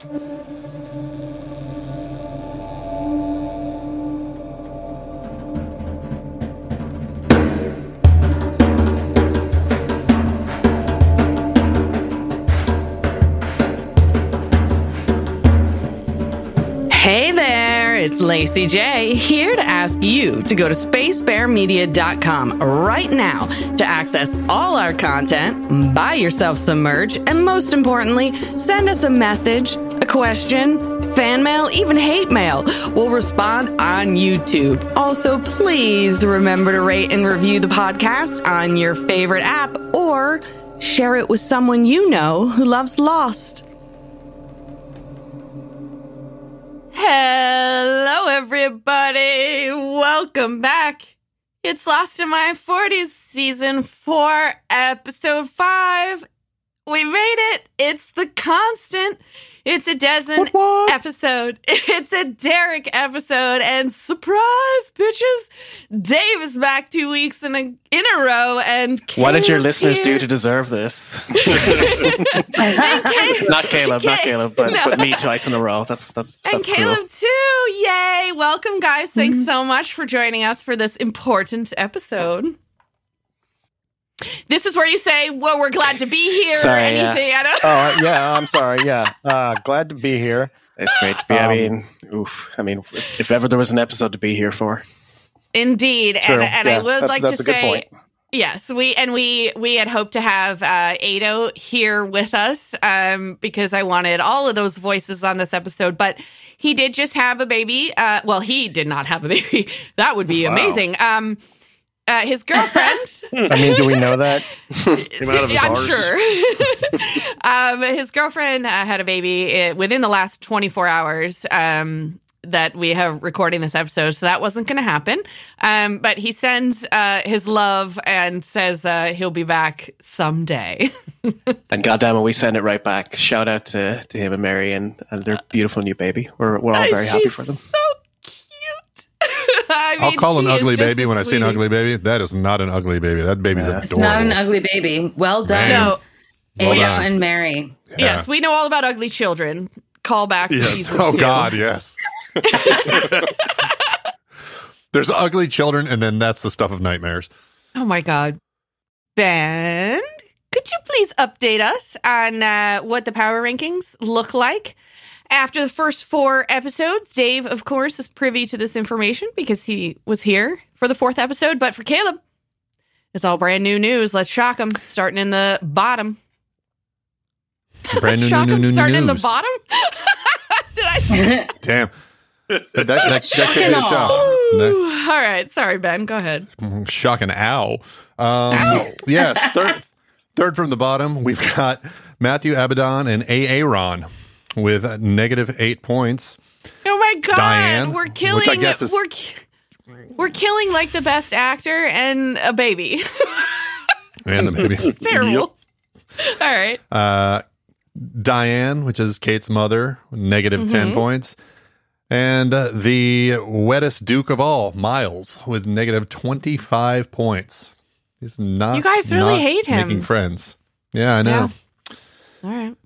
Hey there, it's Lacey J here to ask you to go to spacebearmedia.com right now to access all our content, buy yourself some merch, and most importantly, send us a message, question, fan mail, even hate mail. We'll respond on YouTube. Also, please remember to rate and review the podcast on your favorite app or share it with someone you know who loves Lost. Hello, everybody. Welcome back. It's Lost in My 40s, season four, episode five. We made it. It's the constant. It's a Desmond What, what? episode. It's a Derek episode. And surprise, bitches, Dave is back two weeks in a, in a row. And What did your listeners here. do to deserve this? Caleb- not Caleb, not Caleb, but, No. but me twice in a row. That's that's And that's Caleb cruel. too. Yay. Welcome, guys. Thanks mm-hmm. so much for joining us for this important episode. This is where you say, Well, we're glad to be here Sorry, or yeah. anything. I don't Oh yeah, I'm sorry. Yeah, uh, glad to be here. It's great to be. I Um, mean, oof. I mean, if ever there was an episode to be here for, Indeed. True. And, and I would that's- like that's to a good say point. Yes, we and we we had hoped to have uh, Ado here with us um, because I wanted all of those voices on this episode, but he did just have a baby. Uh, well, he did not have a baby. That would be Wow. amazing. Um, uh, his girlfriend. I mean, do we know that? Came out of his I'm arse. sure. um, his girlfriend uh, had a baby uh, within the last 24 hours um, that we have recording this episode, so that wasn't going to happen. Um, but he sends uh, his love and says uh, he'll be back someday. and goddamn it, we send it right back. Shout out to, to him and Mary and, and their beautiful new baby. We're we're all very happy for them. So cute. I I'll mean, call an ugly baby a when I see an ugly baby. That is not an ugly baby. That baby's Yeah. adorable. It's not an ugly baby. Well done, Man. No, Well Ada done. and Mary. Yeah. yes, we know all about ugly children. Call back to Yes. season Oh two. God, yes. There's ugly children, and then that's the stuff of nightmares. Oh my God. Ben, could you please update us on uh, what the power rankings look like? After the first four episodes, Dave, of course, is privy to this information because he was here for the fourth episode. But for Caleb, it's all brand new news. Let's shock him. Starting in the bottom. Brand Let's new, shock new, him. new, new Starting in the bottom. Did I say? Damn. That, that, that, that could be a all. shock. That- Ooh, all right. Sorry, Ben. Go ahead. Shocking! and ow. Um, yes, third, third from the bottom, we've got Matthew Abaddon and A. Aaron with negative eight points. Oh my god, Diane, we're which killing. I guess is- we're we're killing like the best actor and a baby. And the baby. it's terrible. All right. Uh, Diane, which is Kate's mother, negative 10 Mhm. points. And uh, the wettest Duke of all, Miles, with negative 25 points. He's not. You guys really not hate him. Making friends. Yeah, I know. All right.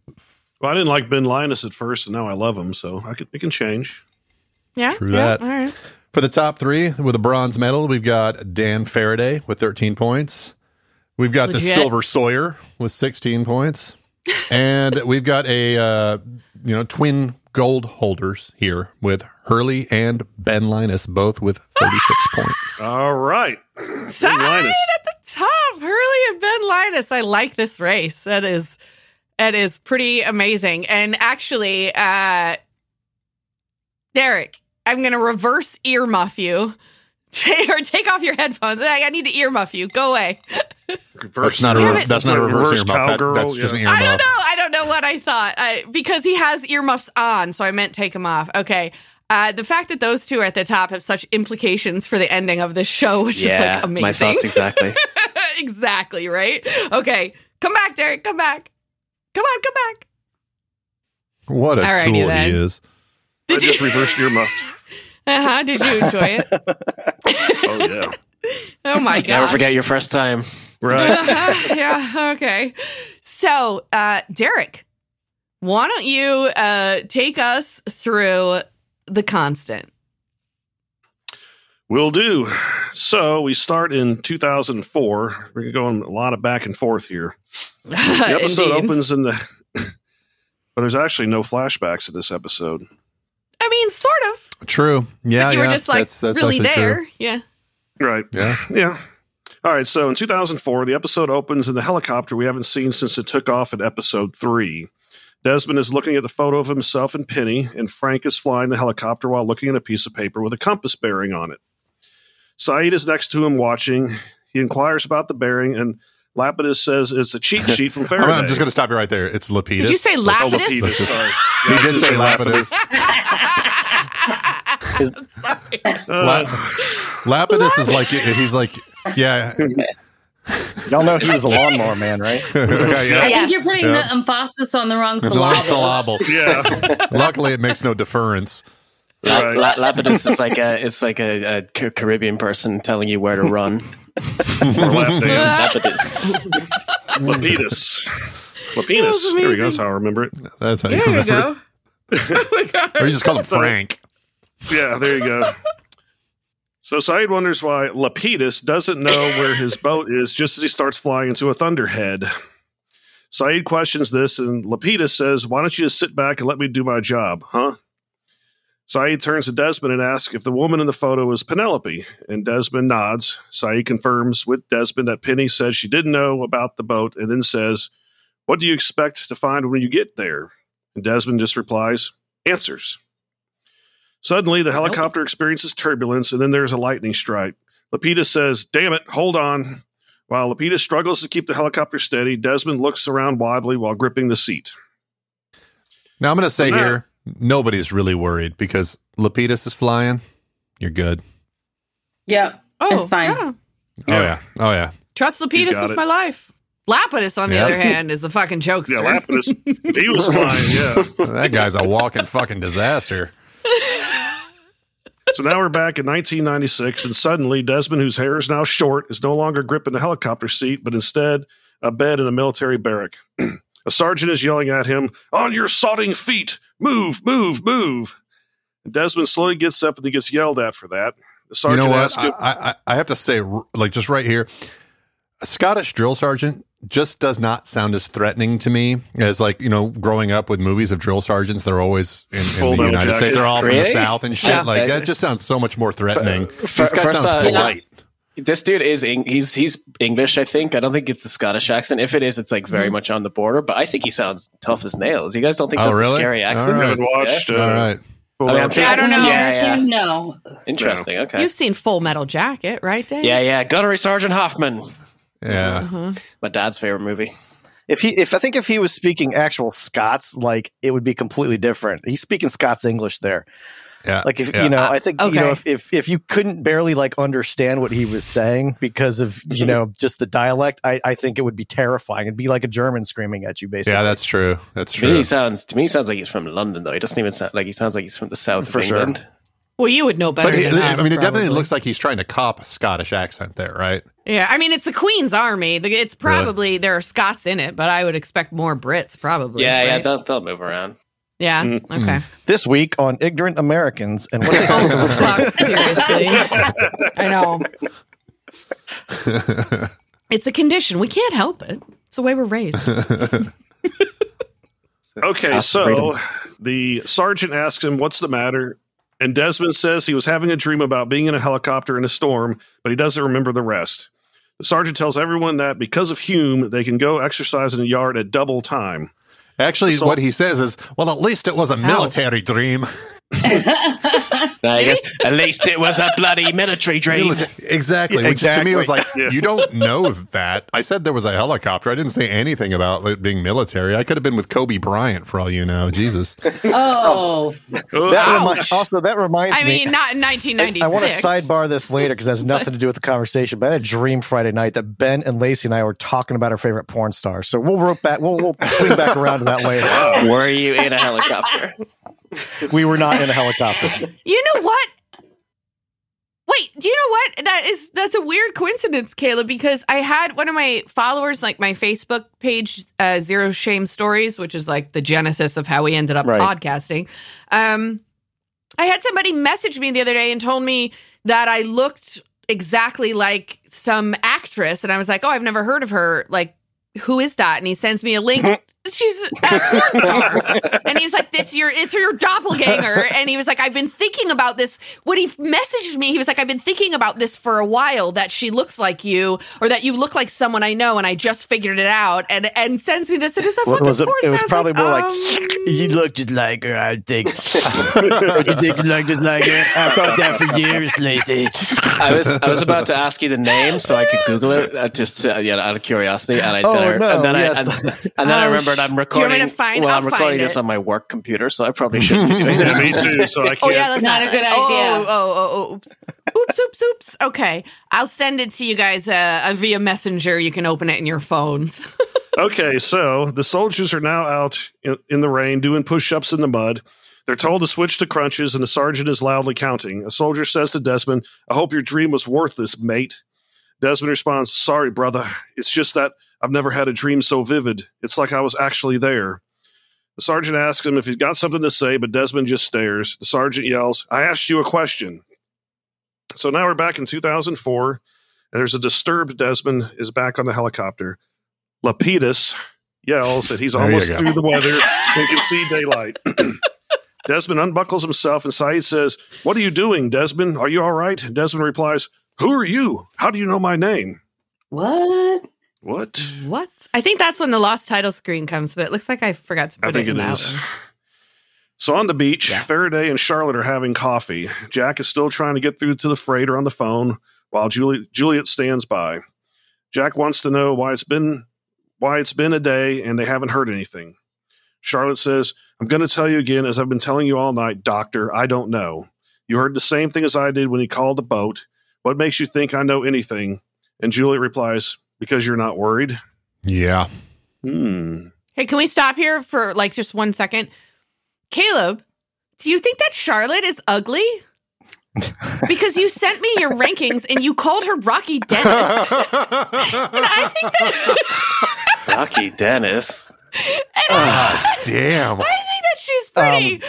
Well, I didn't like Ben Linus at first, and now I love him. So I could, it can change. Yeah. True yeah, that. All right. For the top three, with a bronze medal, we've got Dan Faraday with 13 points. We've got the Silver Sawyer with 16 points. and we've got a uh, you know twin gold holders here with Hurley and Ben Linus both with 36 points. All right. Tied Linus. at the top, Hurley and Ben Linus. I like this race. That is that is pretty amazing. And actually, uh Derek, I'm gonna reverse earmuff you. or take off your headphones. I I need to earmuff you. Go away. That's not a Damn re- that's not a reverse, earmuff. That- cowgirl. that's just yeah. an I don't know. I don't know what I thought. I, because he has earmuffs on, so I meant take them off. Okay. Uh, the fact that those two are at the top have such implications for the ending of this show, which is like amazing. my thoughts exactly. exactly, right? Okay. Come back, Derek. Come back. Come on, come back. What a Alrighty tool then. he is. Did I just reversed earmuffed. Uh-huh. Did you enjoy it? Oh yeah. Oh my god. Never forget your first time. Right. Uh-huh. yeah, okay. So, uh, Derek, why don't you uh, take us through the constant? Will do. So we start in 2004. We're going a lot of back and forth here. The episode opens in the. But there's actually no flashbacks in this episode. I mean, sort of. True. Yeah, you yeah. were just like that's, that's really there. true. Yeah. Right. Yeah. Yeah. All right. So in 2004, the episode opens in the helicopter we haven't seen since it took off in episode three. Desmond is looking at the photo of himself and Penny, and Frank is flying the helicopter while looking at a piece of paper with a compass bearing on it. Sayid is next to him watching. He inquires about the bearing, and Lapidus says it's a cheat sheet from I'm, Faraday. I'm just going to stop you right there. It's Lapidus. Did you say Oh, Lapidus? Lapidus, sorry. He Yeah, I did say Lapidus. Sorry. Uh, Lapidus is like he's like yeah. Y'all know he was a lawnmower man, right? yeah, I yeah. Yes. think you're putting Yeah. the emphasis on the wrong The syllable. syllable. yeah. Luckily, it makes no difference. La- Right. La- Lapidus is like a it's like a, a Caribbean person telling you where to run. Or lap dance. Lapidus. Lapidus. Lapidus. There we go. amazing. That's how I remember it. That's how you There we remember. go. Oh my God. Or you just call him Frank. Yeah, there you go. So Sayid wonders why Lapidus doesn't know where his boat is just as he starts flying into a thunderhead. Sayid questions this, and Lapidus says, Why don't you just sit back and let me do my job, huh? Sayid turns to Desmond and asks if the woman in the photo is Penelope, and Desmond nods. Sayid confirms with Desmond that Penny said she didn't know about the boat and then says, What do you expect to find when you get there? And Desmond just replies, Answers. Suddenly, the helicopter experiences turbulence, and then there's a lightning strike. Lapidus says, Damn it, hold on. While Lapidus struggles to keep the helicopter steady, Desmond looks around wildly while gripping the seat. Now I'm going to say From that- here, nobody's really worried because Lapidus is flying. You're good. Yep. Oh, It's fine. yeah. Oh yeah. Oh yeah. Trust He's Lapidus with it. my life. Lapidus, on the Yeah. other hand, is the fucking jokester. Yeah, Lapidus, he was flying, yeah. That guy's a walking fucking disaster. So now we're back in 1996, and suddenly Desmond, whose hair is now short, is no longer gripping the helicopter seat, but instead a bed in a military barrack. a sergeant is yelling at him, On your sodding feet! Move, move, move! And Desmond slowly gets up and he gets yelled at for that. The You sergeant know what? asks I, him, I I have to say, like just right here, a Scottish drill sergeant just does not sound as threatening to me as like you know growing up with movies of drill sergeants. They're always in, in the United jacket. States. They're all from the South and shit. Yeah. Like that just sounds so much more threatening. F- this guy first, sounds uh, polite. This dude is Eng- he's he's English, I think. I don't think it's the Scottish accent. If it is, it's like very much on the border. But I think he sounds tough as nails. You guys don't think Oh, that's really? a scary All accent? I right. haven't watched uh, all right. I mean, I'm Metal thinking- I don't know. Yeah, yeah. No. Interesting. Okay. You've seen Full Metal Jacket, right, Dave? yeah, yeah. Gunnery Sergeant Hoffman. Yeah. Uh-huh. My dad's favorite movie. If he, if I think if he was speaking actual Scots, like it would be completely different. He's speaking Scots English there. Yeah. Like if Yeah. you know, Uh, I think okay. you know if, if if you couldn't barely like understand what he was saying because of you know just the dialect, I I think it would be terrifying. It'd be like a German screaming at you, basically. yeah, that's true. That's To me, true. he sounds to me he sounds like he's from London though. He doesn't even sound like he sounds like he's from the south For of sure. England. Well, you would know better. But it, than I us, mean, it definitely looks like he's trying to cop a Scottish accent there, right? Yeah, I mean, it's the Queen's Army. It's probably there are Scots in it, but I would expect more Brits, probably. Yeah, yeah. They'll, they'll move around. Yeah. Mm. Okay. This week on Ignorant Americans and what they think Oh fuck! Seriously, I know it's a condition. We can't help it. It's the way we're raised. Okay, Path so freedom. the sergeant asks him, What's the matter? And Desmond says he was having a dream about being in a helicopter in a storm, but he doesn't remember the rest. The sergeant tells everyone that because of Hume, they can go exercise in the yard at double time. Actually, So- what he says is, well, at least it was a military dream. I guess at least it was a bloody military dream. Milita- Exactly. Which to me was like, Yeah. you don't know that. I said there was a helicopter. I didn't say anything about it being military. I could have been with Kobe Bryant for all you know. Jesus. Oh, that. Remi- also, that reminds me. I me. mean, not in I 1996. want to sidebar this later because it has nothing to do with the conversation. But I had a dream Friday night that Ben and Lacey and I were talking about our favorite porn stars. So we'll rope back. We'll, we'll swing back around to that later. Were you in a helicopter? We were not in a helicopter. You know what? Wait, do you know what? That is that's a weird coincidence, Caleb, because I had one of my followers, like my Facebook page, uh, Zero Shame Stories, which is like the genesis of how we ended up Right. podcasting. Um, I had somebody message me the other day and told me that I looked exactly like some actress, and I was like, "Oh, I've never heard of her. Like, who is that?" And he sends me a link. She's a porn star, and he was like, "This your it's your doppelganger." And he was like, "I've been thinking about this." When he messaged me, he was like, "I've been thinking about this for a while. That she looks like you, or that you look like someone I know, and I just figured it out." And and sends me this. And It is a What fucking was it? porn It was star. I probably more like, um, You look just like her, I think. you think you look just like her? I've thought that for years, Lacey. I was I was about to ask you the name so I could Google it uh, just uh, yeah out of curiosity, and I Oh, then I, no, and then yes. I and, and then I Oh, remembered I'm do you want me recording. to find- well, I'll I'm recording this it. on my work computer, so I probably shouldn't be doing Yeah, that. me too. So I can't. Oh yeah, that's Not not, a good oh, idea. Oh, oh, oh, oops, oops, oops, oops. Okay, I'll send it to you guys uh, via messenger. You can open it in your phones. Okay, so the soldiers are now out in, in the rain doing push ups in the mud. They're told to switch to crunches, and the sergeant is loudly counting. A soldier says to Desmond, I hope your dream was worth this, mate. Desmond responds, Sorry, brother. It's just that I've never had a dream so vivid. It's like I was actually there. The sergeant asks him if he's got something to say, but Desmond just stares. The sergeant yells, I asked you a question. So now we're back in 2004, and there's a disturbed Desmond is back on the helicopter. Lapidus yells that he's almost through the weather and can see daylight. Desmond unbuckles himself and Sayid says, What are you doing, Desmond? Are you all right? Desmond replies, Who are you? How do you know my name? What? What? what? I think that's when the lost title screen comes, but it looks like I forgot to put I think it in it is. So on the beach, Yeah. Faraday and Charlotte are having coffee. Jack is still trying to get through to the freighter on the phone while Juliet, Juliet stands by. Jack wants to know why it's been why it's been a day and they haven't heard anything. Charlotte says, I'm going to tell you again, as I've been telling you all night, Doctor, I don't know. You heard the same thing as I did when he called the boat. What makes you think I know anything? And Juliet replies, Because you're not worried. Yeah. Hmm. Hey, can we stop here for like just one second? Caleb, do you think that Charlotte is ugly? because you sent me your rankings and you called her Rocky Dennis. And I think that Rocky Dennis. Damn. I think that she's pretty.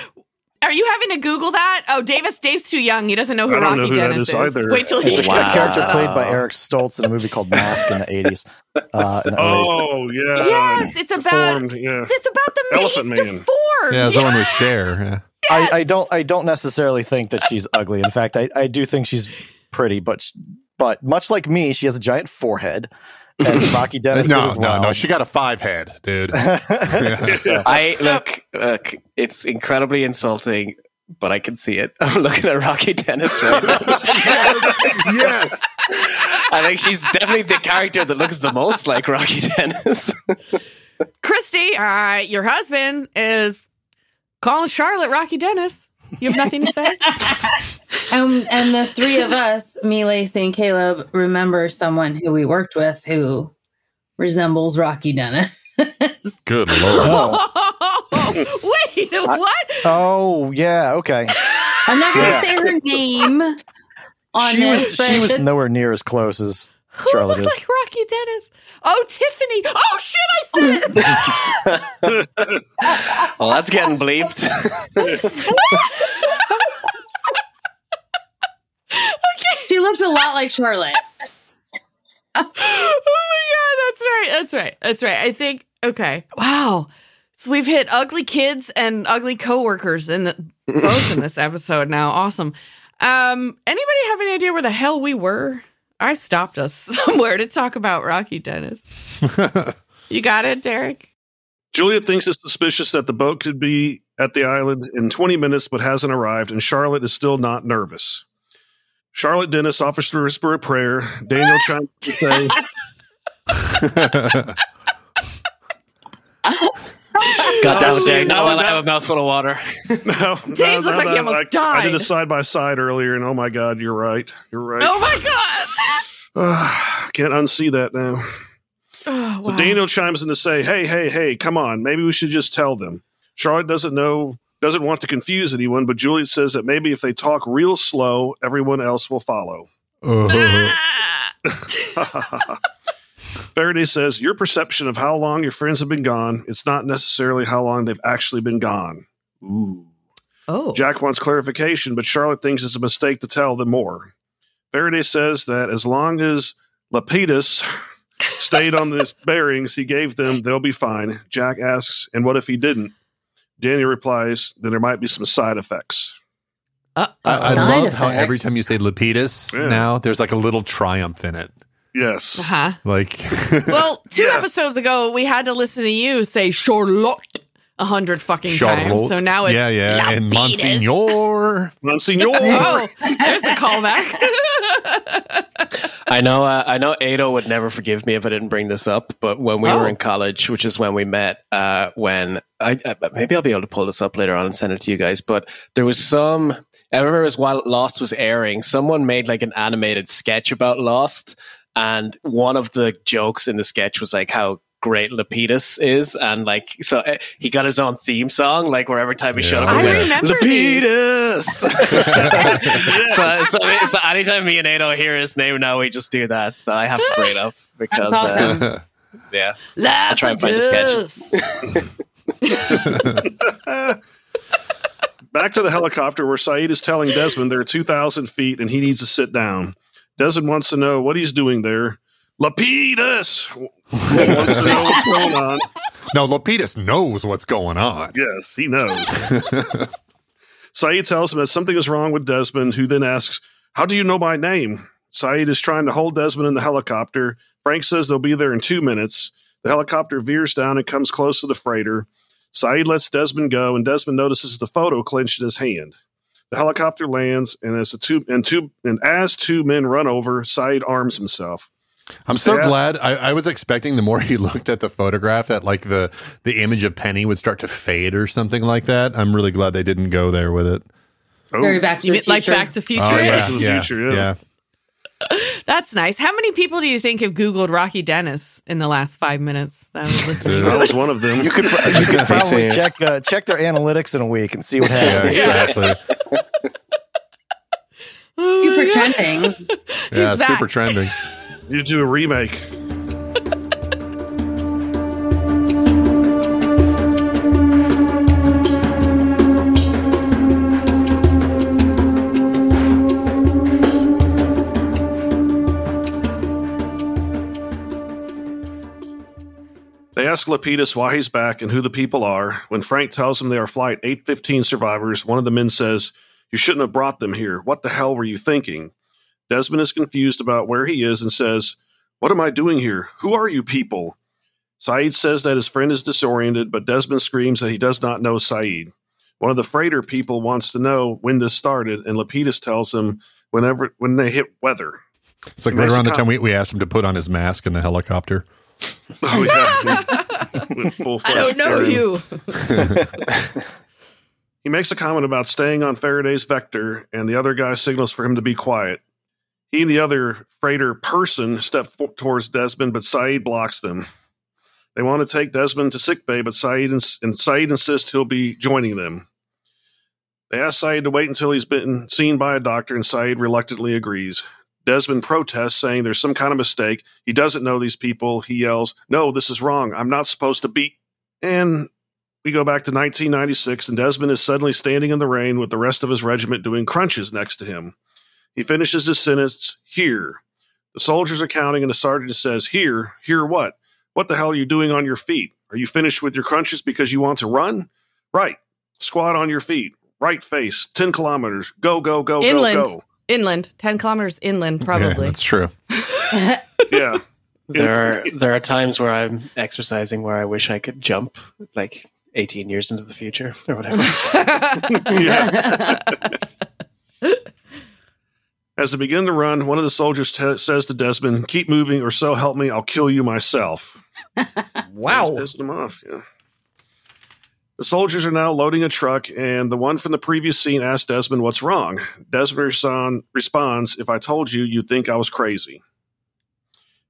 Are you having to Google that? Oh, Davis. Dave's too young. He doesn't know who I don't Rocky know who Dennis is is. either. Wait till he It's a Wow. character played by Eric Stoltz in a movie called Mask in the 80s. Uh, in 80s. Oh, yeah. Yes, it's about. Yeah. It's about the Elephant he's Man. deformed. Yeah, someone with share. Yeah. I, I don't I don't necessarily think that she's ugly. In fact, I, I do think she's pretty, but sh- but much like me, she has a giant forehead. And Rocky Dennis no, did as no, well. no. She got a five head, dude. So, I look, look. It's incredibly insulting, but I can see it. I'm looking at Rocky Dennis right now. yes. I think she's definitely the character that looks the most like Rocky Dennis. Christy, uh, your husband is calling Charlotte Rocky Dennis. You have nothing to say? Um, and the three of us, me, Lacey, and Caleb, remember someone who we worked with who resembles Rocky Dennis. Good lord. Wait, what? oh yeah, okay. I'm not going to Yeah. say her name on She this, was she was nowhere near as close as Who Charlotte looks is. like Rocky Dennis? Oh, Tiffany. Oh, shit, I said it. well, that's getting bleeped. okay. she looks a lot like Charlotte. oh, my God. That's right. That's right. That's right. I think, okay. Wow. So we've hit ugly kids and ugly coworkers in the, both in this episode now. Awesome. Um, anybody have any idea where the hell we were? I stopped us somewhere to talk about Rocky Dennis. You got it, Derek? Juliet thinks it's suspicious that the boat could be at the island in 20 minutes but hasn't arrived, and Charlotte is still not nervous. Charlotte Dennis offers to whisper a prayer. Daniel chimes in to say, God damn it, Dave. Now now I have a mouthful of water. no, no, Dave looked no, like he almost I, I did a side by side earlier, and oh my God, you're right. You're right. Oh, my God. Ah, can't unsee that now. Oh, So. Daniel chimes in to say, "Hey, hey, hey, come on! Maybe we should just tell them." Charlotte doesn't know Doesn't want to confuse anyone, but Juliet says that maybe if they talk real slow, everyone else will follow. Uh-huh. Faraday says your perception of how long your friends have been gone, it's not necessarily how long they've actually been gone. Ooh. Oh. Jack wants clarification, but Charlotte thinks it's a mistake to tell them more. Faraday says that as long as Lapidus stayed on the bearings he gave them, they'll be fine. Jack asks, and what if he didn't? Daniel replies, then there might be some side effects. Uh, I, I Side love how every time you say Lapidus Yeah. now, there's like a little triumph in it. Yes. huh. Like, Well, two Yes. episodes ago, we had to listen to you say Charlotte a hundred fucking times. So now it's yeah, yeah, and Monsignor. Monsignor. Oh, there's a callback. I know. Uh, I know. Ado would never forgive me if I didn't bring this up. But when we Oh. were in college, which is when we met, uh, when I, I maybe I'll be able to pull this up later on and send it to you guys. But there was some. I remember it was while Lost was airing. Someone made like an animated sketch about Lost, and one of the jokes in the sketch was like how great Lapidus is, and like so uh, he got his own theme song. Like where every time he showed up, Yeah. I went, remember. Lapidus. so, so, so anytime me and Ado hear his name now, we just do that. So I have to bring it up because, That's awesome. uh, yeah, I'll try and find the sketch. Back to the helicopter where Sayid is telling Desmond they're 2,000 feet and he needs to sit down. Desmond wants to know what he's doing there. Lapidus wants to know what's going on. no, Lapidus knows what's going on. Yes, he knows. Sayid tells him that something is wrong with Desmond, who then asks, How do you know my name? Sayid is trying to hold Desmond in the helicopter. Frank says they'll be there in two minutes. The helicopter veers down and comes close to the freighter. Sayid lets Desmond go, and Desmond notices the photo clenched in his hand. The helicopter lands, and as the two and two and as two men run over, Sayid arms himself. I'm so Yes. glad. I, I was expecting the more he looked at the photograph that like the the image of Penny would start to fade or something like that. I'm really glad they didn't go there with it. Oh, Very back to You the mean like. Back to Future? Oh yeah, yeah, Future, yeah. yeah. That's nice. How many people do you think have Googled Rocky Dennis in the last five minutes that was listening? Yeah. I was one of them. You could you could probably check uh, check their analytics in a week and see what Yeah, happens. exactly. Oh Super trending. Yeah, back. super trending. You do a remake. They ask Lapidus why he's back and who the people are. When Frank tells them they are Flight 815 survivors, one of the men says, You shouldn't have brought them here. What the hell were you thinking? Desmond is confused about where he is and says, What am I doing here? Who are you people? Sayid says that his friend is disoriented, but Desmond screams that he does not know Sayid. One of the freighter people wants to know when this started, and Lapidus tells him whenever when they hit weather. It's like It right around the com- time we, we asked him to put on his mask in the helicopter. Oh yeah, With full I don't know Aaron. you. He makes a comment about staying on Faraday's vector, and the other guy signals for him to be quiet. The other freighter person step towards Desmond, but Sayid blocks them. They want to take Desmond to sickbay, but Sayid ins- and Sayid insists he'll be joining them. They ask Sayid to wait until he's been seen by a doctor, and Sayid reluctantly agrees. Desmond protests, saying there's some kind of mistake. He doesn't know these people. He yells, No, this is wrong. I'm not supposed to be. And we go back to 1996, and Desmond is suddenly standing in the rain with the rest of his regiment doing crunches next to him. He finishes his sentence, Here. The soldiers are counting, and the sergeant says, Here, here what? What the hell are you doing on your feet? Are you finished with your crunches because you want to run? Right. Squat on your feet. Right face. 10 kilometers. Go, go, go, Inland. go, go. Inland, 10 kilometers inland, Yeah, probably. that's true. Yeah. There are there are times where I'm exercising where I wish I could jump like 18 years into the future or whatever. As they begin to run, one of the soldiers t- says to Desmond, Keep moving, or so help me, I'll kill you myself. wow. Pissing him off. Yeah. The soldiers are now loading a truck, and the one from the previous scene asks Desmond what's wrong. Desmond respond, responds, If I told you, you'd think I was crazy.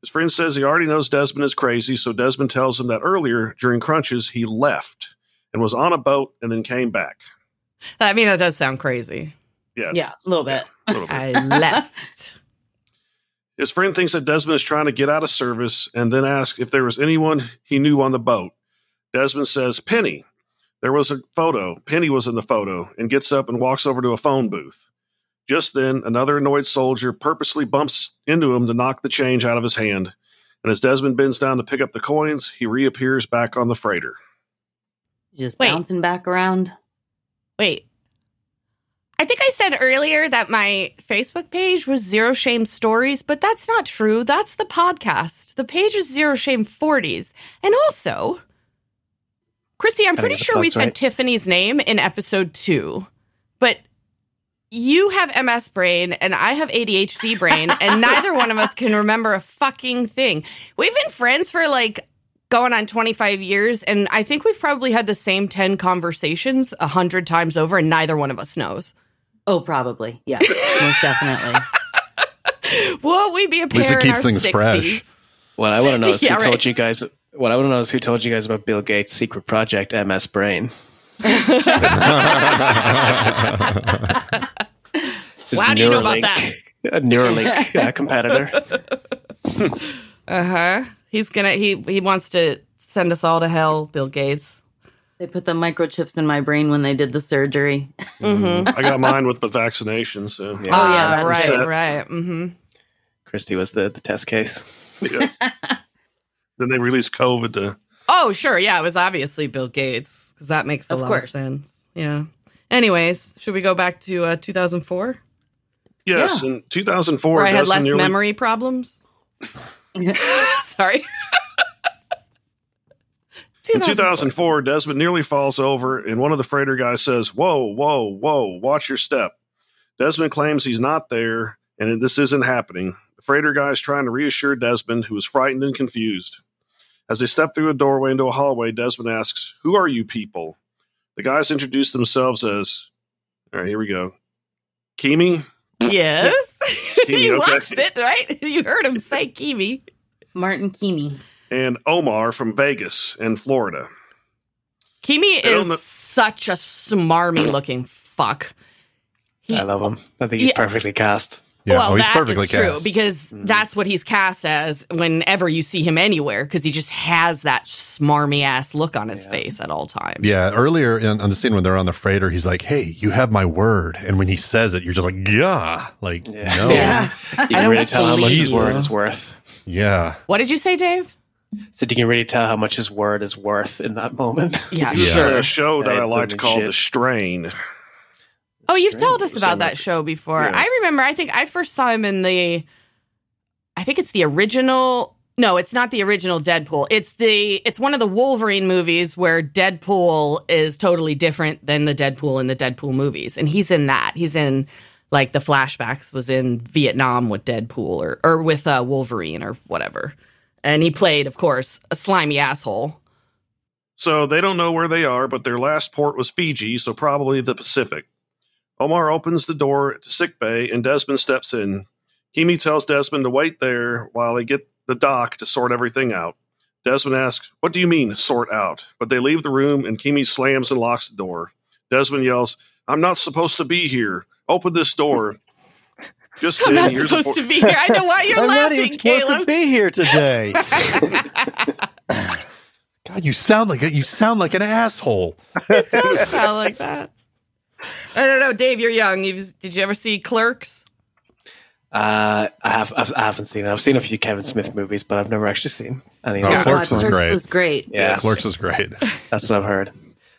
His friend says he already knows Desmond is crazy, so Desmond tells him that earlier, during crunches, he left and was on a boat and then came back. I mean, that does sound crazy. Yeah, Yeah, a little bit. a little bit. I left. His friend thinks that Desmond is trying to get out of service and then asks if there was anyone he knew on the boat. Desmond says, Penny. There was a photo. Penny was in the photo and gets up and walks over to a phone booth. Just then, another annoyed soldier purposely bumps into him to knock the change out of his hand. And as Desmond bends down to pick up the coins, he reappears back on the freighter. Just Wait. bouncing back around. Wait. I think I said earlier that my Facebook page was Zero Shame Stories, but that's not true. That's the podcast. The page is Zero Shame 40s. And also, Christy, I'm pretty sure we said right. Tiffany's name in episode two, but you have MS brain and I have ADHD brain, and neither one of us can remember a fucking thing. We've been friends for like going on 25 years, and I think we've probably had the same 10 conversations a hundred times over, and neither one of us knows. Oh, probably. Yeah, most definitely. Won't we be a pair least it in keeps our things 60s? fresh. What I want to know is Yeah, who right. told you guys. What I want to know is who told you guys about Bill Gates' secret project, MS Brain. His How do you know about that? A Neuralink uh, competitor. Uh huh. He's gonna he he wants to send us all to hell, Bill Gates. They put the microchips in my brain when they did the surgery. Mm-hmm. I got mine with the vaccination, so Yeah. Oh, yeah, Ah, right, it. right. Mm-hmm. Christy was the, the test case. yeah. then they released COVID to Oh, sure. Yeah, it was obviously Bill Gates because that makes a Of lot of sense. Yeah. Anyways, should we go back to uh, 2004 Yes, in 2004, where I had less nearly, memory problems? Sorry. In 2004, Desmond nearly falls over, and one of the freighter guys says, Whoa, whoa, whoa, watch your step. Desmond claims he's not there, and this isn't happening. The freighter guy is trying to reassure Desmond, who is frightened and confused. As they step through a doorway into a hallway, Desmond asks, Who are you people? The guys introduce themselves as, All right, here we go. Kimi, Yes. Kimi, you okay. watched it, right? You heard him say Kimi. Martin Keamy. And Omar from Vegas and Florida. Kimi They is know- such a smarmy looking fuck. He- I love him. I think he's Yeah. perfectly cast. Yeah, well, oh, he's that perfectly is true cast. because mm-hmm. that's what he's cast as whenever you see him anywhere because he just has that smarmy ass look on his Yeah. face at all times. Yeah, earlier in, on the scene when they're on the freighter, he's like, "Hey, you have my word," and when he says it, you're just like, "Yeah, like Yeah. no, Yeah. You I can don't really tell how much his word is worth. yeah." What did you say, Dave? So you can really tell how much his word is worth in that moment. Yeah, He was sure. a show that Yeah, I liked called shit. The Strain. Oh, you've Strange. told us about that show before. Yeah. I remember. I think I first saw him in the. I think it's the original. No, it's not the original Deadpool. It's the. It's one of the Wolverine movies where Deadpool is totally different than the Deadpool in the Deadpool movies, and he's in that. He's in like the flashbacks was in Vietnam with Deadpool or or with uh, Wolverine or whatever, and he played, of course, a slimy asshole. So they don't know where they are, but their last port was Fiji, so probably the Pacific. Omar opens the door to sick bay and Desmond steps in. Kimi tells Desmond to wait there while they get the doc to sort everything out. Desmond asks, What do you mean, sort out? But they leave the room and Kimi slams and locks the door. Desmond yells, I'm not supposed to be here. Open this door. Just I'm then, not supposed vo- to be here. I know why you're laughing. I'm not laughing, even supposed Caleb. to be here today. God, you sound like a, you sound like an asshole. it does sound like that. I don't know, Dave. You're young. You've, did you ever see Clerks? Uh, I have I've, I haven't seen it. I've seen a few Kevin Smith movies, but I've never actually seen any. Oh, of Oh. Clerks God, was great. was great. Yeah, Clerks is great. that's what I've heard.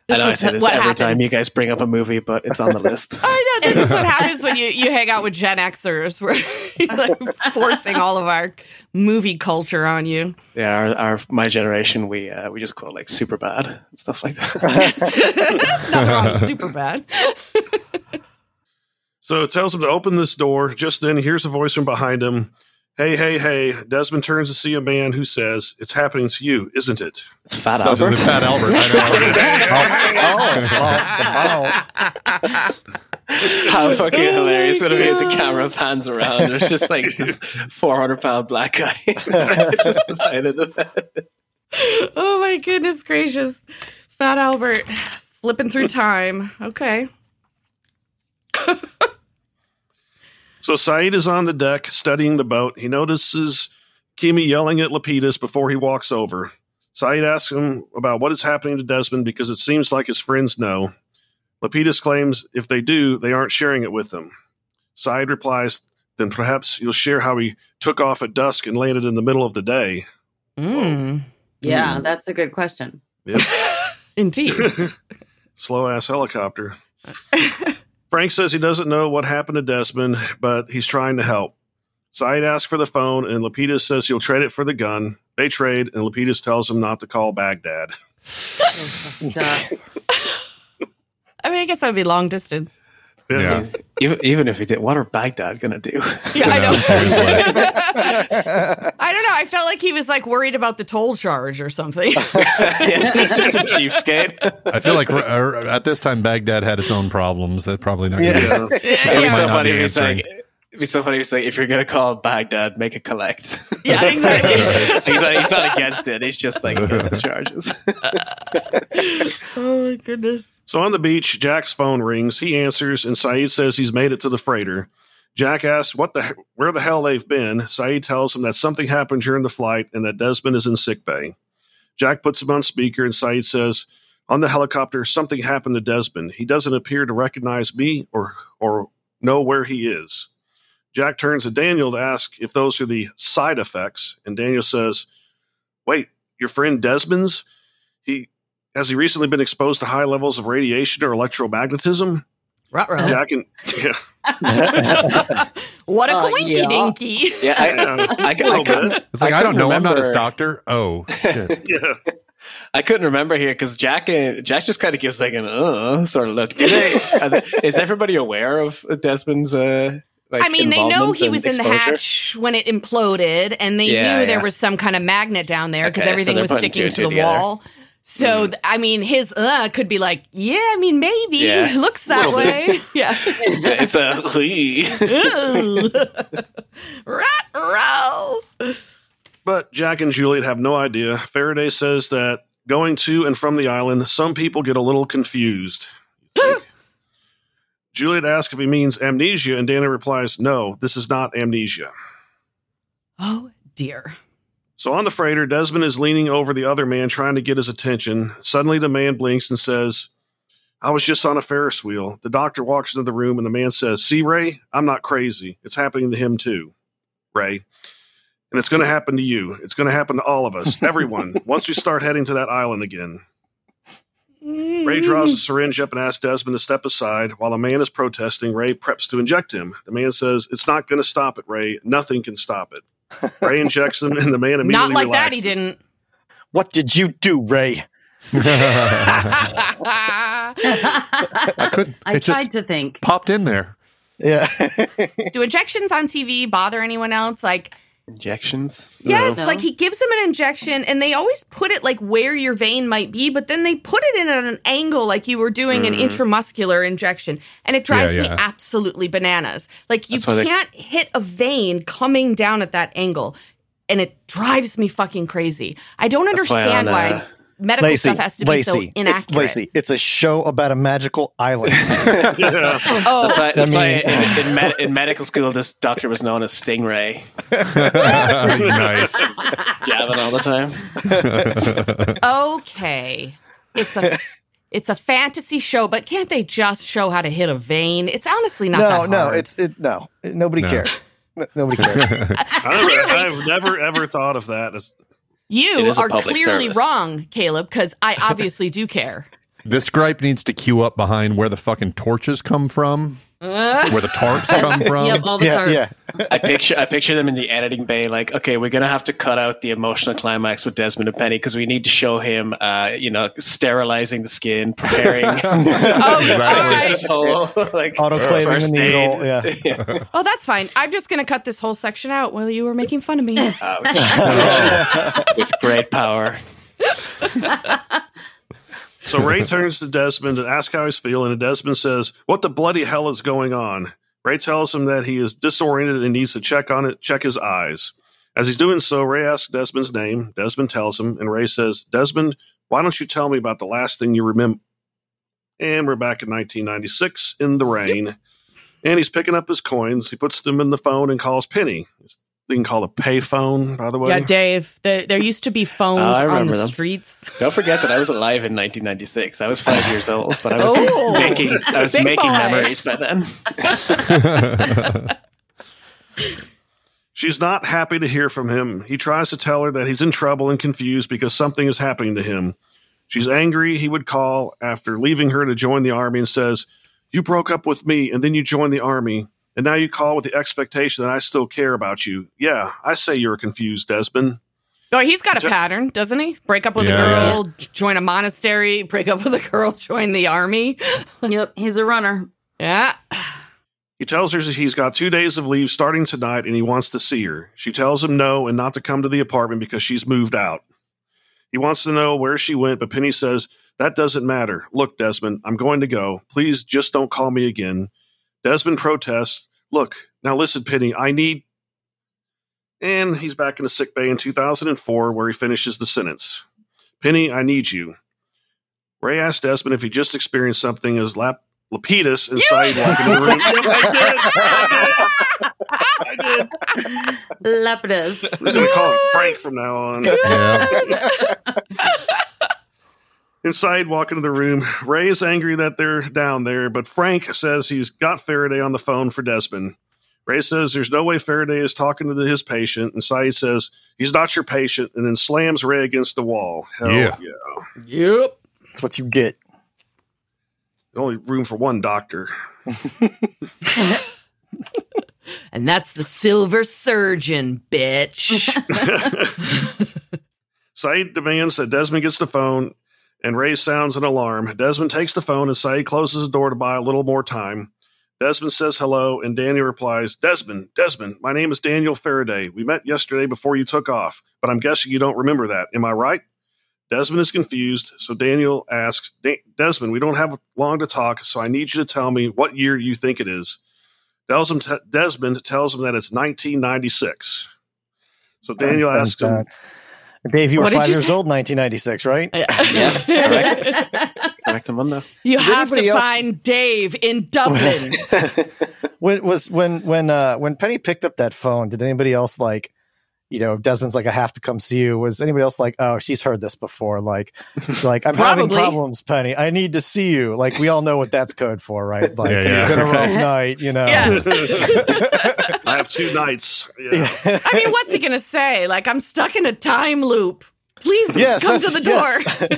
This I know I was say this what every time you guys bring up a movie, but it's on the list. I know this is what happens when you, you hang out with Gen Xers. We're like forcing all of our movie culture on you. yeah, our, our my generation, we uh, we just call it like Superbad and stuff like that. Nothing wrong with Superbad. So it tells him to open this door. Just then, he hears a voice from behind him. Hey, hey, hey. Desmond turns to see a man who says, It's happening to you, isn't it? it's Fat That was Albert. Fat Albert. I know. Oh, oh, oh, How fucking hilarious would it be if the camera pans around? There's just like this 400 pound black guy just lying in the bed. oh my goodness gracious. Fat Albert flipping through time. Okay. So Sayid is on the deck studying the boat. He notices Kimi yelling at Lapidus before he walks over. Sayid asks him about what is happening to Desmond because it seems like his friends know. Lapidus claims if they do, they aren't sharing it with him. Sayid replies, then perhaps you'll share how he took off at dusk and landed in the middle of the day. Mm, yeah, that's a good question. Yep. indeed. Slow ass helicopter. Frank says he doesn't know what happened to Desmond, but he's trying to help. Sayid asks for the phone, and Lapidus says he'll trade it for the gun. They trade, and Lapidus tells him not to call Baghdad. I mean, I guess that would be long distance. Yeah. Even even if he did, what are Baghdad gonna do? Yeah, I know. I don't know. I felt like he was like worried about the toll charge or something. yeah, he's just a cheapskate. I feel like uh, at this time Baghdad had its own problems. That probably not. Gonna Yeah. be It'd yeah, so might funny be if he's like, answering. It'd be so funny if he's like, if you're gonna call Baghdad, make it collect. yeah, exactly. he's, not, he's not against it. He's just like against the charges. oh my goodness. So on the beach, Jack's phone rings. He answers, and Sayid says he's made it to the freighter. Jack asks what the where the hell they've been. Sayid tells him that something happened during the flight and that Desmond is in sick bay. Jack puts him on speaker, and Sayid says, "On the helicopter, something happened to Desmond. He doesn't appear to recognize me or or know where he is." Jack turns to Daniel to ask if those are the side effects, and Daniel says, "Wait, your friend Desmond's? He has he recently been exposed to high levels of radiation or electromagnetism?" Ruh-roh. Jack and yeah, what a Uh, coinky yeah. dinky. Yeah, I, yeah, I, I, a little couldn't, bit. It's like I, I don't couldn't know. I'm not his doctor. Oh shit. yeah. I couldn't remember here because Jack uh, Jack just kind of gives like an uh sort of look. Do they, they- is everybody aware of Desmond's? Uh, like I mean, they know he was in the hatch when it imploded, and they Yeah, knew there was some kind of magnet down there because Okay, everything they're was sticking two and to the together. wall. So, th- I mean, his uh could be like, yeah, I mean, maybe Yeah. looks that way. yeah. It's a Ugh. Rat row. But Jack and Juliet have no idea. Faraday says that going to and from the island, some people get a little confused. Juliet asks if he means amnesia, and Dana replies, "No, this is not amnesia." Oh dear. So on the freighter, Desmond is leaning over the other man, trying to get his attention. Suddenly, the man blinks and says, I was just on a Ferris wheel. The doctor walks into the room, and the man says, See, Ray, I'm not crazy. It's happening to him, too. Ray. And it's going to happen to you. It's going to happen to all of us, everyone, once we start heading to that island again. Ray draws a syringe up and asks Desmond to step aside. While the man is protesting, Ray preps to inject him. The man says, It's not going to stop it, Ray. Nothing can stop it. Ray injects him, and the man immediately Not like that. He didn't. What did you do, Ray? I couldn't. I it just tried to think. popped in there. Yeah. Do injections on TV bother anyone else? Like, injections. yes, No. like he gives them an injection and they always put it like where your vein might be, but then they put it in at an angle like you were doing an intramuscular injection. And it drives Yeah, me absolutely bananas. Like, you why they- can't hit a vein coming down at that angle. And it drives me fucking crazy. I don't That's why understand on, why, uh, medical Lacey, stuff has to be Lacey, so it's. Lacey. It's a show about a magical island. Yeah. Oh, That's why, that's I mean- why in, in, med- in medical school, this doctor was known as Stingray, nice. jabbing all the time. okay. It's a it's a fantasy show, but can't they just show how to hit a vein? It's honestly not no, that no, it's it. No, nobody No. cares. No- Nobody cares. I've, I've never ever thought of that as It you are clearly service. wrong, Caleb, because I obviously do care. This gripe needs to queue up behind where the fucking torches come from, Uh, where the tarps come from. Yep, all the yeah, tarps. yeah. I picture I picture them in the editing bay, like, okay, we're gonna have to cut out the emotional climax with Desmond and Penny because we need to show him, uh, you know, sterilizing the skin, preparing. oh, Exactly. Just right. this whole like Autoclaving first the needle, aid. yeah. Oh, that's fine. I'm just going to cut this whole section out while you were making fun of me. with great power. So Ray turns to Desmond and asks how he's feeling, and Desmond says, "What the bloody hell is going on?" Ray tells him that he is disoriented and needs to check on it, check his eyes. As he's doing so, Ray asks Desmond's name. Desmond tells him, and Ray says, "Desmond, why don't you tell me about the last thing you remember?" And we're back in 1996 in the rain. and he's picking up his coins. He puts them in the phone and calls Penny. They can call a pay phone, by the way. Yeah, Dave. The, there used to be phones I on the them. streets. Don't forget that I was alive in 1996. I was five years old, but I was Oh, making I was big making boy. memories by then. She's not happy to hear from him. He tries to tell her that he's in trouble and confused because something is happening to him. She's angry. He would call after leaving her to join the army and says, You broke up with me and then you joined the army. And now you call with the expectation that I still care about you. Yeah, I say you're confused, Desmond. Oh, he's got a pattern, doesn't he? Break up with Yeah, a girl, join a monastery, break up with a girl, join the army. Yep, he's a runner. Yeah. He tells her he's got two days of leave starting tonight and he wants to see her. She tells him no and not to come to the apartment because she's moved out. He wants to know where she went, but Penny says, That doesn't matter. Look, Desmond, I'm going to go. Please just don't call me again. Desmond protests, Look, now listen, Penny, I need. And he's back in the sick bay in 2004 where he finishes the sentence. Penny, I need you. Ray asked Desmond if he just experienced something as Lap- Lapidus and Sayid walk into the room. Yep, I did. I did. I did. Lapidus. I'm just going to call him Frank from now on. yeah. Inside, walk into the room. Ray is angry that they're down there, but Frank says he's got Faraday on the phone for Desmond. Ray says there's no way Faraday is talking to his patient, and Sayid says he's not your patient, and then slams Ray against the wall. Hell Yeah. yeah. Yep. That's what you get. Only room for one doctor. And that's the silver surgeon, bitch. Sayid demands that Desmond gets the phone, and Ray sounds an alarm. Desmond takes the phone, and Sayid closes the door to buy a little more time. Desmond says hello, and Daniel replies, Desmond, Desmond, my name is Daniel Faraday. We met yesterday before you took off, but I'm guessing you don't remember that. Am I right? Desmond is confused, so Daniel asks, Desmond, we don't have long to talk, so I need you to tell me what year you think it is. Desmond, tells him that it's 1996. So Daniel asks him. Dave, you were What did five you years say? old in 1996, right? Yeah, Correct Amanda. You Did have to else- find Dave in Dublin. when was when when uh when Penny picked up that phone, did anybody else like you know, Desmond's like, I have to come see you. Was anybody else like, oh, she's heard this before? Like, like I'm having problems, Penny. I need to see you. Like, we all know what that's code for, right? Like, Yeah, it's yeah. been a rough night, you know. Yeah. I have two nights. Yeah. I mean, what's he gonna say? Like, I'm stuck in a time loop. Please Yes, come to the door.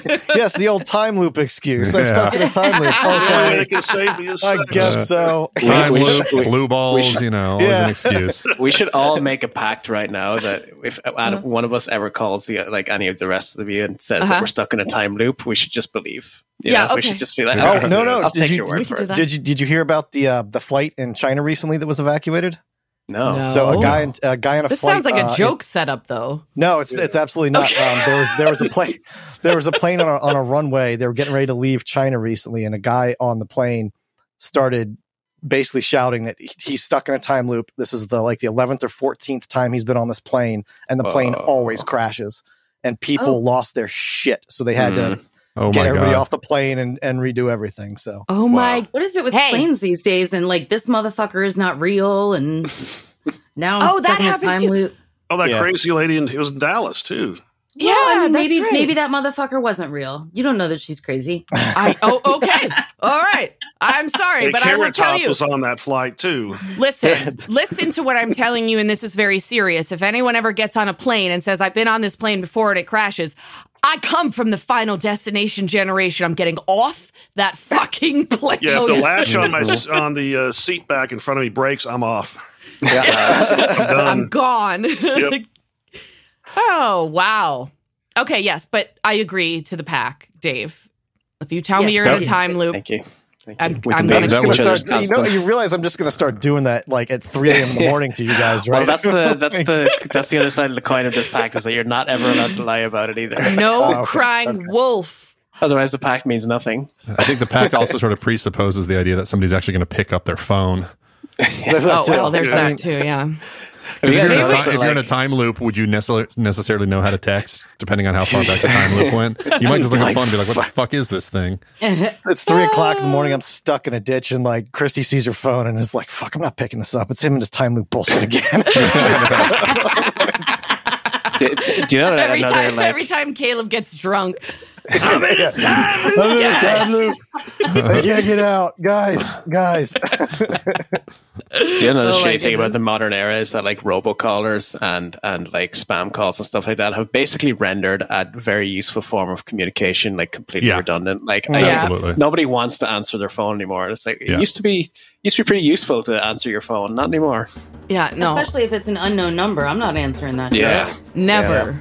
yes. yes, the old time loop excuse. I'm Yeah. stuck in a time loop. The only Okay, can save me is I guess so. Time We- we- loop, we- blue balls, should- you know, always Yeah. an excuse. we should all make a pact right now that if one of us ever calls the like any of the rest of you and says Uh-huh. that we're stuck in a time loop, we should just believe. You Yeah, know, we should just be like, Oh no, no! I'll did take you your word for it. did you did you hear about the uh, the flight in China recently that was evacuated? No. No. So a guy a guy on a This flight. sounds like a uh, joke setup, though. No, it's it's absolutely not. Um, there was there was a plane there was a plane on a, on a runway. They were getting ready to leave China recently, and a guy on the plane started basically shouting that he- he's stuck in a time loop. This is the like the eleventh or fourteenth time he's been on this plane, and the plane Oh. always crashes. And people Oh. lost their shit, so they had to Oh get my everybody god! off the plane and, and redo everything. So Oh my! What is it with Hey. planes these days? And like this motherfucker is not real, and now Oh, that happened time too. loop. Oh, that Yeah. crazy lady, and it was in Dallas too. Yeah, Well, I mean, maybe right. maybe that motherfucker wasn't real. You don't know that she's crazy. I, oh, okay. All right. I'm sorry, Hey, but I will Carrot tell Top you. was on that flight too. Listen, listen to what I'm telling you, and this is very serious. If anyone ever gets on a plane and says, I've been on this plane before and it crashes, I come from the final destination generation. I'm getting off that fucking plane. Yeah, if the yeah. latch on my on the uh, seat back in front of me breaks, I'm off. yeah, I'm Done. gone. Yep. oh, wow. Okay, yes, but I agree to the pack, Dave. If you tell me you're in a thank you. time loop, Thank you. Thank I'm- you. I'm can gonna- be I'm just gonna was- each other's start. You know, you realize I'm just gonna start doing that like at 3 a.m. in the morning to you guys, right? Well, that's the that's the that's the other side of the coin of this pact is that you're not ever allowed to lie about it either. no Oh, okay, crying wolf. Otherwise, the pact means nothing. I think the pact also sort of presupposes the idea that somebody's actually going to pick up their phone. Oh, well, there's that too, yeah. If, you you're, in a ever ti- if you're in a time loop, would you necessarily necessarily know how to text, depending on how far back the time loop went? You might just look at the phone and be like, "What the fuck is this thing?" It's three o'clock in the morning. I'm stuck in a ditch, and like Christy sees her phone and is like, "Fuck, I'm not picking this up." It's him and his time loop bullshit again. do, do- do you know that Every another time, like every time Caleb gets drunk, I'm in a time loop. I can't get out, guys. Guys, Do you know the Oh my shitty thing about the modern era is that like robocallers and and like spam calls and stuff like that have basically rendered a very useful form of communication like completely Yeah. redundant. Like I- Yeah. Nobody wants to answer their phone anymore. It's like Yeah. it used to be used to be pretty useful to answer your phone, not anymore. yeah, no, Especially if it's an unknown number. I'm not answering that. shit. Yeah. never.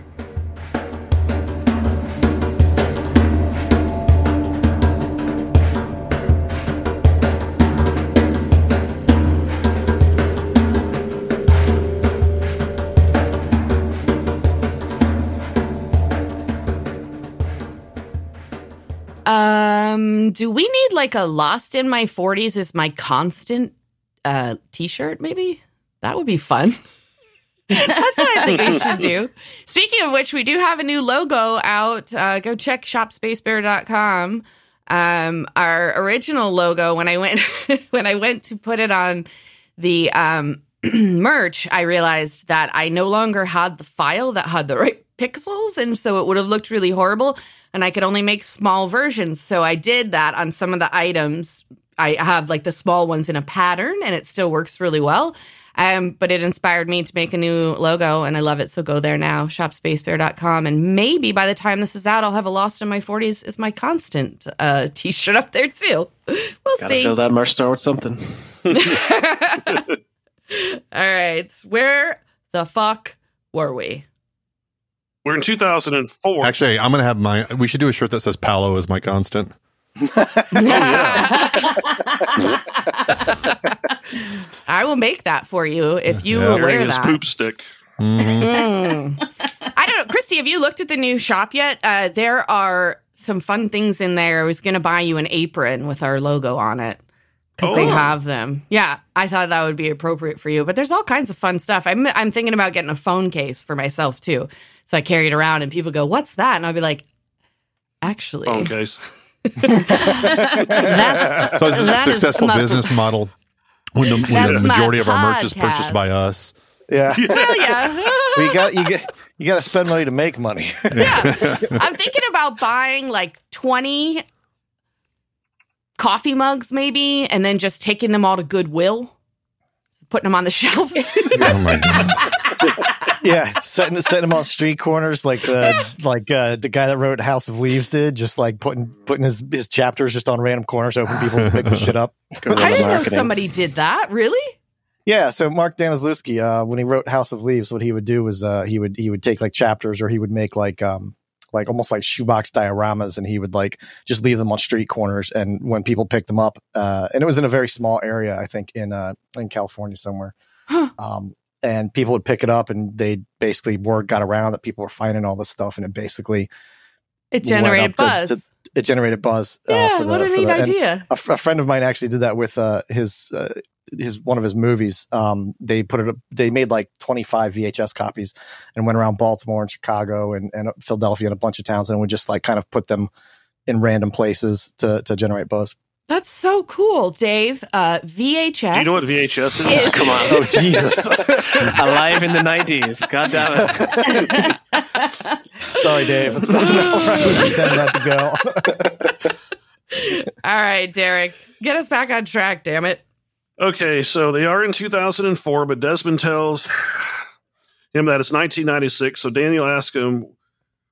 Um, do we need like a lost in my 40s is my constant uh t-shirt maybe? That would be fun. That's what I think we should do. Speaking of which, we do have a new logo out. Uh, go check shopspacebear.com. Um, our original logo when I went when I went to put it on the um, merch, I realized that I no longer had the file that had the right pixels, and so it would have looked really horrible. And I could only make small versions, so I did that on some of the items. I have like the small ones in a pattern, and it still works really well. Um, but it inspired me to make a new logo, and I love it. So go there now, shopspacebear.com. And maybe by the time this is out, I'll have a Lost in My 40s is my constant uh, t shirt up there, too. We'll Gotta see. fill that merch store with something. All right. Where the fuck were we? We're in 2004. Actually, I'm gonna have my. We should do a shirt that says "Palo is my constant." I will make that for you if you Yeah. will wear his that. poop stick. Mhm. Mm. I don't know. Christy, have you looked at the new shop yet? Uh, there are some fun things in there. I was going to buy you an apron with our logo on it because they Oh. have them. Yeah, I thought that would be appropriate for you. But there's all kinds of fun stuff. I'm, I'm thinking about getting a phone case for myself too. So I carry it around and people go, What's that? And I'll be like, Actually, Phone case. that's So it's a successful my- business model when the, when the majority of our merch is purchased by us. yeah. Well, yeah. you got you get you got to spend money to make money. yeah. I'm thinking about buying like 20 coffee mugs, maybe, and then just taking them all to Goodwill, putting them on the shelves. oh my god! yeah, setting setting them on street corners like the like uh, the guy that wrote House of Leaves did, just like putting putting his his chapters just on random corners, hoping people would pick the shit up. I didn't know somebody did that. Really? Yeah, so Mark Danielewski, uh, when he wrote House of Leaves, what he would do was uh, he would he would take like chapters, or he would make like um like almost like shoebox dioramas, and he would like just leave them on street corners, and when people picked them up, uh, and it was in a very small area, I think in uh in California somewhere, Huh. um, and people would pick it up, and they basically word got around that people were finding all this stuff, and it basically It generated up to- buzz. to- it generated buzz. uh, yeah, for the- what a neat the- idea. a, f- a friend of mine actually did that with uh, his uh, his one of his movies. Um, they put it. Up, they made like twenty five VHS copies and went around Baltimore and Chicago and, and Philadelphia and a bunch of towns and would just like kind of put them in random places to to generate buzz. That's so cool, Dave. Uh, VHS. Do you know what VHS is? Is- Come on. Oh Jesus! Alive in the 90s. God damn it. Sorry, Dave. It's not where I was intending that to go. All right, Derek, get us back on track. Damn it. Okay, so they are in 2004, but Desmond tells him that it's 1996. So Daniel asks him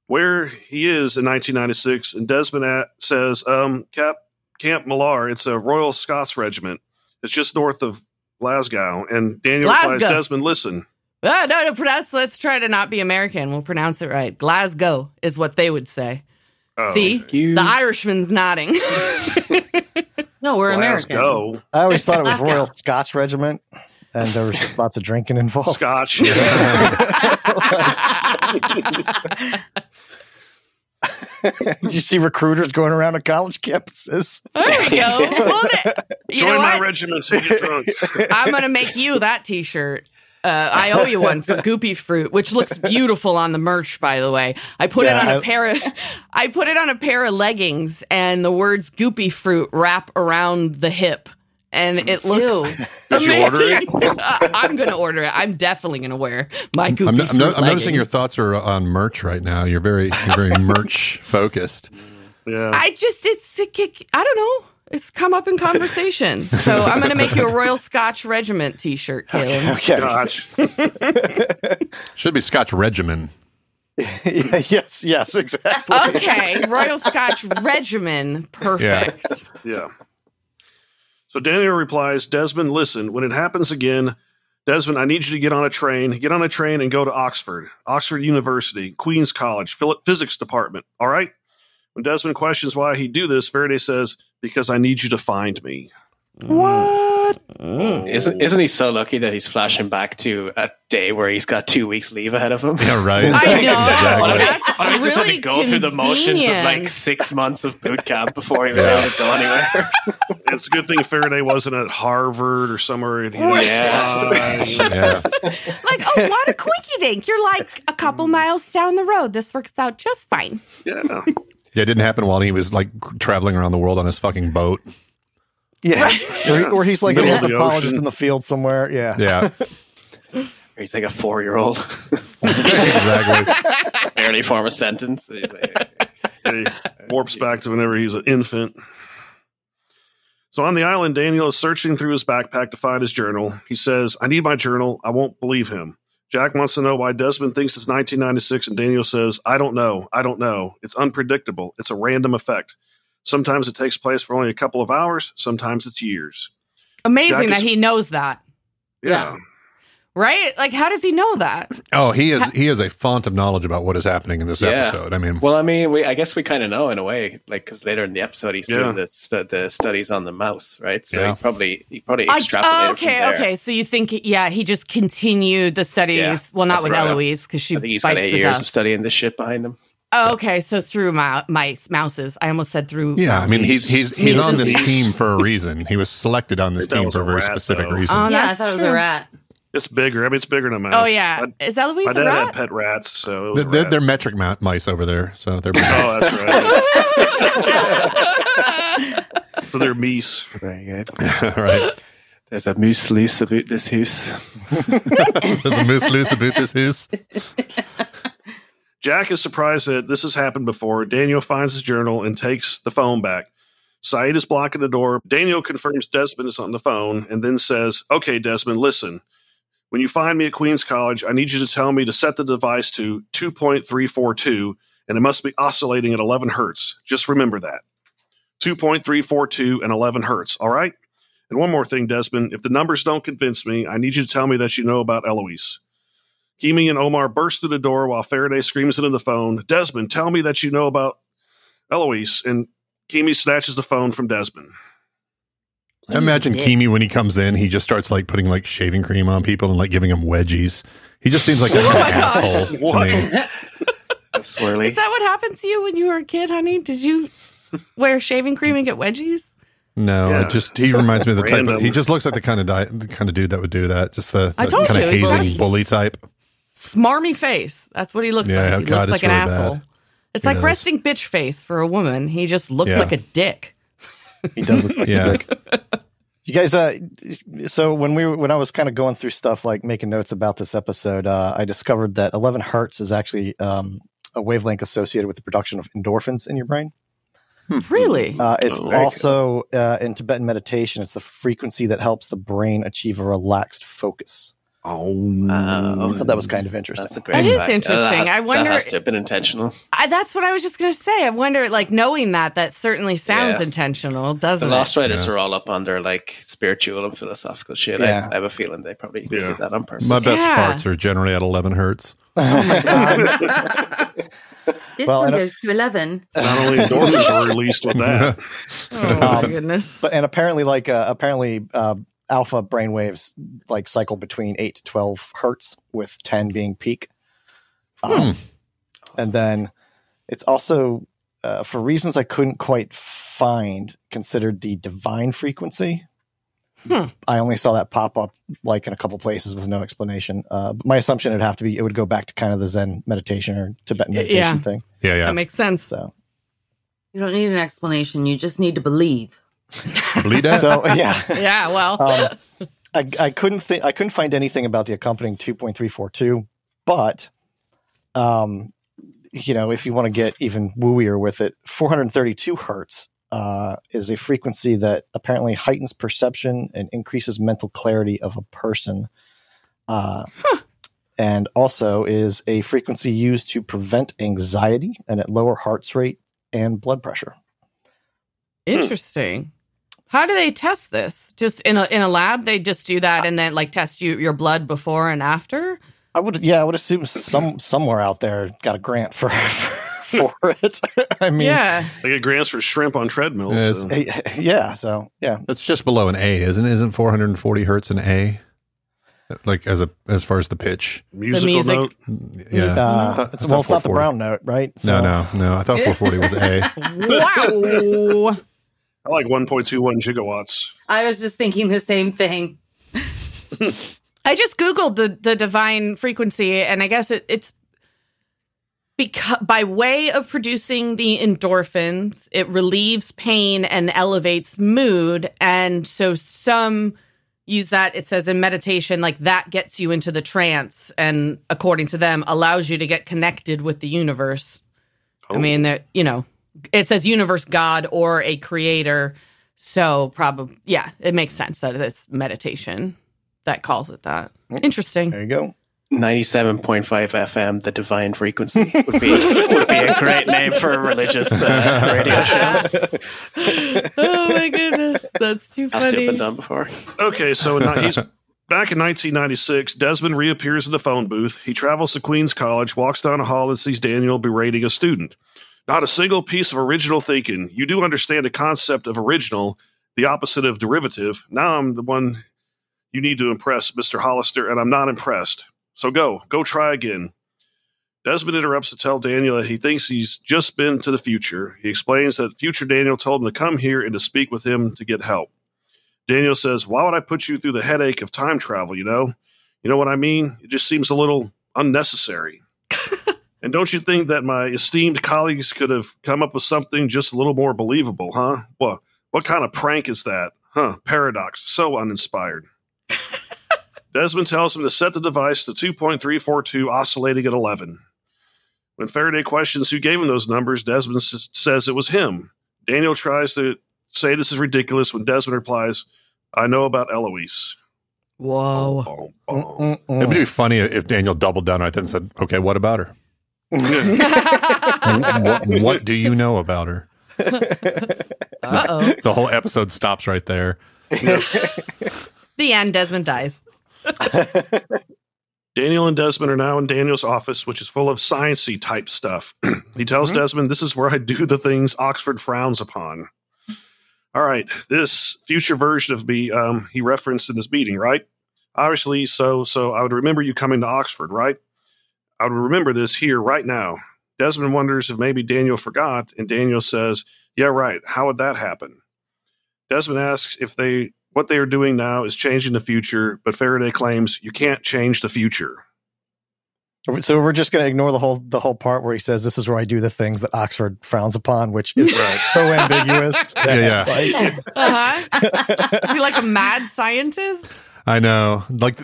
where he is in 1996, and Desmond at, says, um, Cap, Camp Millar. It's a Royal Scots Regiment. It's just north of Glasgow. And Daniel replies, Glasgow. Desmond, listen. Oh, no, no, pronounce. Let's try to not be American. We'll pronounce it right. Glasgow is what they would say. Oh, See, You- the Irishman's nodding. No, we're American. Glasgow. I always thought it was Royal Scots Regiment, and there was just lots of drinking involved. Scotch. Did you see recruiters going around to college campuses? there we go. Well, th- Join my what? regiment and get drunk. I'm gonna make you that T-shirt. Uh, I owe you one for Goopy Fruit, which looks beautiful on the merch, by the way. I put Yeah, it on a I- pair of, I put it on a pair of leggings, and the words Goopy Fruit wrap around the hip, and it looks Ew. Did you order amazing. Uh, I'm gonna order it. I'm definitely gonna wear my Goopy I'm, Fruit. I'm, no- I'm noticing your thoughts are on merch right now. You're very you're very merch focused. Yeah. I just it's I don't know. It's come up in conversation, so I'm gonna make you a Royal Scotch Regiment T-shirt, Caleb. Okay. Gosh. Should be Scotch Regimen. Yeah, yes, yes, exactly. Okay, Royal Scotch Regimen, perfect. Yeah. So Daniel replies, Desmond, listen, when it happens again, Desmond, I need you to get on a train, get on a train and go to Oxford, Oxford University, Queen's College, physics department. All right. When Desmond questions why he do this, Faraday says, because I need you to find me. What? Mm. Isn't oh. isn't he so lucky that he's flashing back to a day where he's got two weeks leave ahead of him? Yeah, right. I know. Exactly. That's I just had to really go through the motions of like six months of boot camp before he was Yeah. able to go anywhere. It's a good thing Faraday wasn't at Harvard or somewhere. in Yeah. Yeah. Like, oh, what a quinky dink! You're like a couple miles down the road. This works out just fine. yeah. Yeah, it didn't happen while he was like traveling around the world on his fucking boat. Yeah. Or, he- or he's like an Middle of the anthropologist ocean. in the field somewhere. Yeah. Yeah, he's like a four year old, exactly. barely form a sentence. He warps back to whenever he's an infant. So on the island, Daniel is searching through his backpack to find his journal. He says, I need my journal. I won't believe him. Jack wants to know why Desmond thinks it's 1996, and Daniel says, I don't know. I don't know. It's unpredictable. It's a random effect. Sometimes it takes place for only a couple of hours, sometimes it's years. Amazing Jack that is- he knows that, Yeah. right? Like, how does he know that? Oh, he is he is a font of knowledge about what is happening in this Yeah. episode. I mean, well, I mean, we I guess we kind of know in a way, like because later in the episode he's Yeah. doing the stu- the studies on the mouse, right? So Yeah. he probably he probably I- extrapolated. oh, from okay, there. okay. So you think, yeah, he just continued the studies. Yeah, well, not that's with right. Eloise because she I think he's got eight the years dust. of studying this shit behind him. Oh, okay, so through my mice, mouses. I almost said through. yeah, I mean mouse. he's he's he's on this team for a reason. He was selected on this team for a a very rat, specific though. reason. Oh, yeah, I that's thought it was true. a rat. It's bigger. I mean, it's bigger than a mouse. Oh yeah, My, is Eloise my a dad rat? had pet rats, so it was a They're, rat. they're metric ma- mice over there, so they're Oh, that's right. so they're meese. Very good. right. There's a moose loose about this house. There's a moose loose about this house. Jack is surprised that this has happened before. Daniel finds his journal and takes the phone back. Sayid is blocking the door. Daniel confirms Desmond is on the phone and then says, Okay, Desmond, listen. When you find me at Queen's College, I need you to tell me to set the device to 2.342 and it must be oscillating at 11 hertz. Just remember that 2.342 and 11 hertz. All right? And one more thing, Desmond. If the numbers don't convince me, I need you to tell me that you know about Eloise. Keamy and Omar burst through the door while Faraday screams into the phone, Desmond, tell me that you know about Eloise. And Keamy snatches the phone from Desmond. I imagine Yeah. Keamy when he comes in, he just starts like putting like shaving cream on people and like giving them wedgies. He just seems like a Oh kind of my God. asshole to What? me. Swirly. Is that what happened to you when you were a kid, honey? Did you wear shaving cream and get wedgies? No, Yeah. it just he reminds me of the type of he just looks like the kind of di- the kind of dude that would do that. Just the, I the told kind you, of hazing bully type. Smarmy face. That's what he looks Yeah, like. He God, looks like an really asshole. bad. It's He like does. resting bitch face for a woman. He just looks Yeah. like a dick. He does look like a Yeah. dick. You guys, uh, so when we when I was kind of going through stuff like making notes about this episode, uh, I discovered that 11 hertz is actually um, a wavelength associated with the production of endorphins in your brain. Really? Uh, it's Oh, also uh, in Tibetan meditation. It's the frequency that helps the brain achieve a relaxed focus. Oh, I thought that was kind of interesting. That's a great That is fact. Uh, interesting. has- I wonder- That has to have been intentional. I, that's what I was just going to say. I wonder, like, knowing that, that certainly sounds Yeah. intentional, doesn't the Lost it? Riders Yeah. are all up on their like spiritual and philosophical shit. Yeah. I, I have a feeling they probably Yeah. did that on purpose. My best Yeah. farts are generally at 11 hertz. This Well, one and a- goes to 11. Not only endorphins were released with that. Oh, my Um, goodness. but and apparently, like uh, apparently, uh, alpha brainwaves like cycle between eight to 12 hertz, with 10 being peak. Um, And then it's also, uh, for reasons I couldn't quite find, considered the divine frequency. Hmm. I only saw that pop up like in a couple places with no explanation. Uh, but my assumption it'd have to be it would go back to kind of the Zen meditation or Tibetan meditation yeah. thing. Yeah, yeah. That makes sense. So You don't need an explanation. You just need to believe. Believe that? so yeah. Yeah, well, um, I, I couldn't think I couldn't find anything about the accompanying 2.342, but um, you know, if you want to get even wooier with it, 432 hertz uh, is a frequency that apparently heightens perception and increases mental clarity of a person. Uh, And also is a frequency used to prevent anxiety and at lower heart rate and blood pressure. interesting. How do they test this? Just in a in a lab, they just do that and then like test you your blood before and after. I would, yeah, I would assume some somewhere out there got a grant for for it. I mean, yeah, They get grants for shrimp on treadmills. Yes. so- yeah. So yeah, That's just below an A, isn't it? Isn't 440 hertz an A? Like as a as far as the pitch. Musical music. note. Yeah. uh, thought- it's, well, it's not the brown note, right? No, no, no. I thought 440 was an A. wow. I like 1.21 gigawatts. I was just thinking the same thing. I just googled the the divine frequency, and I guess it, it's because by way of producing the endorphins, it relieves pain and elevates mood, and so some use that. It says in meditation, like that gets you into the trance, and according to them, allows you to get connected with the universe. I Oh. mean, that you know, it says universe, God, or a creator. So probably, yeah, it makes sense that it's meditation that calls it that. Interesting. There you go. 97.5 FM, the divine frequency, would be, would be a great name for a religious uh, radio show. oh my goodness, that's too Has to have funny. been done before. Okay, so in, he's back in 1996. Desmond reappears in the phone booth. He travels to Queens College, walks down a hall, and sees Daniel berating a student. Not a single piece of original thinking. You do understand the concept of original, the opposite of derivative. Now I'm the one you need to impress, Mr. Hollister, and I'm not impressed. So go, go try again. Desmond interrupts to tell Daniel that he thinks he's just been to the future. He explains that future Daniel told him to come here and to speak with him to get help. Daniel says, Why would I put you through the headache of time travel? You know? You know what I mean? It just seems a little unnecessary. And don't you think that my esteemed colleagues could have come up with something just a little more believable, huh? What, what kind of prank is that? Huh? Paradox. So uninspired. Desmond tells him to set the device to 2.342, oscillating at 11. When Faraday questions who gave him those numbers, Desmond s- says it was him. Daniel tries to say this is ridiculous when Desmond replies, I know about Eloise. Whoa. Boom, boom, boom. It'd be funny if Daniel doubled down right then and said, "Okay, what about her? What, what do you know about her?" oh. The whole episode stops right there. The end. Desmond dies. Daniel and Desmond are now in Daniel's office, which is full of sciency type stuff. he tells Mhm. Desmond, "This is where I do the things Oxford frowns upon." All right, this future version of me, um, he referenced in this meeting, right? Obviously, so so I would remember you coming to Oxford, right? I would remember this here right now. Desmond wonders if maybe Daniel forgot, and Daniel says, "Yeah, right. How would that happen?" Desmond asks if they what they are doing now is changing the future, but Faraday claims you can't change the future. So we're just going to ignore the whole the whole part where he says, "This is where I do the things that Oxford frowns upon," which is Right. so ambiguous. that, Yeah, like- Uh-huh. Is he like a mad scientist? I know, like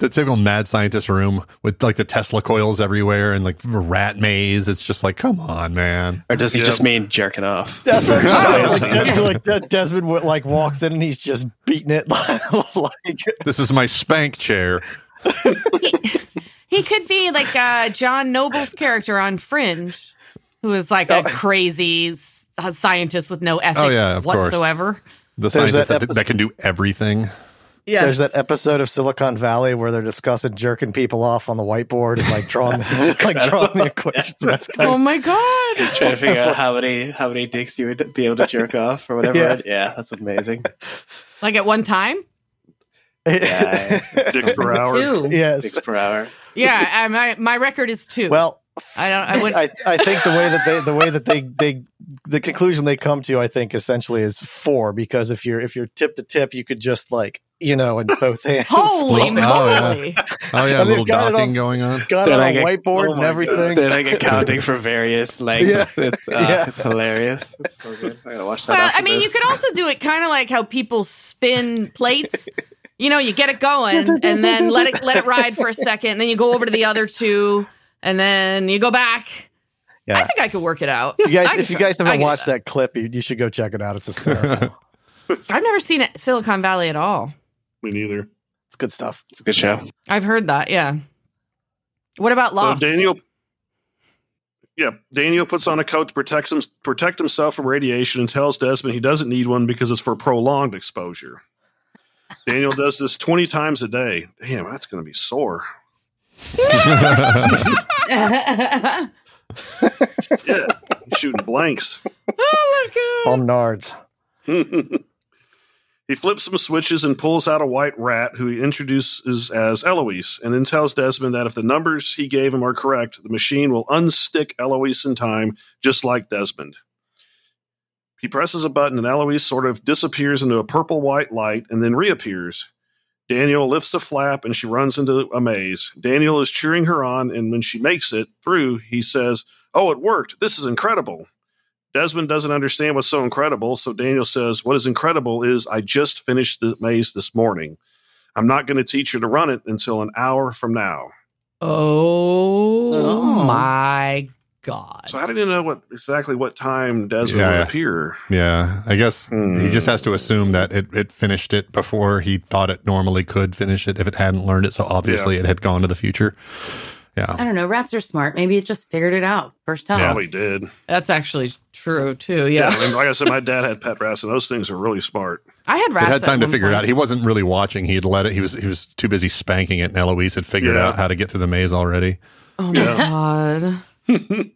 the, the typical mad scientist room with like the Tesla coils everywhere and like rat maze. It's just like, come on, man. Or does he Yeah. just mean jerking off? That's what I'm saying. Like, like Desmond like walks in and he's just beating it like This is my spank chair. He could be like uh, John Noble's character on Fringe, who is like a Oh. crazy scientist with no ethics Oh, yeah, of course. whatsoever. The scientist that that, that can do everything. Yes. There's that episode of Silicon Valley where they're discussing jerking people off on the whiteboard and like drawing the, like drawing the equations. That's kind oh of my god. Trying to figure out how many how many dicks you would be able to jerk off or whatever. Yeah. Yeah, that's amazing. Like at one time? Yeah, Dicks per hour. Two. yes. dicks per hour. Yeah, uh, my my record is two. Well, I don't. I wouldn't. I, I think the way that they the way that they they the conclusion they come to I think essentially is four because if you're if you're tip to tip you could just like you know in both hands Holy Oh, yeah. moly! Oh yeah, a And they've little got it docking on- going on. got They're it on like a a- whiteboard oh and my everything. They're like accounting for various lengths. Yeah. It's, uh, Yeah. it's hilarious. It's so good. I gotta watch that. Well, I mean, this. you could also do it kind of like how people spin plates. You know, you get it going and then let it let it ride for a second, and then you go over to the other two, and then you go back. Yeah. I think I could work it out. If you guys, if you guys haven't could do watched that clip, you, you should go check it out. It's hysterical. I've never seen it Silicon Valley at all. Me neither. it's good stuff. it's a good show. I've heard that. Yeah. What about Lost? So Daniel, yeah, Daniel puts on a coat to protect him, protect himself from radiation, and tells Desmond he doesn't need one because it's for prolonged exposure. Daniel does this twenty times a day. Damn, that's going to be sore. Yeah, shooting blanks. oh my god! Bum nards. he flips some switches and pulls out a white rat who he introduces as Eloise, and then tells Desmond that if the numbers he gave him are correct, the machine will unstick Eloise in time, just like Desmond. He presses a button, and Eloise sort of disappears into a purple white light and then reappears. Daniel lifts the flap and she runs into a maze. Daniel is cheering her on, and when she makes it through, he says, Oh, it worked. This is incredible. Desmond doesn't understand what's so incredible, so Daniel says, What is incredible is I just finished the maze this morning. I'm not going to teach you to run it until an hour from now. Oh, Oh. my god! So how did you know what exactly what time Desmond Yeah. would appear? Yeah, I guess he just has to assume that it, it finished it before he thought it normally could finish it if it hadn't learned it. So obviously it had gone to the future. I don't know. Rats are smart. Maybe it just figured it out first time. Probably did. That's actually true too. Yeah. Yeah, I mean, like I said, my dad had pet rats, and those things are really smart. I had It rats. had time at to one figure it out. He wasn't really watching. He had let it. He was he was too busy spanking it, and Eloise had figured Yeah. out how to get through the maze already. Oh my god!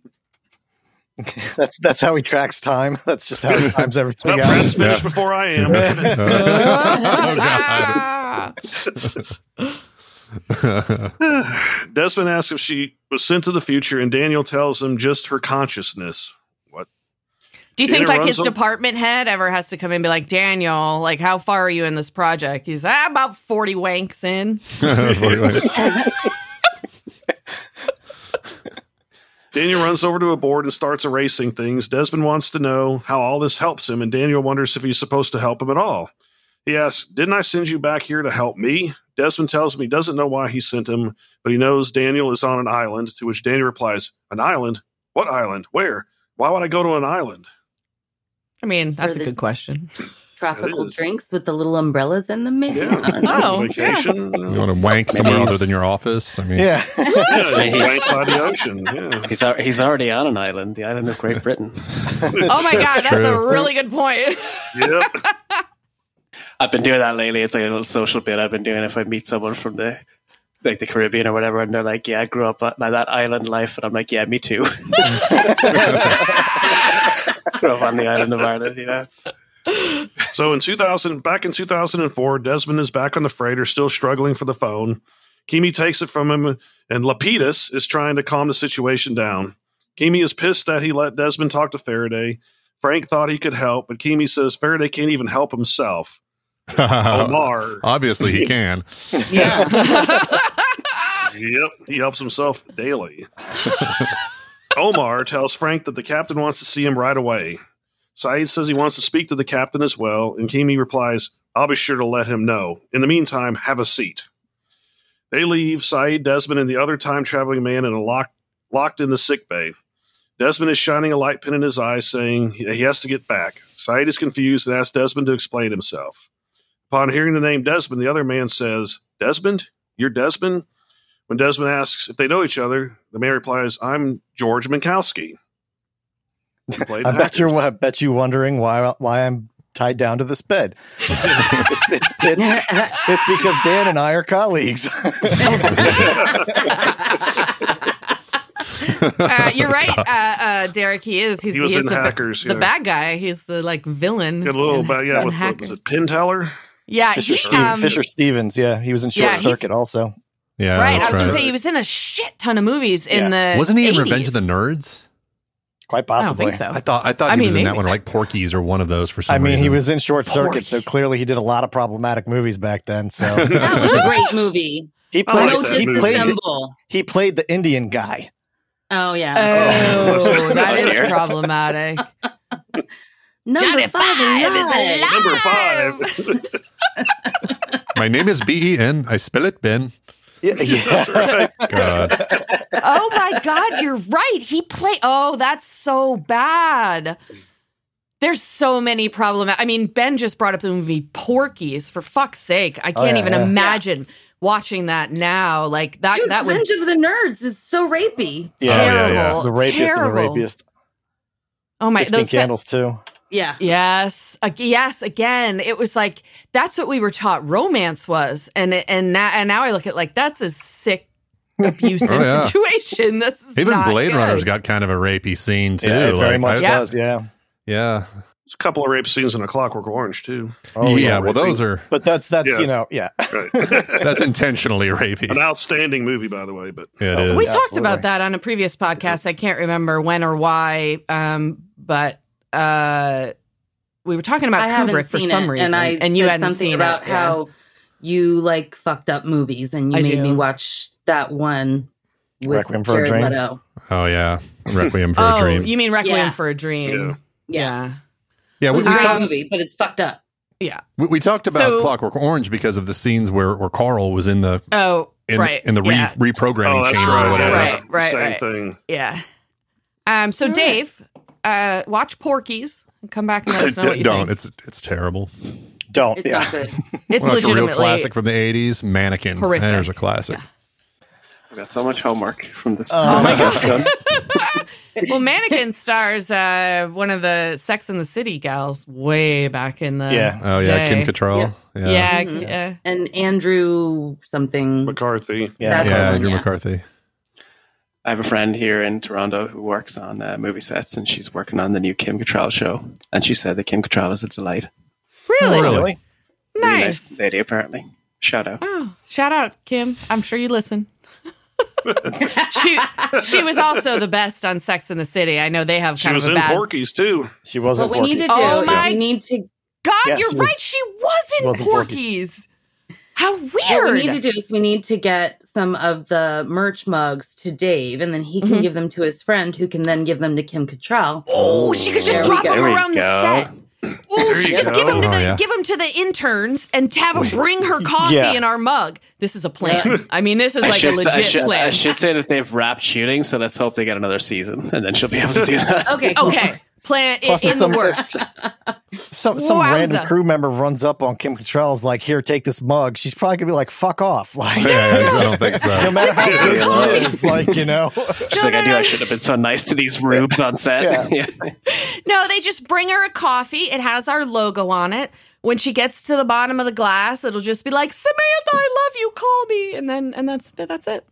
That's that's how he tracks time. That's just how he times everything Well, out. Brad's finished Yeah. before I am. oh God! Desmond asks if she was sent to the future, and Daniel tells him just her consciousness. What? Do you think like his department head ever has to come in and be like, Daniel, like how far are you in this project? He's ah, about forty wanks in. Daniel runs over to a board and starts erasing things. Desmond wants to know how all this helps him, and Daniel wonders if he's supposed to help him at all. He asks, Didn't I send you back here to help me? Desmond tells him he doesn't know why he sent him, but he knows Daniel is on an island, to which Daniel replies, An island? What island? Where? Why would I go to an island? I mean, that's a good question. Tropical drinks with the little umbrellas in them. Maybe. Yeah. I don't know. Oh, Vacation? You uh, want to wank somewhere other than your office? I mean, Yeah. Yeah, wank by the ocean. Yeah. He's he's already on an island, the island of Great Britain. Oh my god, that's a really good point. Yep. I've been doing that lately. It's like a little social bit I've been doing. If I meet someone from the like the Caribbean or whatever, and they're like, "Yeah, I grew up on that island life," and I'm like, "Yeah, me too." grew up on the island of Ireland. You know, So in 2000, back in 2004, Desmond is back on the freighter, still struggling for the phone. Keamy takes it from him, and Lapidus is trying to calm the situation down. Keamy is pissed that he let Desmond talk to Faraday. Frank thought he could help, but Keamy says Faraday can't even help himself. Omar, obviously he can. Yeah. yep, he helps himself daily. Omar tells Frank that the captain wants to see him right away. Sayid says he wants to speak to the captain as well, and Keamy replies, I'll be sure to let him know. In the meantime, have a seat. They leave Sayid, Desmond, and the other time traveling man in a lock, locked in the sick bay. Desmond is shining a light pin in his eye, saying he has to get back. Sayid is confused and asks Desmond to explain himself. Upon hearing the name Desmond, the other man says, Desmond? You're Desmond? When Desmond asks if they know each other, the man replies, I'm George Minkowski. I bet Hackers. you're I bet you wondering why why I'm tied down to this bed. it's, it's, it's, it's because Dan and I are colleagues. uh, you're right, uh, uh, Derek. He is. He's, He was is in the, Hackers, the yeah. bad guy. He's the like villain. Got a little in- bit, yeah, with what, Hackers. was it Pin Teller? Yeah, Fisher, he, Steve, um, Fisher Stevens, yeah, he was in Short yeah, Circuit also. Yeah, right. I that's was going to say he was in a shit ton of movies in the. Wasn't he in Revenge of the Nerds? Quite I don't possibly. think so. I thought I thought I he mean, was in that one, or like Porky's or one of those for some I mean, he was in Short Circuit, so clearly he did a lot of problematic movies back then. So That was a great movie. he played like No he played the, he played the Indian guy. Oh yeah. Oh, that is problematic. Number Johnny five, Five is alive. alive. Number five. My name is B E N. I spell it Ben. Yeah, yeah. God. oh my god, you're right. He played. Oh, that's so bad. There's so many problematic. I mean, Ben just brought up the movie Porky's. For fuck's sake, I oh, can't yeah, even yeah. imagine watching that now. Like that. Dude, that would Revenge of the Nerds is so rapey. Yeah, yeah, terrible. yeah. the rapiest terrible. and the rapist. Oh my, Sixteen those se- candles too. Yeah. Yes, Ag- yes. Again, it was like that's what we were taught romance was, and and now and now I look at like that's a sick, abusive Oh, yeah. situation. That's Even not Blade good. Runner's got kind of a rapey scene too. Yeah, it very much I- does. Yeah. yeah. There's a couple of rape scenes in A Clockwork Orange too. Oh yeah. Well, those are But that's that's Yeah. you know yeah. Right. that's intentionally rapey. An outstanding movie, by the way. But It Oh, is. We Yeah, talked absolutely. about that on a previous podcast. I can't remember when or why, um, but uh, we were talking about I Kubrick for some it, reason, and I you said hadn't something seen about it. yeah. how you like fucked up movies, and you I made do. me watch that one with Requiem for a Dream? Leto. Oh yeah. Requiem for oh, a Dream. you mean Requiem Yeah. for a Dream? Yeah. Yeah. yeah. It We, was we, a great talked, movie, but it's fucked up. Yeah. we, we talked about So- Clockwork Orange because of the scenes where, where Carl was in the Oh, in, right. in the re, yeah. reprogramming oh, that's chamber right. or whatever. Right, right, Same right. thing. yeah. Um. So, All right. Dave, uh, watch Porky's and come back and let us know what you Don't. think. It's it's terrible. Don't It's yeah. not good. It's Well, that's a real legitimately classic from the '80s. Mannequin. Horrific. There's a classic. I've got so much homework from this. Oh my podcast. well, Mannequin stars uh, one of the Sex and the City gals way back in the Yeah. Oh yeah, Kim day. Cattrall. Yeah, Yeah. yeah, Mhm. yeah. And Andrew something. McCarthy. Yeah. That's Yeah, awesome, Andrew yeah. McCarthy. I have a friend here in Toronto who works on uh, movie sets, and she's working on the new Kim Cattrall show. And she said that Kim Cattrall is a delight. Really? Really? Really? Really Nice. nice lady, apparently. Shout out. Oh, shout out, Kim. I'm sure you listen. she she was also the best on Sex and the City. I know they have She kind was of a in bad. Porky's too. She wasn't. What we need to do Oh my- we need to God, Yeah, you're she was- right. She was in was in Porky's. How weird. what we need to do is we need to get some of the merch mugs to Dave, and then he can Mhm. give them to his friend, who can then give them to Kim Cattrall. Oh, she could just There drop them around the set. Oh, she you just go. give them to Oh, the yeah. give them to the interns and have them bring her coffee Yeah. in our mug. This is a plan. I mean, this is I like a should, legit I, should, plan. I should say that they've wrapped shooting, so let's hope they get another season, and then she'll be able to do that. Okay. Okay, plan i- Plus, in if the some- works. Some some Wowza. random crew member runs up on Kim Cattrall's like, "Here, take this mug." She's probably gonna be like, "Fuck off!" Like, Yeah, I don't think so. no matter how good Yeah. she is, like you know. She's like, I knew I should have been so nice to these rubes on set. Yeah. Yeah. No, they just bring her a coffee. It has our logo on it. When she gets to the bottom of the glass, it'll just be like, "Samantha, I love you. Call me." And then and that's that's it.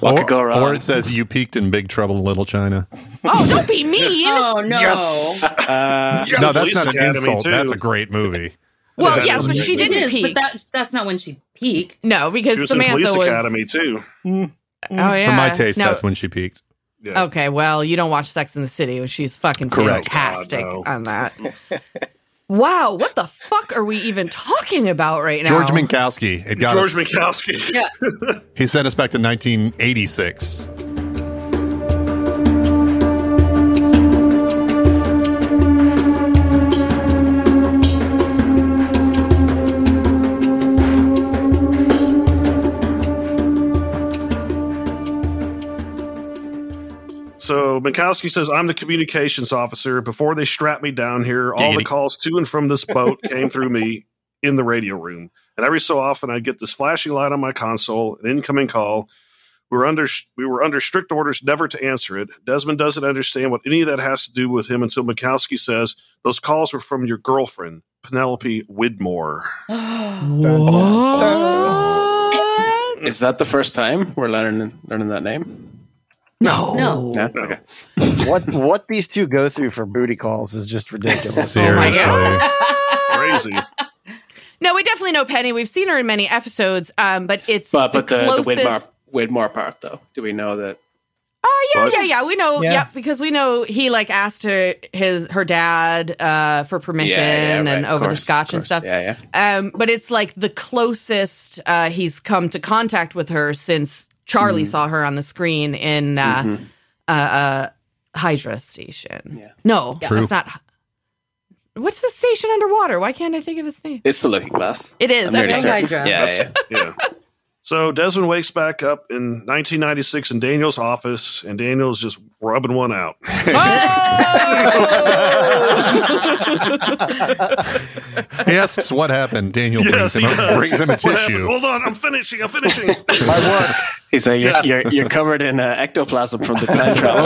What could go Or wrong? it says you peaked in Big Trouble in Little China. Oh, don't be mean. Oh no! Uh, Yeah, no, that's Police not an Academy, insult. too. That's a great movie. well, that yes, but was she It didn't is, peak. but that that's not when she peaked. no, because She was in Samantha Police was. Academy too. Oh yeah. For my taste, No, that's when she peaked. Yeah. Okay, well, you don't watch Sex in the City. She's fucking Correct. fantastic God, no. on that. wow, what the fuck are we even talking about right now? George Minkowski. It got George us, Minkowski. He sent us back to 1986. So Minkowski says, I'm the communications officer. Before they strapped me down here, all the calls to and from this boat came through me in the radio room. And every so often I get this flashing light on my console, an incoming call. We were under we were under strict orders never to answer it. Desmond doesn't understand what any of that has to do with him until Minkowski says those calls were from your girlfriend, Penelope Widmore. What? is that the first time we're learning learning that name? No. No. Yeah. Okay. what what these two go through for booty calls is just ridiculous. Oh my Seriously. god. Crazy. No, we definitely know Penny. We've seen her in many episodes, um, but it's But but the, the, the closest. Widmore, Widmore part though. Do we know that? Oh yeah, What? yeah, yeah. We know, Yeah. yeah. because we know he like asked her his her dad uh, for permission Yeah, yeah, right, and of over the scotch and stuff. Yeah, yeah. Um, but it's like the closest uh, he's come to contact with her since Charlie saw her on the screen in uh, Mhm. uh, uh, Hydra Station. Yeah. No, True. it's not. What's the station underwater? Why can't I think of its name? It's the Looking Glass. It is. I'm Okay. Hydra. Yeah, yeah. yeah. So Desmond wakes back up in 1996 in Daniel's office, and Daniel's just rubbing one out. He asks what happened. Daniel brings, him, a, brings him a What happened? tissue. Hold on, I'm finishing. I'm finishing. My work. He's like, you're, you're, you're covered in uh, ectoplasm from the time travel.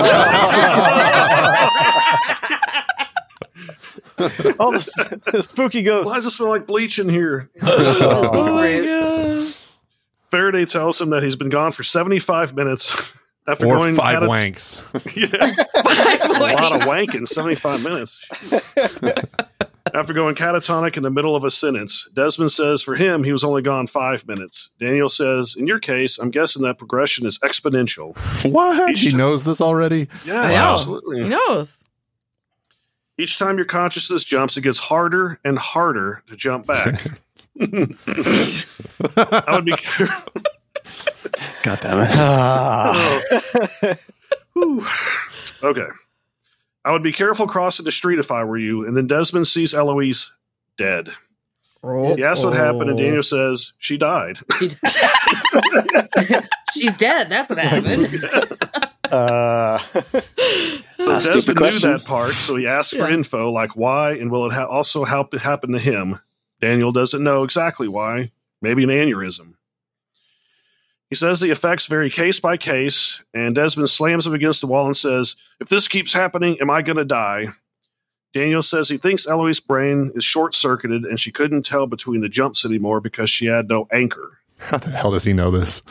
oh, the, the spooky ghost. Why does it smell like bleach in here? Oh my god. Faraday tells him that he's been gone for 75 minutes after Or going five catat- wanks. Yeah, a lot of wanking, 75 minutes. After going catatonic in the middle of a sentence, Desmond says for him, he was only gone five minutes. Daniel says, In your case, I'm guessing that progression is exponential. What? Each He ti- knows this already? Yeah, I know. absolutely. He knows. Each time your consciousness jumps, it gets harder and harder to jump back. I would be God damn it. Ah. Whew. okay. I would be careful crossing the street if I were you. And then Desmond sees Eloise dead. He asks what happened, and Daniel says she died. She- She's dead. That's what happened. Uh, So Ah, Desmond knew questions. that part, so he asked for info like why and will it ha- also help it happen to him. Daniel doesn't know exactly why. Maybe an aneurysm. He says the effects vary case by case, and Desmond slams him against the wall and says, "If this keeps happening, am I going to die?" Daniel says he thinks Eloise's brain is short circuited and she couldn't tell between the jumps anymore because she had no anchor. How the hell does he know this?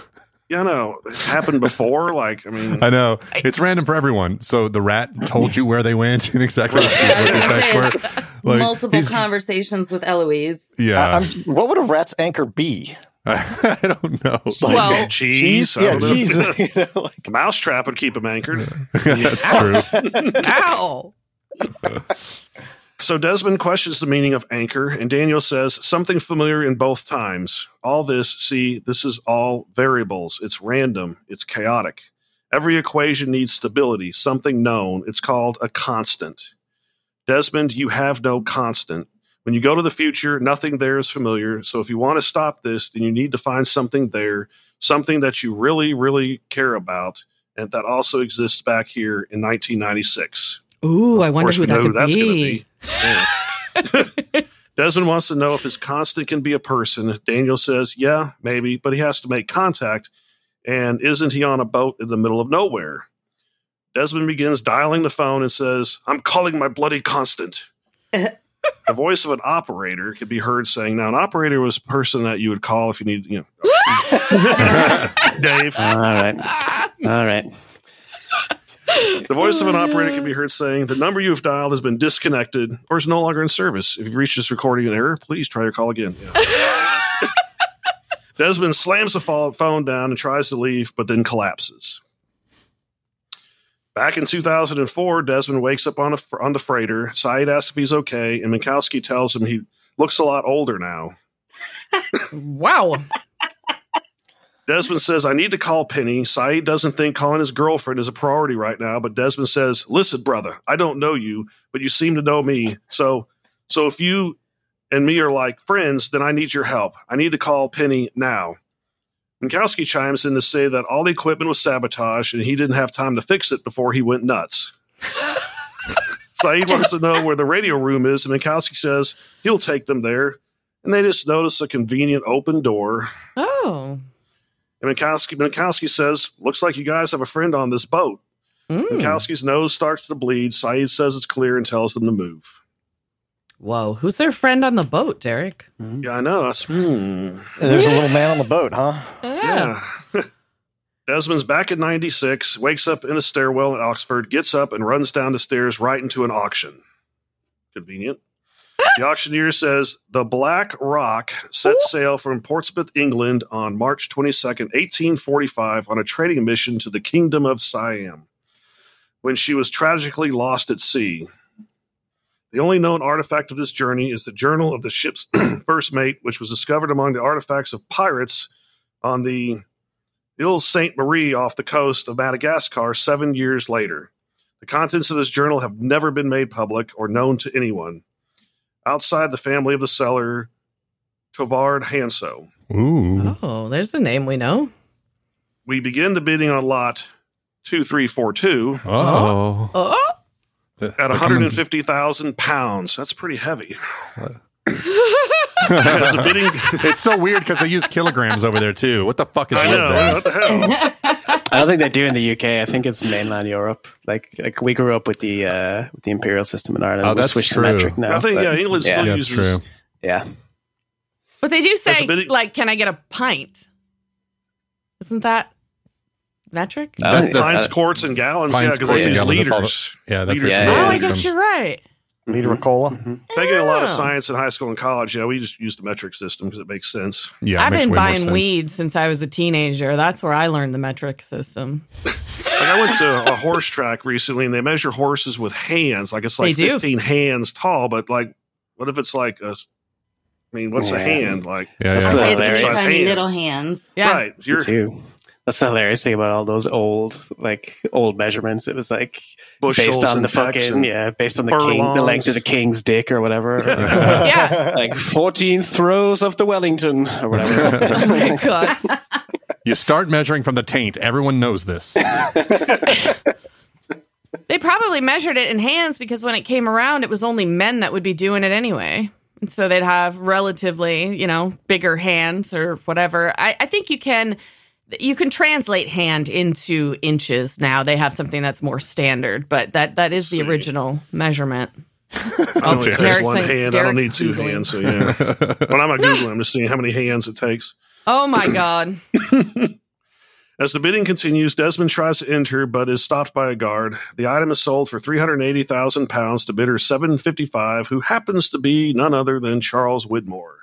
Yeah, no, it's happened before. Like, I mean, I know. It's random for everyone. So the rat told you where they went and exactly what Yeah, I was the effects were. Like, Multiple conversations with Eloise. Yeah. I'm, what would a rat's anchor be? I don't know. Well, cheese, I Yeah, know. cheese. you know, like, A mousetrap would keep him anchored. Yeah, That's true. Ow. So Desmond questions the meaning of anchor, and Daniel says something familiar in both times. All this, see, this is all variables. It's random. It's chaotic. Every equation needs stability, something known. It's called a constant. Desmond, you have no constant. When you go to the future, nothing there is familiar. So if you want to stop this, then you need to find something there, something that you really, really care about, and that also exists back here in 1996. Ooh, I wonder who we that know who that's gonna be. Yeah. Desmond wants to know if his constant can be a person. Daniel says, yeah, maybe, but he has to make contact. And isn't he on a boat in the middle of nowhere? Desmond begins dialing the phone and says, I'm calling my bloody constant. the voice of an operator could be heard saying, now, an operator was a person that you would call if you need, you know, Dave. All right. All right. The voice of an operator can be heard saying, The number you have dialed has been disconnected or is no longer in service. If you've reached this recording in error, please try your call again. Yeah. Desmond slams the phone phone down and tries to leave, but then collapses. Back in 2004, Desmond wakes up on, a, on the freighter. Sayid asks if he's okay, and Minkowski tells him he looks a lot older now. Wow. Desmond says, I need to call Penny. Sayid doesn't think calling his girlfriend is a priority right now, but Desmond says, Listen, brother, I don't know you, but you seem to know me. So so if you and me are like friends, then I need your help. I need to call Penny now. Minkowski chimes in to say that all the equipment was sabotaged and he didn't have time to fix it before he went nuts. Sayid wants to know where the radio room is, and Minkowski says he'll take them there. And they just notice a convenient open door. Oh. And Minkowski, Minkowski says, Looks like you guys have a friend on this boat. Mm. Minkowski's nose starts to bleed. Sayid says it's clear and tells them to move. Whoa. Who's their friend on the boat, Derek? Yeah, I know. That's, hmm. there's a little man on the boat, huh? Yeah. Desmond's back at 96, wakes up in a stairwell at Oxford, gets up and runs down the stairs right into an auction. Convenient. The auctioneer says the Black Rock set sail from Portsmouth, England on March 22nd, 1845, on a trading mission to the Kingdom of Siam when she was tragically lost at sea. The only known artifact of this journey is the journal of the ship's first mate, which was discovered among the artifacts of pirates on the Ile Sainte Marie off the coast of Madagascar seven years later. The contents of this journal have never been made public or known to anyone outside the family of the seller, Tovard Hanso. Ooh. Oh, there's a name we know. We begin the bidding on lot 2342 Oh. Oh, uh-huh. uh-huh. at 150,000 pounds. That's pretty heavy. As the bidding, it's so weird because they use kilograms over there too. What the fuck is I with know. that? What the hell? I don't think they do in the UK. I think it's mainland Europe. Like like we grew up with the uh, with the imperial system in Ireland. Oh, we that's switched true. to metric now. I think, but- yeah, England yeah, still Yeah, uses. true. yeah. but they do say bit- like, "Can I get a pint?" Isn't that metric? I That's- that's- Pints, quarts, and gallons. Pints, yeah, because quarts, they use gallons, that's all liters. Yeah, that's Liters Yeah, in yeah, oh, I guess you're right. Liter of cola. Taking a lot of Oh. science in high school and college, yeah, we just use the metric system because it makes sense. Yeah, I've been buying sense. weed since I was a teenager. That's where I learned the metric system. Like I went to a horse track recently, and they measure horses with hands. Like it's like fifteen hands tall, but like, what if it's like a? I mean, what's a hand like? Yeah, That's yeah. the- With Size tiny hands. little hands. Yeah. Right, you're too. That's the hilarious thing about all those old like old measurements. It was like bushels based on the fucking yeah, based on the king, the length of the king's dick or whatever. Yeah. like fourteen throws of the Wellington or whatever. Oh my god. You start measuring from the taint. Everyone knows this. They probably measured it in hands because when it came around, it was only men that would be doing it anyway. And so they'd have relatively, you know, bigger hands or whatever. I, I think you can you can translate hand into inches now. They have something that's more standard, but that that is the See. original measurement. It only takes Derek's one saying- hand. I don't need two Googling. hands. So yeah, when I'm not googling, I'm just seeing how many hands it takes. Oh my god. As the bidding continues, Desmond tries to enter but is stopped by a guard. The item is sold for three hundred eighty thousand pounds to bidder seven fifty five, who happens to be none other than Charles Widmore.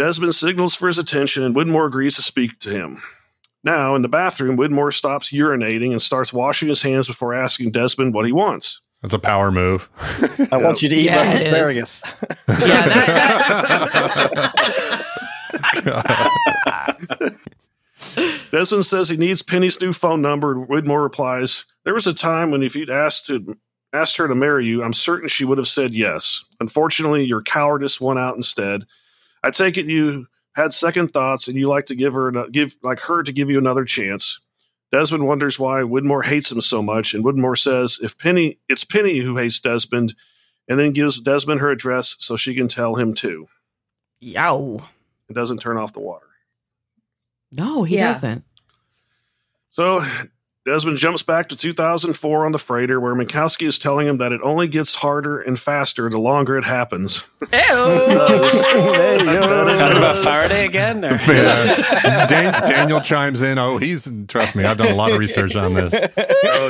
Oop. Desmond signals for his attention, and Widmore agrees to speak to him. Now, in the bathroom, Widmore stops urinating and starts washing his hands before asking Desmond what he wants. That's a power move. I want you to eat Yeah, less asparagus. Yeah, that, that- Desmond says he needs Penny's new phone number, and Widmore replies, There was a time when if you'd asked to asked her to marry you, I'm certain she would have said yes. Unfortunately, your cowardice won out instead. I take it you had second thoughts and you like to give her give like her to give you another chance. Desmond wonders why Widmore hates him so much, and Widmore says if Penny it's Penny who hates Desmond, and then gives Desmond her address so she can tell him too. yow. It doesn't turn off the water. No, he Yeah. doesn't. So Desmond jumps back to 2004 on the freighter, where Minkowski is telling him that it only gets harder and faster the longer it happens. Ew. There. Talking about Faraday again? Or? Yeah. Dan- Daniel chimes in. Oh, he's trust me. I've done a lot of research on this. Oh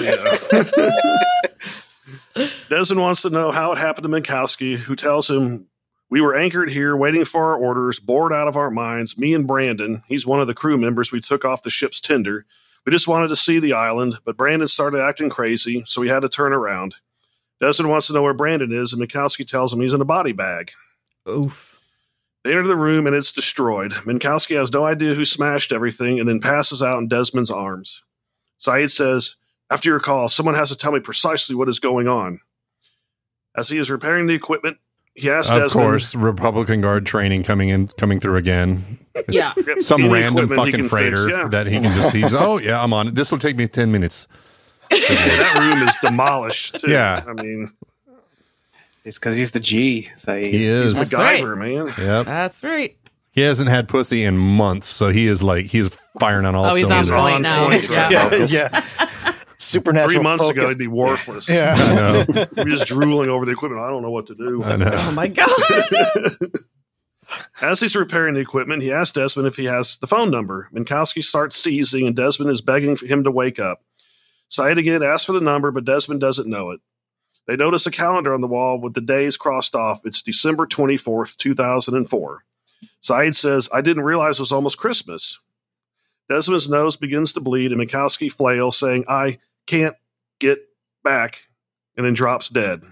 yeah. Desmond wants to know how it happened to Minkowski, who tells him, "We were anchored here, waiting for our orders, bored out of our minds. Me and Brandon, he's one of the crew members we took off the ship's tender. We just wanted to see the island, but Brandon started acting crazy, so we had to turn around." Desmond wants to know where Brandon is, and Minkowski tells him he's in a body bag. Oof. They enter the room and it's destroyed. Minkowski has no idea who smashed everything and then passes out in Desmond's arms. Sayid says, After your call, someone has to tell me precisely what is going on. As he is repairing the equipment, he asks Of Desmond, course, Republican Guard training coming in, coming through again. Yeah. Some any random fucking freighter fix, yeah. that he can just. He's oh yeah, I'm on it. This will take me ten minutes. that room is demolished. Too. Yeah. I mean, It's because he's the G. So he, He is. That's MacGyver, man. Yep. That's right. He hasn't had pussy in months, so he is like he's firing on all Oh, he's on cylinders. point now. point, Yeah. right. yeah, yeah. Supernatural. Three months ago, focused. he'd be worthless. I Yeah. know. We're just drooling over the equipment. I don't know what to do. I know. Oh my god. As he's repairing the equipment, he asks Desmond if he has the phone number. Minkowski starts seizing, and Desmond is begging for him to wake up. Sayid again asks for the number, but Desmond doesn't know it. They notice a calendar on the wall with the days crossed off. It's December 24th, 2004. Sayid says, I didn't realize it was almost Christmas. Desmond's nose begins to bleed, and Minkowski flails, saying, I can't get back, and then drops dead.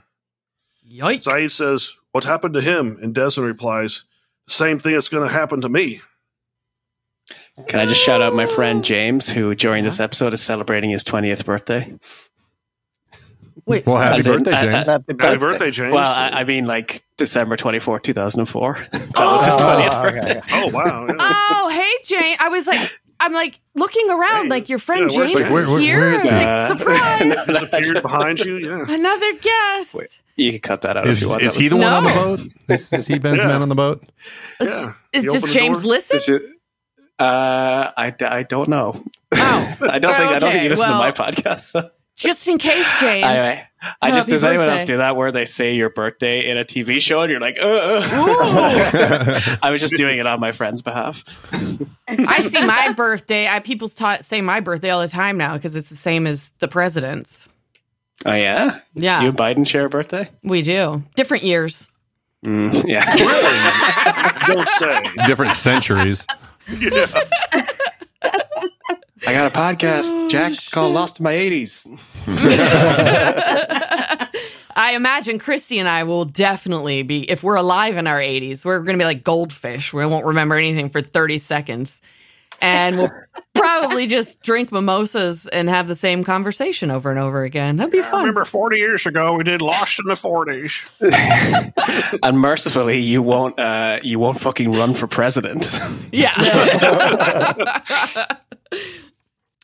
Yikes. Sayid says, What happened to him? And Desmond replies, The same thing that's going to happen to me. Can I just shout out my friend James, who during this episode is celebrating his 20th birthday? Wait, Well, happy As in- birthday, uh, James. uh, Happy Happy birthday, James. Well, I, I mean, like December 24, 2004. that was his 20th Oh, okay, birthday. okay. oh, wow. yeah. Oh, hey, Jane. I was like, I'm like looking around, Hey. like your friend Yeah, James like, where- where- is here. where is I like, surprise, no, no, behind you. Yeah. another guest. Wait. You can cut that out Is, if you want. is That he the was- one on the boat? Is, is he Ben's Yeah. man on the boat? Is, Yeah. is You does James door? listen? Did you- Uh, I, I don't know. Oh, I don't think I don't think Okay, you listen well- to my podcast. So. just in case, James. Anyway, I just Happy does anyone else do that where they say your birthday in a TV show and you're like, uh. I was just doing it on my friend's behalf. I see my birthday. I people ta- say my birthday all the time now because it's the same as the president's. Oh yeah, Yeah, you and Biden share a birthday. we do. Different years. Mm, yeah. Don't say. Different centuries. Yeah. I got a podcast, Jack. It's called Lost in My 80s. I imagine Christy and I will definitely be, if we're alive in our 80s, we're going to be like goldfish. We won't remember anything for 30 seconds. And we'll probably just drink mimosas and have the same conversation over and over again. That'd be I fun. remember 40 years ago we did Lost in the 40s. And mercifully, you won't. Uh, you won't fucking run for president. Yeah.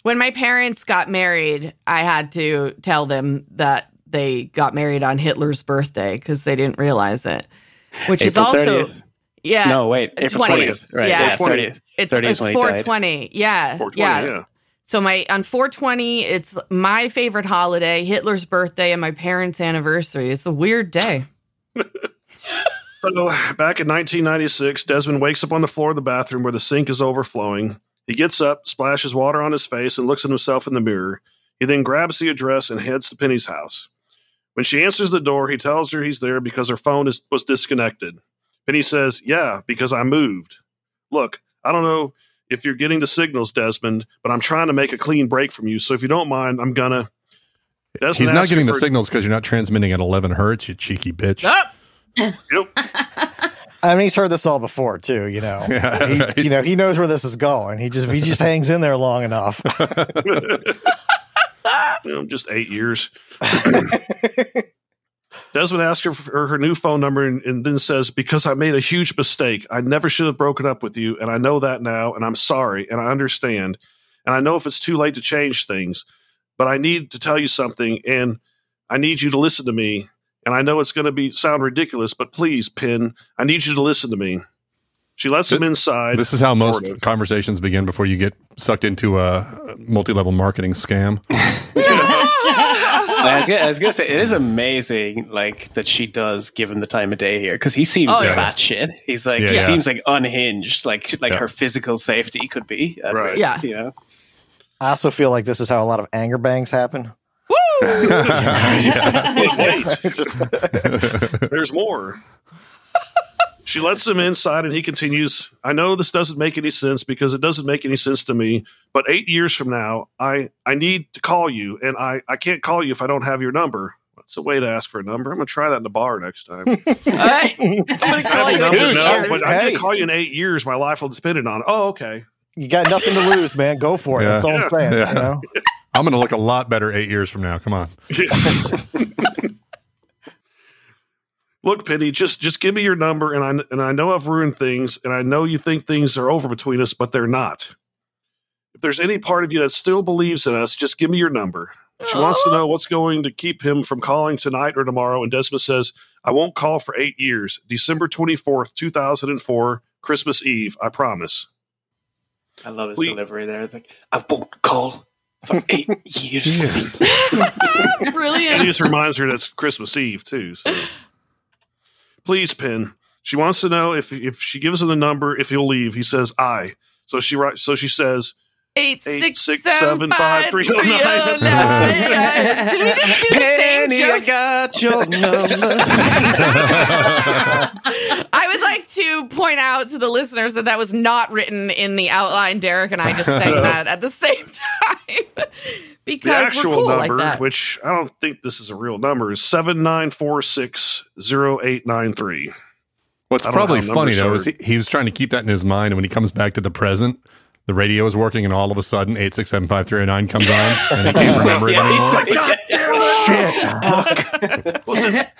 When my parents got married, I had to tell them that they got married on Hitler's birthday because they didn't realize it. Which is also 30th. yeah. No, wait, April 20th. twentieth. Right? Yeah. Yeah, thirtieth. It's, 30 is it's when he died. 420. Yeah. 420, yeah. yeah. So my on 420, it's my favorite holiday, Hitler's birthday, and my parents' anniversary. It's a weird day. So, back in 1996, Desmond wakes up on the floor of the bathroom where the sink is overflowing. He gets up, splashes water on his face, and looks at himself in the mirror. He then grabs the address and heads to Penny's house. When she answers the door, he tells her he's there because her phone is, was disconnected. Penny says, Yeah, because I moved. Look, I don't know if you're getting the signals, Desmond, but I'm trying to make a clean break from you. So if you don't mind, I'm gonna. Desmond He's not getting the for- signals because you're not transmitting at 11 hertz, you cheeky bitch. Ah! Yep. I mean, he's heard this all before too. You know, Yeah, he, right. you know, he knows where this is going. He just he just hangs in there long enough. you know, just eight years. Desmond asks her for her new phone number and, and then says, Because I made a huge mistake. I never should have broken up with you. And I know that now. And I'm sorry. And I understand. And I know if it's too late to change things, but I need to tell you something. And I need you to listen to me. And I know it's going to be sound ridiculous, but please, Pin, I need you to listen to me. She lets him inside. This is how most of. conversations begin before you get sucked into a multi level marketing scam. I was, gonna, I was gonna say it is amazing, like that she does give him the time of day here because he seems Oh, like yeah. batshit. He's like Yeah, he yeah. seems like unhinged, like like Yeah. her physical safety could be Right. risk, Yeah. you know. I also feel like this is how a lot of anger bangs happen. Wait, Just- There's more. She lets him inside and he continues, I know this doesn't make any sense because it doesn't make any sense to me, but eight years from now, I, I need to call you and I, I can't call you if I don't have your number. That's a way to ask for a number. I'm going to try that in the bar next time. All right. I'm going to call you. in number, eight no, years. but I Hey. can call you in eight years. My life will depend on it. Oh, okay. you got nothing to lose, man. Go for it. Yeah. That's all I'm saying. Yeah. You know? I'm going to look a lot better eight years from now. Come on. Look, Penny, just just give me your number, and I and I know I've ruined things, and I know you think things are over between us, but they're not. If there's any part of you that still believes in us, just give me your number. She wants to know what's going to keep him from calling tonight or tomorrow, and Desmond says, "I won't call for eight years. December twenty fourth, two thousand and four, Christmas Eve. I promise." I love his Please. delivery there. Like I won't call for eight years. And he just reminds her that's Christmas Eve too. So, please, Pin. She wants to know if if she gives him the number, if he'll leave. He says, "I." So she writes. So she says, Eight, Eight, six, six, seven, seven, five, five, three, oh, three, oh, oh, nine. nine. Did we just do the same Penny, I got your number. I would like to point out to the listeners that that was not written in the outline. Derek and I just sang that at the same time The because we're actual cool number, like that. which I don't think this is a real number, is seven nine four six zero eight nine three. What's I don't know probably funny though are. is he, he was trying to keep that in his mind, and when he comes back to the present, the radio is working, and all of a sudden, eight six seven five three zero nine comes on, and he can't remember it Yeah, he's anymore. like, God damn it! Shit.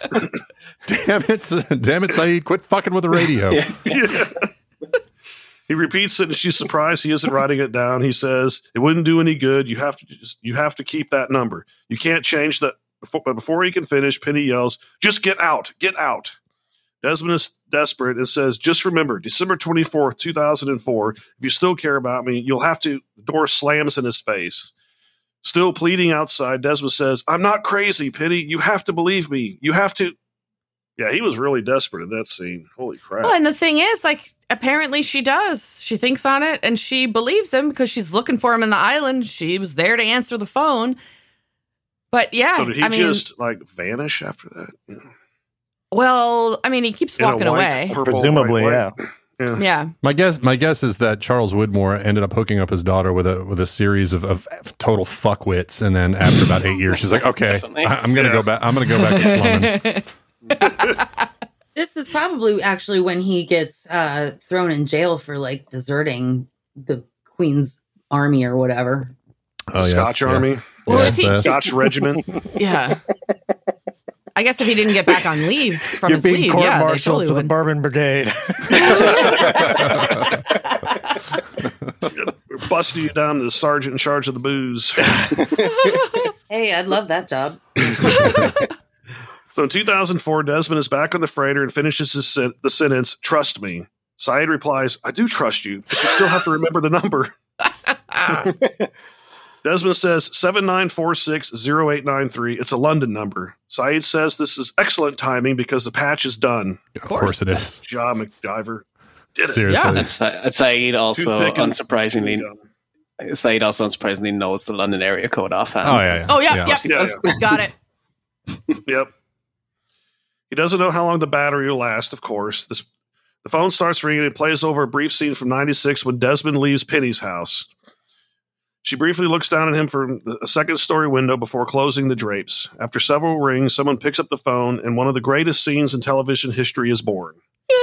damn it, damn it, Sayid, quit fucking with the radio. Yeah. he repeats it, and she's surprised he isn't writing it down. He says, "It wouldn't do any good. You have to just, you have to keep that number. You can't change that." Before, but before he can finish, Penny yells, "Just get out! Get out!" Desmond is desperate and says, "Just remember, December twenty fourth, two thousand and four. If you still care about me, you'll have to." The door slams in his face. Still pleading outside, Desmond says, "I'm not crazy, Penny. You have to believe me. You have to." Yeah, he was really desperate in that scene. Holy crap! Well, and the thing is, like, apparently she does. She thinks on it and she believes him because she's looking for him in the island. She was there to answer the phone. But yeah, So did he I mean, just like vanish after that? Yeah. Well, I mean, he keeps In a walking white, away. purple, Presumably, white yeah. Yeah. Yeah. My guess, my guess is that Charles Widmore ended up hooking up his daughter with a with a series of, of total fuckwits, and then after about eight years, she's like, "Okay, Definitely. I, am gonna Yeah. go back. I'm gonna go back to slumming." This is probably actually when he gets uh, thrown in jail for like deserting the Queen's army or whatever. Oh, yes, Scotch yeah. Army, Well, Yes, is he- yes. Scotch Regiment. Yeah. I guess if he didn't get back on leave from You're his being leave, court yeah, they martialed totally to the would. Bourbon Brigade. We're busting you down to the sergeant in charge of the booze. Hey, I'd love that job. So in 2004, Desmond is back on the freighter and finishes his sen- the sentence, "Trust me." Sayid replies, "I do trust you, but you still have to remember the number." Desmond says seven nine four six zero eight nine three. It's a London number. Sayid says this is excellent timing because the patch is done. Of course. course it is. Ja MacGyver did it. Seriously. Yeah. That's that's Sayid also unsurprisingly Sayid also unsurprisingly knows the London area code offhand. Oh yeah. yeah. Oh, yeah, yeah. yeah. Yeah, yeah. Got it. Yep. He doesn't know how long the battery will last, of course. This, the phone starts ringing and plays over a brief scene from 96 when Desmond leaves Penny's house. She briefly looks down at him from a second story window before closing the drapes. After several rings, someone picks up the phone, and one of the greatest scenes in television history is born. Yeah,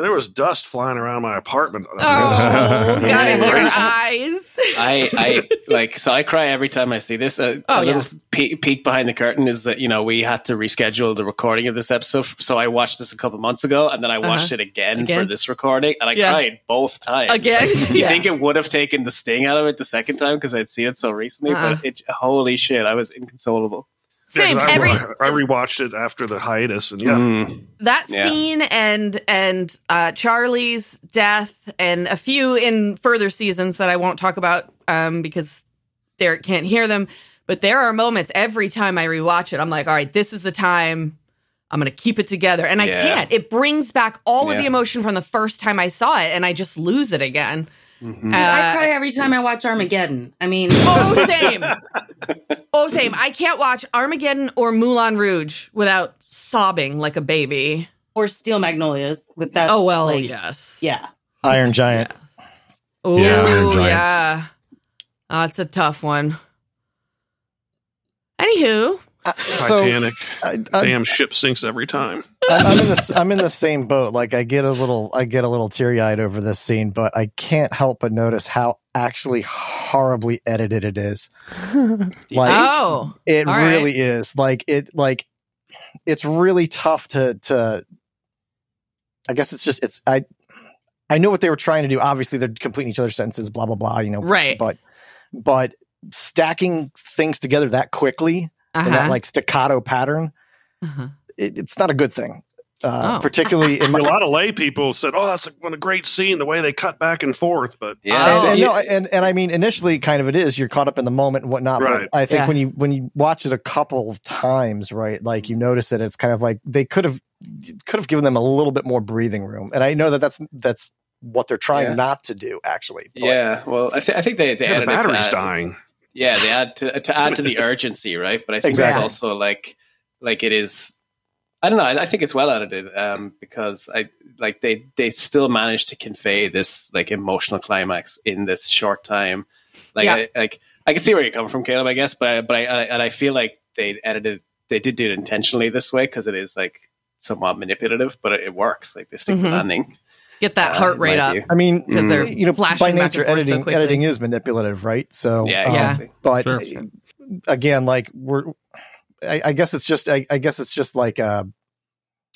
there was dust flying around my apartment. Oh, got in your eyes. I, I like so I cry every time I see this. Uh, Oh, a little yeah. pe- peek behind the curtain is that you know we had to reschedule the recording of this episode, so I watched this a couple months ago, and then I watched it again, Uh-huh. Again? for this recording, and I Yeah. cried both times. Again? you Yeah. think it would have taken the sting out of it the second time because I'd seen it so recently, Uh-uh. but it holy shit, I was inconsolable. Yeah, 'cause Same. I, Every I rewatched it after the hiatus, and yeah, Mm. that Yeah. scene and and uh, Charlie's death and a few in further seasons that I won't talk about um, because Derek can't hear them. But there are moments every time I rewatch it, I'm like, all right, this is the time. I'm going to keep it together. And I Yeah. can't. It brings back all of the emotion from the first time I saw it, and I just lose it again. Mhm. Uh, I cry every time I watch Armageddon. I mean, Oh, same. oh, same. I can't watch Armageddon or Moulin Rouge without sobbing like a baby. or Steel Magnolias with that. oh, well, like, yes. Yeah. Iron Giant. Oh, Yeah, Iron yeah. Oh, it's a tough one. Anywho, Uh, so Titanic. I, I, Damn ship sinks every time. I'm I'm in the I'm in the same boat. Like I get a little I get a little teary eyed over this scene, but I can't help but notice how actually horribly edited it is. Like oh, it all right. really is. Like it like it's really tough to to. I guess it's just it's I. I know what they were trying to do. Obviously, they're completing each other's sentences. Blah blah blah. You know, Right. But but stacking things together that quickly in that uh-huh. like staccato pattern, uh-huh. it, it's not a good thing. Uh, Oh. Particularly in my, a lot of lay people said, "Oh, that's a, what a great scene, the way they cut back and forth." But Yeah, and, and, no, and and I mean initially kind of it is you're caught up in the moment and whatnot. Right. But I think Yeah. when you when you watch it a couple of times, right, like you notice that it's kind of like they could have could have given them a little bit more breathing room. And I know that that's that's what they're trying Yeah. not to do. Actually, But- yeah, well, I, th- I think they they Yeah, the added it to battery's add- dying. Yeah, they add to to add to the urgency, right? But I think Exactly. it's also like like it is. I don't know. I, I think it's well edited um, because I like they they still managed to convey this like emotional climax in this short time. Like Yeah. I, like I can see where you're coming from, Caleb. I guess, but I, but I, I and I feel like they edited they did do it intentionally this way because it is like somewhat manipulative, but it, it works. Like they stick the Mhm. landing. Get that uh, heart in rate up. view. I mean, Because they're you know, flashing by nature, and forth so editing editing is manipulative, right? So Yeah, um, exactly. but Sure. again, like we're, I, I guess it's just, I, I guess it's just like, uh,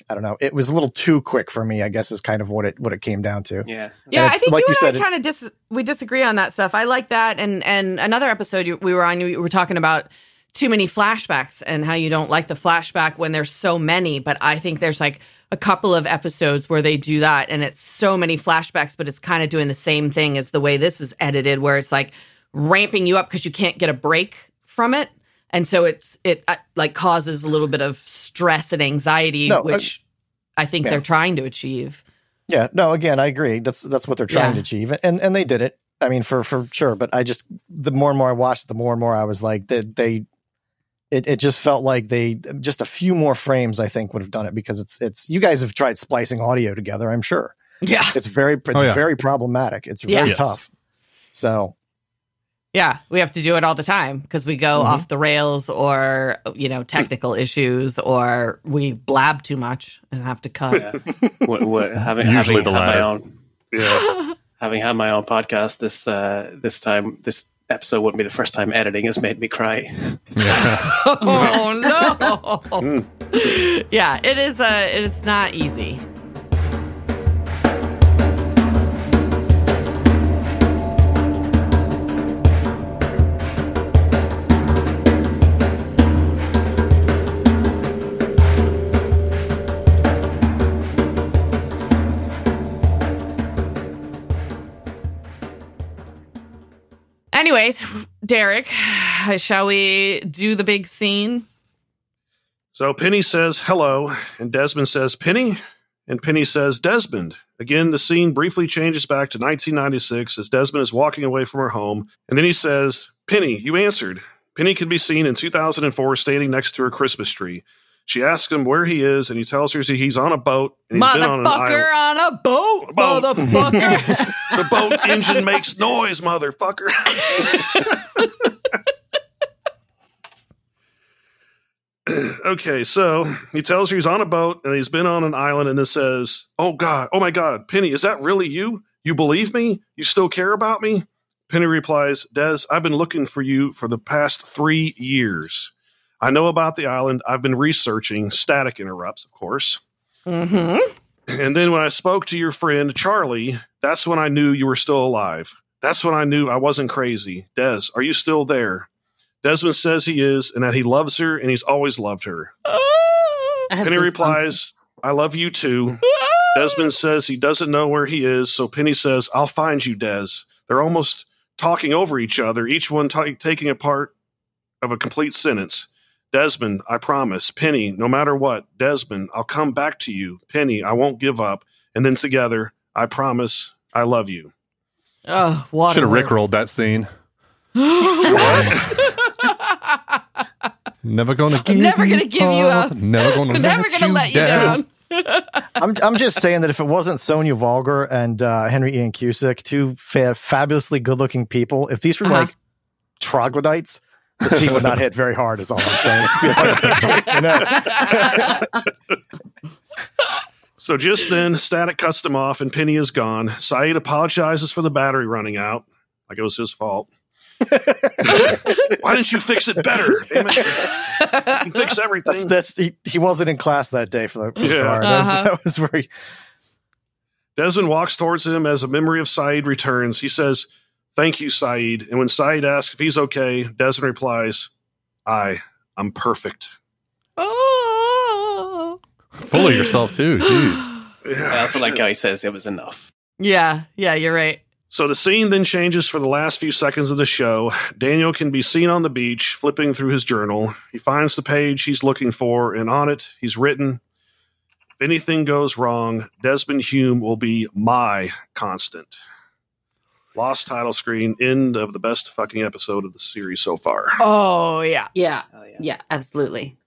I don't know. It was a little too quick for me. I guess is kind of what it what it came down to. Yeah. Yeah, I think like you you and said, I kind of dis- we disagree on that stuff. I like that, and and another episode we were on, you were talking about too many flashbacks and how you don't like the flashback when there's so many. But I think there's like a couple of episodes where they do that, and it's so many flashbacks, but it's kind of doing the same thing as the way this is edited, where it's like ramping you up because you can't get a break from it. And so it's it uh, like causes a little bit of stress and anxiety, No, uh, which I think yeah. they're trying to achieve. Yeah, no, again, I agree. That's that's what they're trying Yeah. to achieve, and and they did it. I mean, for for sure. But I just the more and more I watched, the more and more I was like, they, they it it just felt like they just a few more frames. I think would have done it because it's it's you guys have tried splicing audio together. I'm sure Yeah. it's very it's Oh, yeah. very problematic. It's Yeah. very Yes. tough. So Yeah, we have to do it all the time because we go Mhm. off the rails or, you know, technical issues or we blab too much and have to cut. Yeah. what, what, having Usually having the had my latter. own Yeah. having had my own podcast this uh, this time this episode wouldn't be the first time editing has made me cry. Yeah. oh no. yeah, it is uh it is not easy. Anyways, Derek, shall we do the big scene? So Penny says hello, and Desmond says Penny, and Penny says Desmond. Again, the scene briefly changes back to 1996 as Desmond is walking away from her home, and then he says, Penny, you answered. Penny can be seen in 2004 standing next to her Christmas tree. She asks him where he is, and he tells her he's on a boat. And he's been on an island. Motherfucker on a boat, Boat. motherfucker. The boat engine makes noise, motherfucker. okay, so he tells her he's on a boat and he's been on an island and then says, Oh God, oh my God, Penny, is that really you? You believe me? You still care about me? Penny replies, Des, I've been looking for you for the past three years. I know about the island. I've been researching. Static interrupts, of course. hmm And then when I spoke to your friend Charlie, that's when I knew you were still alive. That's when I knew I wasn't crazy. Des, are you still there? Desmond says he is and that he loves her and he's always loved her. Penny goosebumps. replies, I love you too. Desmond says he doesn't know where he is, so Penny says, I'll find you, Des. They're almost talking over each other, each one ta- taking a part of a complete sentence. Desmond, I promise. Penny, no matter what. Desmond, I'll come back to you. Penny, I won't give up. And then together, I promise, I love you. Oh, water. Should have rickrolled that scene. What? Never gonna give never you gonna give you up. Never gonna Never let gonna you let you down. down. I'm I'm just saying that if it wasn't Sonya Walger and uh, Henry Ian Cusick, two fa- fabulously good looking people, if these were Uh-huh. like troglodytes, the scene would not hit very hard. Is all I'm saying. You know? So just then, Static cuts them off and Penny is gone. Sayid apologizes for the battery running out, like it was his fault. Why didn't you fix it better? Damn it. You fix everything. that's he, he wasn't in class that day for the, for the Yeah. car. That was, Uh-huh. that was very Desmond walks towards him as a memory of Sayid returns. He says, Thank you, Sayid. And when Sayid asks if he's okay, Desmond replies, I, I'm perfect. oh. Full of yourself too. Jeez. I also like how he says it was enough. Yeah, yeah, you're right. So the scene then changes for the last few seconds of the show. Daniel can be seen on the beach flipping through his journal. He finds the page he's looking for, and on it, he's written, If anything goes wrong, Desmond Hume will be my constant. Lost title screen. End of the best fucking episode of the series so far. Oh yeah. Yeah. Oh, yeah. Yeah, absolutely.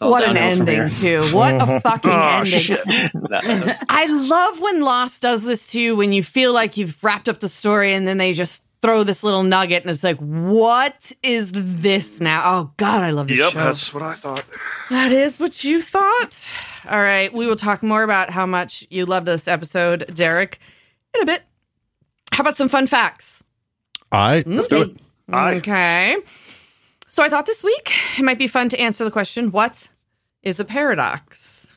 What an ending too. What a fucking Oh, ending. shit. That- I love when Lost does this too, when you feel like you've wrapped up the story and then they just throw this little nugget and it's like, what is this now? Oh God, I love this Yep, show. that's what I thought. That is what you thought. All right, we will talk more about how much you loved this episode, Derek, in a bit. How about some fun facts? All right, mm. let's do it. Aye. Okay. So I thought this week it might be fun to answer the question what is a paradox?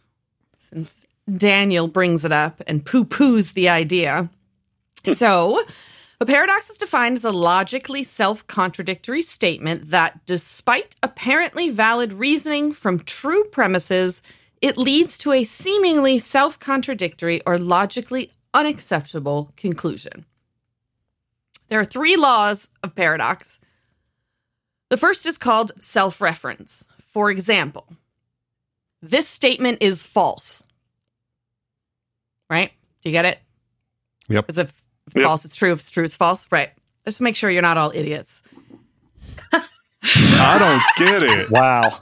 Since Daniel brings it up and poo poos the idea. So, a paradox is defined as a logically self contradictory statement that, despite apparently valid reasoning from true premises, it leads to a seemingly self contradictory or logically unacceptable conclusion. There are three laws of paradox. The first is called self reference. For example, this statement is false. Right? Do you get it? Yep. Because if, if it's Yep. false, it's true. If it's true, it's false. Right. Just make sure you're not all idiots. I don't get it. Wow.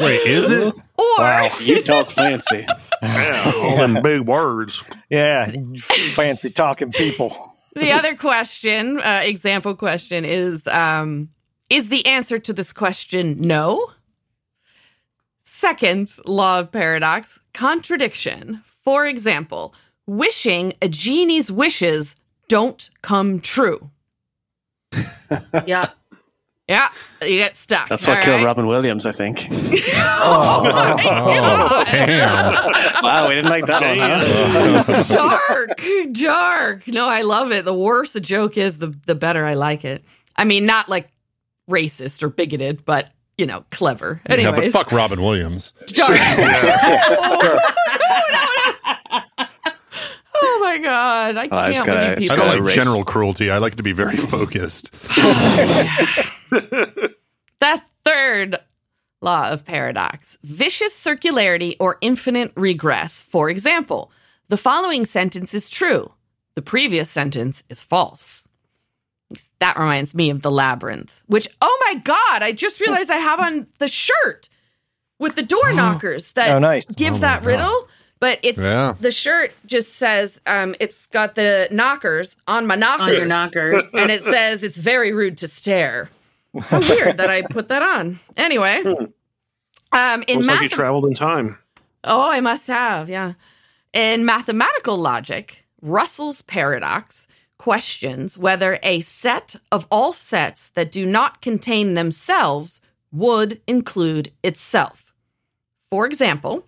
Wait, is it? Or Wow. you talk fancy. Yeah, all them big words. Yeah. Fancy talking people. The other question, uh, example question, is um, Is the answer to this question no? Second law of paradox contradiction. For example, wishing a genie's wishes don't come true. Yeah. Yeah, you get stuck. That's what all killed right? Robin Williams, I think. Oh, my God. Oh, damn. wow, we didn't like that one, huh? dark, dark. No, I love it. The worse a joke is, the the better I like it. I mean, not like racist or bigoted, but you know, clever. Yeah, but fuck Robin Williams. dark. Oh my god, I Oh, I just can't gotta- believe I people. don't gotta like race. general cruelty. I like to be very focused. Oh, the third law of paradox vicious circularity or infinite regress. For example, the following sentence is true, the previous sentence is false. That reminds me of the labyrinth, which, oh my God, I just realized I have on the shirt with the door knockers that Oh, nice. give Oh my that God. Riddle. But it's Yeah. the shirt just says um, it's got the knockers on my knockers On your knockers. and it says it's very rude to stare. How weird that I put that on. Anyway, um, in Looks like you traveled in time. oh, I must have, yeah. In mathematical logic, Russell's paradox questions whether a set of all sets that do not contain themselves would include itself. For example,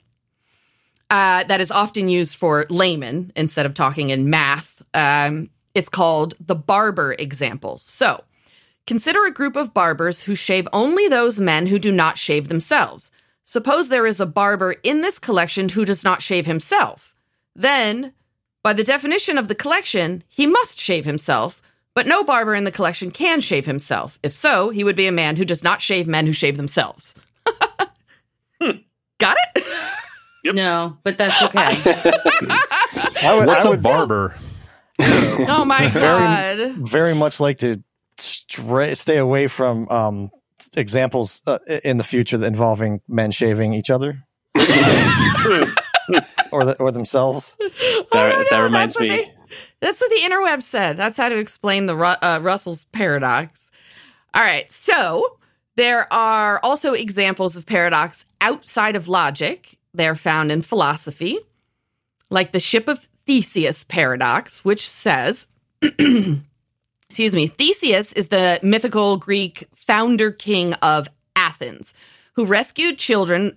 uh, that is often used for laymen instead of talking in math. Um, it's called the barber example. So, consider a group of barbers who shave only those men who do not shave themselves. Suppose there is a barber in this collection who does not shave himself. Then, by the definition of the collection, he must shave himself, but no barber in the collection can shave himself. If so, he would be a man who does not shave men who shave themselves. Got it? No, but that's okay. I would, What's I a would barber? Oh my Very- God. very much like to stra- stay away from um, examples uh, in the future that involving men shaving each other or the, or themselves. Oh, That- no, that reminds that's me. they- that's what the interweb said. That's how to explain the Ru- uh, Russell's paradox. All right. So there are also examples of paradox outside of logic. They're found in philosophy, like the ship of Theseus paradox, which says, excuse me, Theseus is the mythical Greek founder king of Athens who rescued children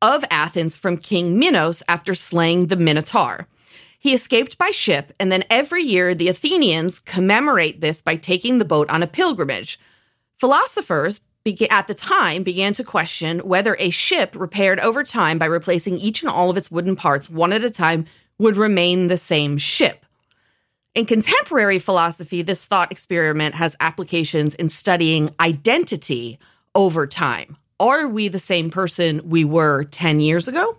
of Athens from King Minos after slaying the Minotaur. He escaped by ship, and then every year the Athenians commemorate this by taking the boat on a pilgrimage. Philosophers at the time began to question whether a ship repaired over time by replacing each and all of its wooden parts one at a time would remain the same ship. In contemporary philosophy, this thought experiment has applications in studying identity over time. Are we the same person we were 10 years ago?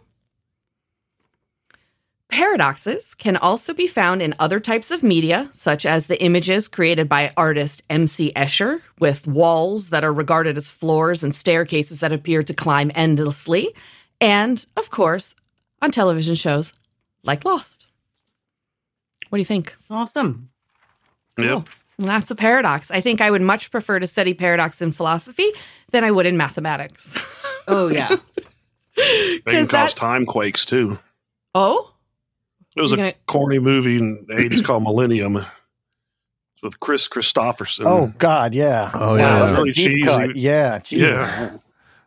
Paradoxes can also be found in other types of media, such as the images created by artist M.C. Escher, with walls that are regarded as floors and staircases that appear to climb endlessly, and, of course, on television shows like Lost. What do you think? Awesome. Yep. Well, that's a paradox. I think I would much prefer to study paradox in philosophy than I would in mathematics. Oh yeah. They can 'Cause cause that- time quakes too. oh, It was You're a gonna- corny movie in the 80s called Millennium. It's with Kris Kristofferson. Oh God, yeah. Oh, Wow, yeah. that's a Really deep cheesy. cut. Yeah, Jesus. Yeah.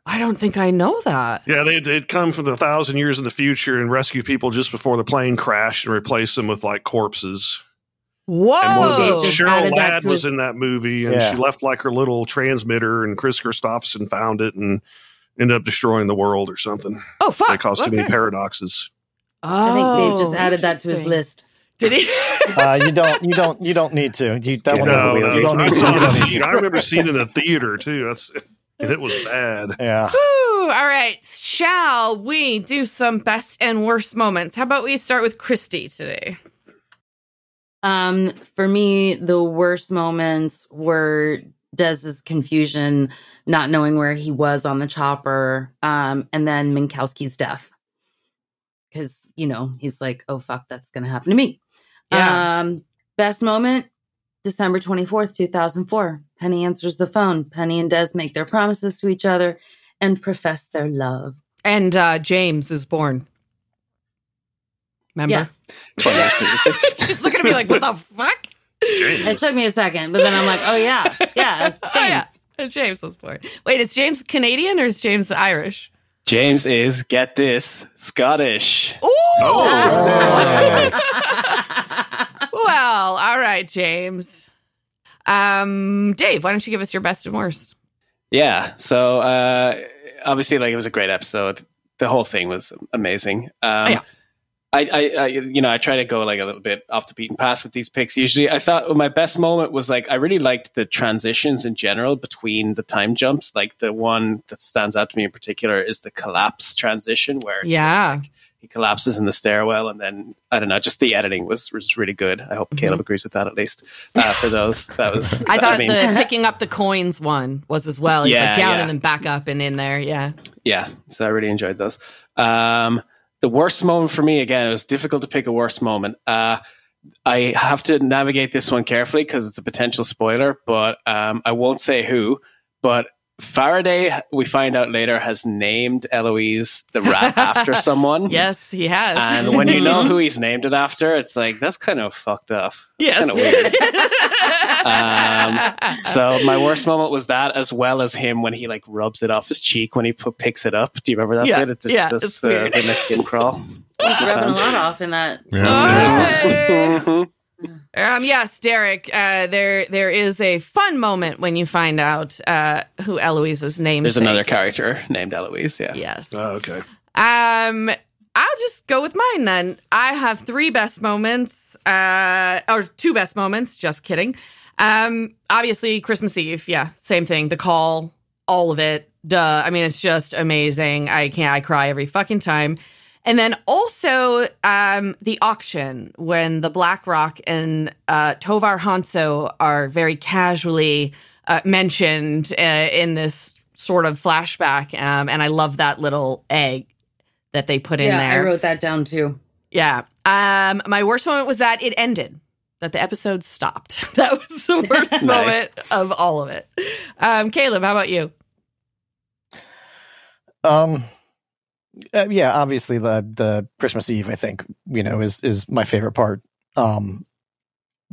I don't think I know that. Yeah, they, they'd come from the thousand years in the future and rescue people just before the plane crashed and replace them with like corpses. Whoa. And one of the just Cheryl added that Ladd to was his- in that movie, and Yeah. she left like her little transmitter, and Kris Kristofferson found it and ended up destroying the world or something. oh, fuck. They caused too many Okay. paradoxes. I think Dave just Oh, added that to his list. Did he? Uh, you don't. You don't. You don't need to. You, that one. No, you no, don't I, need to. You don't need to. I remember seeing it in the theater too. That's it was bad. Yeah. Ooh, all right. Shall we do some best and worst moments? How about we start with Christy today? Um, for me, the worst moments were Dez's confusion, not knowing where he was on the chopper, um, and then Minkowski's death. Because, you know, he's like, oh, fuck, that's going to happen to me. Yeah. Um, best moment, December 24th, 2004. Penny answers the phone. Penny and Des make their promises to each other and profess their love. And uh, James is born. Remember? Yes. She's looking at me like, what the fuck? James. It took me a second, but then I'm like, oh, yeah. Yeah. James. Oh, yeah. James was born. Wait, is James Canadian or is James Irish? James is, get this, Scottish. Ooh! Oh. well, all right, James. Um, Dave, why don't you give us your best and worst? Yeah. So uh, obviously, like it was a great episode. The whole thing was amazing. Um, Oh, yeah. I, I, I, you know, I try to go like a little bit off the beaten path with these picks. Usually, I thought my best moment was like I really liked the transitions in general between the time jumps. Like the one that stands out to me in particular is the collapse transition, where Yeah. he collapses in the stairwell, and then I don't know, just the editing was was really good. I hope Caleb agrees with that at least. Uh, for those, that was. Mm-hmm. I thought mean, the picking up the coins one was as well. He's Yeah, like down yeah. and then back up and in there. Yeah. yeah so i really enjoyed those um the worst moment for me again it was difficult to pick a worst moment. Uh i have to navigate this one carefully because it's a potential spoiler but um i won't say who but faraday we find out later has named eloise the rat after someone Yes, he has. and when you know who he's named it after it's like that's kind of fucked up yes. kinda weird. Um, so my worst moment was that, as well as him when he like rubs it off his cheek when he pu- picks it up. Do you remember that Yeah, bit? It just, yeah, just, it's uh, weird. made my skin crawl. He's rubbing a lot off in that. Yeah, seriously. Hey. Um, yes, Derek. Uh, there, there is a fun moment when you find out uh, who Eloise's name. Is. There's another character named Eloise. Yeah. Yes. Oh, okay. Um, I'll just go with mine then. I have three best moments, uh, or two best moments. Just kidding. Um, obviously Christmas Eve. Yeah, same thing. The call, all of it. Duh. I mean, it's just amazing. I can't. I cry every fucking time. And then also um, the auction when the Black Rock and uh, Tovard Hanso are very casually uh, mentioned uh, in this sort of flashback, um, and I love that little egg that they put in there. I wrote that down too. yeah. Um, my worst moment was that it ended. That the episode stopped. That was the worst Nice. moment of all of it. Um, Caleb, how about you? Um. Uh, yeah, obviously the the Christmas Eve, I think you know, is is my favorite part. Um,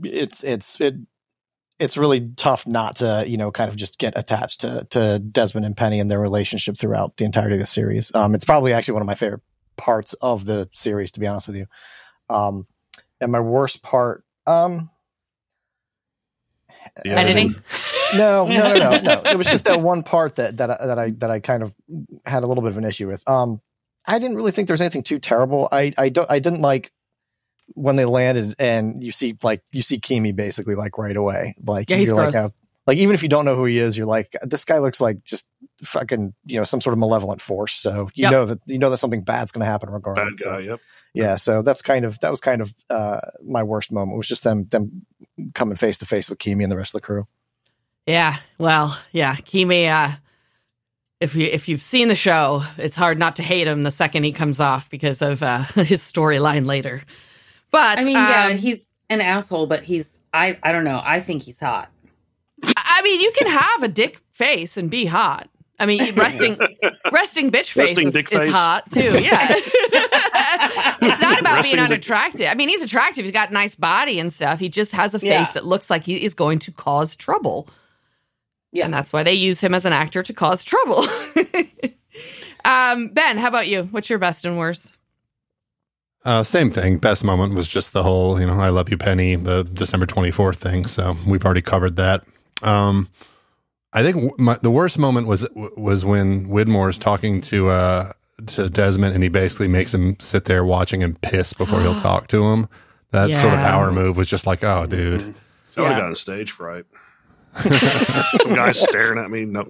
it's it's it it's really tough not to you know kind of just get attached to to Desmond and Penny and their relationship throughout the entirety of the series. Um, it's probably actually one of my favorite parts of the series, to be honest with you. Um, and my worst part, um, Editing. no, no, no, no, no. It was just that one part that that I, that I that I kind of had a little bit of an issue with. Um, I didn't really think there was anything too terrible. I I don't I didn't like when they landed and you see like you see Keamy basically like right away. Like Yeah, he's you're like a, like even if you don't know who he is, you're like this guy looks like just fucking you know some sort of malevolent force. So you Yep. know that you know that something bad's going to happen Bad regardless. So- guy. Yep. yeah, so that's kind of that was kind of uh, my worst moment. was just them them coming face to face with Keamy and the rest of the crew. Yeah, well, yeah, Keamy. Uh, if you if you've seen the show, it's hard not to hate him the second he comes off because of uh, his storyline later. But I mean, yeah, um, he's an asshole, but he's I I don't know. I think he's hot. I mean, you can have a dick face and be hot. I mean, resting resting bitch face, Resting is, dick is face. hot too. Yeah, it's not about Resting being unattractive. I mean, he's attractive. He's got a nice body and stuff. He just has a face Yeah. that looks like he is going to cause trouble. Yeah. and that's why they use him as an actor to cause trouble. um, ben, how about you? What's your best and worst? Uh, same thing. Best moment was just the whole, you know, I love you, Penny, the December 24th thing. So we've already covered that. Um, I think my, the worst moment was was when Widmore's talking to uh, to Desmond, and he basically makes him sit there watching him piss before he'll talk to him. That sort of power move was just like, oh, dude. So I would Yeah. have gotten stage fright. Some guy staring at me. No,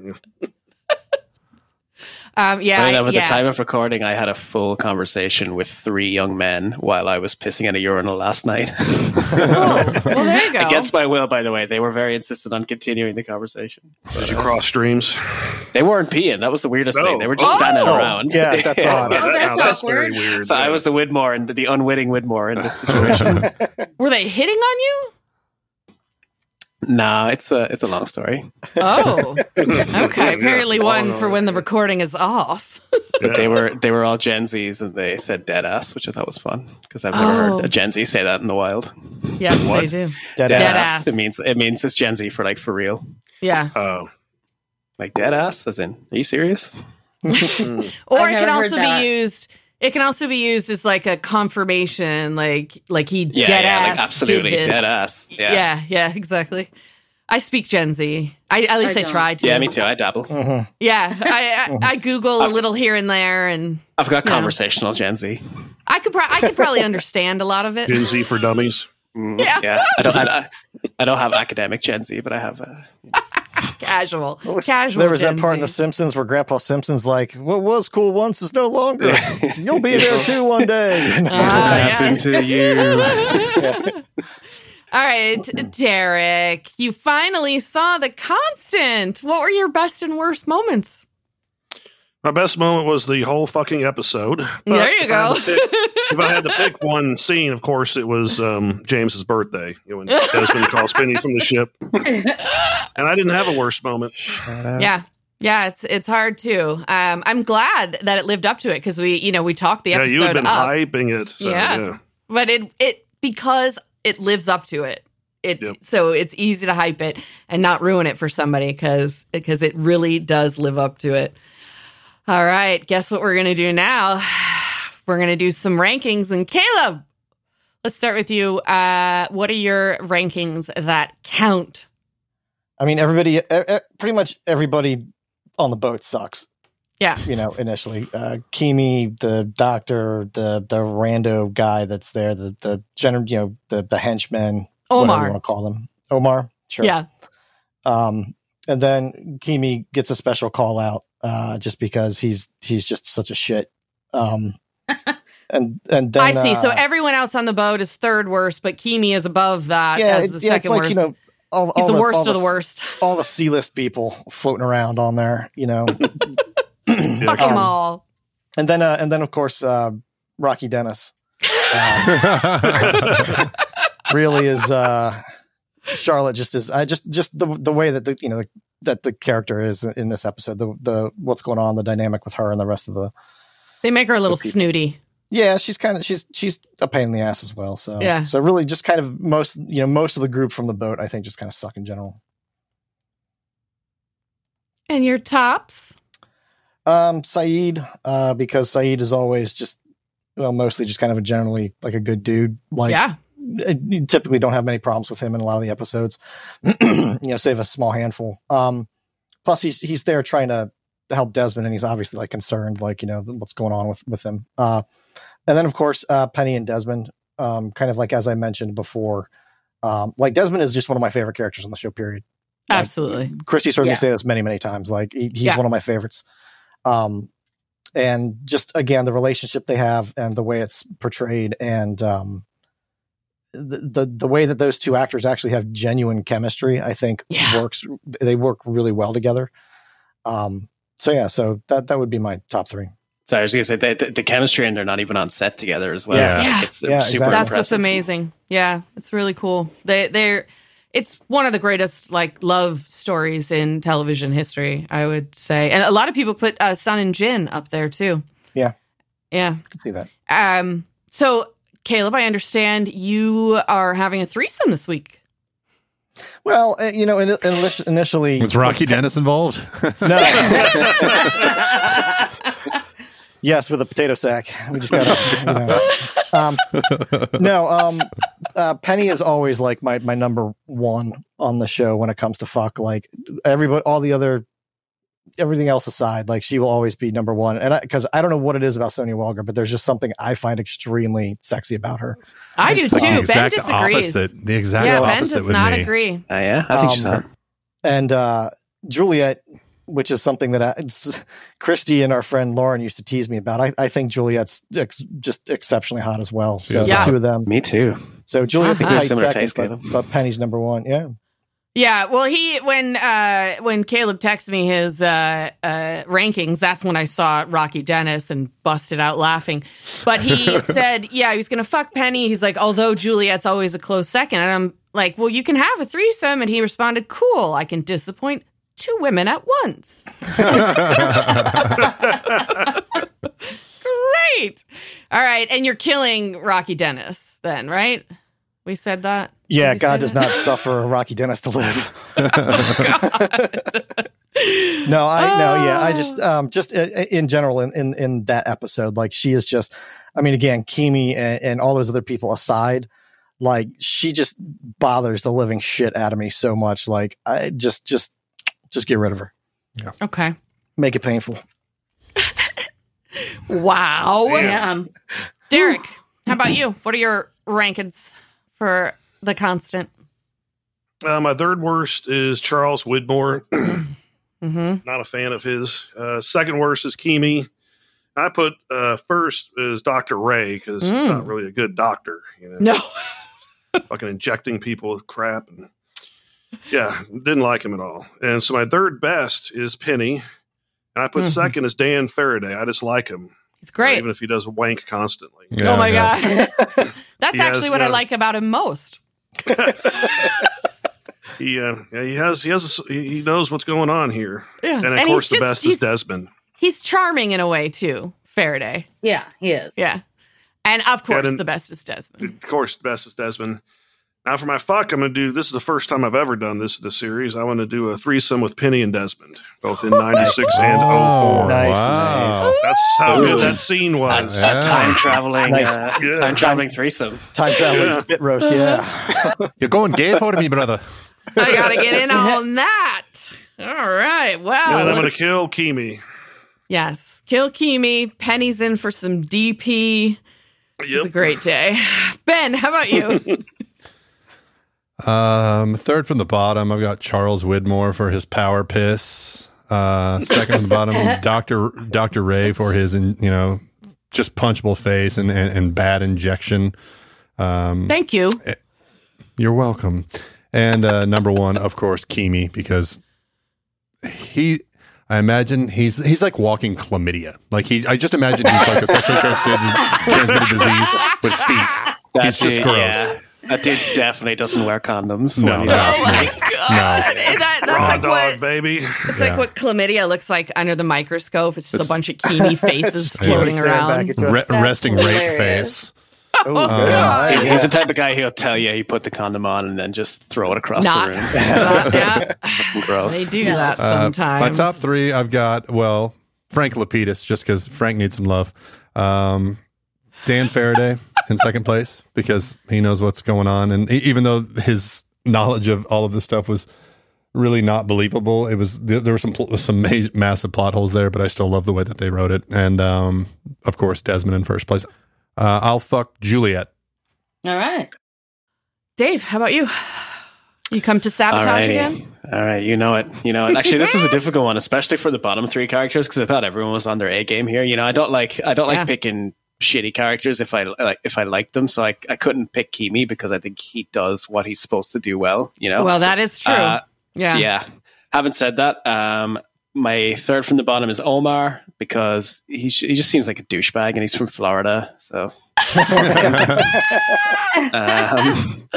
Um, yeah, Funny enough, at yeah. the time of recording, I had a full conversation with three young men while I was pissing in a urinal last night. Oh, well, there you go. Against my will, by the way. They were very insistent on continuing the conversation. did you cross streams? They weren't peeing. That was the weirdest No. thing. They were just Oh. standing around. Yeah, that's odd. Oh, that's Now, that's very weird. So I was the Widmore and the unwitting Widmore in this situation. Were they hitting on you? Nah, it's a it's a long story. Oh, okay. Apparently, Yeah. one Oh, for when the recording is off. But they were they were all Gen Zs and they said dead ass, which I thought was fun because I've never Oh. heard a oh. Gen Z say that in the wild. Yes, What? they do. Dead, Dead ass. ass. It means it means it's Gen Z for like for real. Yeah. Oh. Like dead ass, as in, are you serious? Or it can never also heard that. be used. It can also be used as like a confirmation, like like he Yeah, dead yeah, ass like absolutely did this. dead ass. Yeah. Yeah. yeah, exactly. I speak Gen Z. I at least I I, don't. tried to. Yeah, me too. I dabble. Mhm. Yeah, I, I I Google a little here and there, and I've got Yeah. conversational Gen Z. I could pro- I could probably understand a lot of it. Gen Z for dummies. Mm, Yeah. yeah. I don't. I, I don't have academic Gen Z, but I have. Uh, Casual, was- casual. There was Gen that part in The Simpsons where Grandpa Simpson's like, "What was cool once is no longer. You'll be there too one day." Ah, happened yes. to you? All right, Derek, you finally saw the constant. What were your best and worst moments? My best moment was the whole fucking episode. But there you if go. had to pick- if I had to pick one scene, of course, it was um, James's birthday you know, when Desmond calls Penny from the ship, and I didn't have a worse moment. yeah. Yeah, it's it's hard too. Um, I'm glad that it lived up to it because we, you know, we talked the Yeah, episode you had been up, hyping it. So, Yeah. yeah. but it it because it lives up to it. It Yep. so it's easy to hype it and not ruin it for somebody because because it really does live up to it. All right, guess what we're gonna do now? We're gonna do some rankings and Caleb. Let's start with you. Uh, what are your rankings that count? I mean, everybody, pretty much everybody on the boat sucks. Yeah. You know, initially, uh, Keamy, the doctor, the the rando guy that's there, the the general, you know, the the henchman, whatever you want to call them, Omar. Sure. Yeah. Um, and then Keamy gets a special call out, uh, just because he's he's just such a shit. Um, and and then I see. so uh, everyone else on the boat is third worst, but Keamy is above that yeah, as it's, the yeah, it's second like worst. you know. All, He's all the, worst all of the s- worst. all the C list people floating around on there, you know. Fuck Um, them all. And then, uh, and then, of course, uh, Rocky Dennis um, really is uh, Charlotte. Just is I just just the the way that the you know the, that the character is in this episode. The the what's going on, the dynamic with her and the rest of the They make her a little snooty. yeah, she's kind of she's she's a pain in the ass as well. So Yeah. so really just kind of most you know most of the group from the boat I think just kind of suck in general. And your tops? Um, Sayid, uh, because Sayid is always just well, mostly just kind of a generally like a good dude. Like yeah. You typically don't have many problems with him in a lot of the episodes. you know, save a small handful. Um, plus he's he's there trying to help Desmond, and he's obviously like concerned, like you know what's going on with with him. Uh, and then of course uh, Penny and Desmond, um, kind of like as I mentioned before, um, like Desmond is just one of my favorite characters on the show. Period. Like, Absolutely. Christy's heard Yeah. me say this many many times. Like he, he's Yeah. one of my favorites. Um, and just again the relationship they have and the way it's portrayed and um, the, the the way that those two actors actually have genuine chemistry, I think Yeah. works. They work really well together. Um, so yeah, so that that would be my top three. So I was going to say the, the, the chemistry and they're not even on set together as well. Yeah. Yeah. it's Yeah, super exactly. That's what's amazing. Yeah, it's really cool. They they're it's one of the greatest like love stories in television history, I would say. And a lot of people put uh, Sun and Jin up there too. Yeah. Yeah. I can see that. Um so Caleb, I understand you are having a threesome this week. Well, uh, you know, in, in, initially, Was Rocky Dennis involved? no. yes, with a potato sack. We just got to. You know. um, no, um, uh, Penny is always like my my number one on the show when it comes to fuck. Like everybody, all the other, everything else aside, like she will always be number one. And because I, don't know what it is about Sonya Walger, but there's just something I find extremely sexy about her. I do like too. Ben disagrees. Opposite, the exact Yeah, Ben does not me. agree. Uh, yeah, I think she's Um, hot. and uh, Juliet, which is something that I, it's- Christy and our friend Lauren used to tease me about. I, I think Juliet's ex, just exceptionally hot as well. So is the two of them. Me too. So Juliet's a Uh-huh. tight Similar second, taste, but, but Penny's number one. Yeah. Yeah, well, he when uh when Caleb texted me his uh, uh rankings, that's when I saw Rocky Dennis and busted out laughing. But he said, yeah, he was gonna fuck Penny. He's like, although Juliet's always a close second, and I'm like, well, you can have a threesome, and he responded, cool, I can disappoint two women at once. Great. All right, and you're killing Rocky Dennis then, right? We said that. Yeah, God does that? not suffer Rocky Dennis to live. God. No, I no, yeah, I Oh. just um just i- i- in general in, in in that episode, like she is just, I mean, again, Keamy and, and all those other people aside, like she just bothers the living shit out of me so much. Like I just just just get rid of her, Yeah. okay. make it painful. Wow. Yeah. Derek, how about you? What are your rankings for the constant? Uh, my third worst is Charles Widmore. Mm-hmm. Not a fan of his. Uh, second worst is Keamy. I put uh, first is Dr. Ray because Mm. he's not really a good doctor. You know, No. fucking injecting people with crap. And yeah, didn't like him at all. And so my third best is Penny. And I put Mhm. second is Dan Faraday. I just like him, He's great. even if he does wank constantly. Yeah, oh my yeah. god. That's He has, actually what I like about him most. He uh, yeah, he has he has a, he he knows what's going on here. Yeah. And of he's course, the just- best is Desmond. He's charming in a way too, Faraday. Yeah, he is. Yeah. And of course, and- the best is Desmond. Of course, the best is Desmond. Now for my fuck, I'm gonna do. This is the first time I've ever done this in the series. I want to do a threesome with Penny and Desmond, both in '96 and Oh, 04. Nice, wow. That's how Ooh. good that scene was. A Yeah. time traveling, Nice. uh, Yeah. time traveling threesome. Time traveling Yeah. spit roast, yeah. You're going gay for me, brother. I gotta get in on that. All right. Well, and I'm gonna kill Keamy. yes. Kill Keamy. Penny's in for some DP. It's a great day. Ben, how about you? Um, third from the bottom, I've got Charles Widmore for his power piss. Uh, second from the bottom, Doctor Doctor Ray for his, you know, just punchable face and and, and bad injection. Um, Thank you. You're welcome. And uh, number one, of course, Keamy, because he, I imagine he's he's like walking chlamydia. Like he, I just imagine he's like a sexually transmitted, transmitted disease with feet. He's just dude, gross. yeah. That dude definitely doesn't wear condoms. No, when he's no. Oh my god! That- that's Raw like dog, what baby. it's Yeah. like what chlamydia looks like under the microscope. It's just It's- a bunch of Keamy faces floating Staring around. Re- That's resting rape face. Oh, God. He- He's the type of guy who'll tell you he put the condom on and then just throw it across Not, the room. not- yeah. Gross. They do Yeah. that Uh, sometimes. my top three, I've got well Frank Lapidus, just because Frank needs some love. Um, Dan Faraday in second place because he knows what's going on, and e- even though his knowledge of all of this stuff was really not believable, it was there there were some some ma- massive plot holes there, but I still love the way that they wrote it, and um, of course Desmond in first place. Uh, I'll fuck Juliet. All right. Dave, how about you? You come to sabotage Alrighty. again? All right, you know it. You know it. Actually, this was a difficult one, especially for the bottom three characters, because I thought everyone was on their A game here. You know, I don't like I don't like Yeah. picking shitty characters if I like if I like them. So I I couldn't pick Keamy because I think he does what he's supposed to do well. You know. Well, that is true. Uh, yeah. yeah. Having said that, um, my third from the bottom is Omar because he sh- he just seems like a douchebag and he's from Florida. So. um,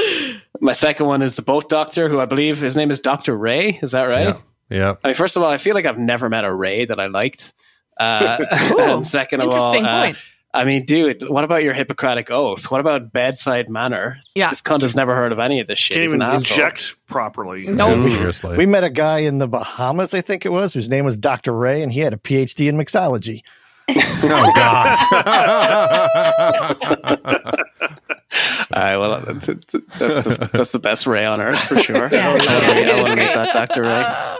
my second one is the boat doctor, who I believe his name is Doctor Ray. Is that right? Yeah. Yeah. I mean, first of all, I feel like I've never met a Ray that I liked. Uh, Ooh, and second of all, uh, point. I mean, dude, what about your Hippocratic oath? What about bedside manner? Yeah. This cunt has never heard of any of this shit. Can't even an asshole. inject properly. Nope. Seriously. We met a guy in the Bahamas, I think it was, whose name was Dr. Ray, and he had a PhD in mixology. oh God. All right, well, th- th- that's the that's the best Ray on earth for sure. Yeah. I want to make that Doctor Ray.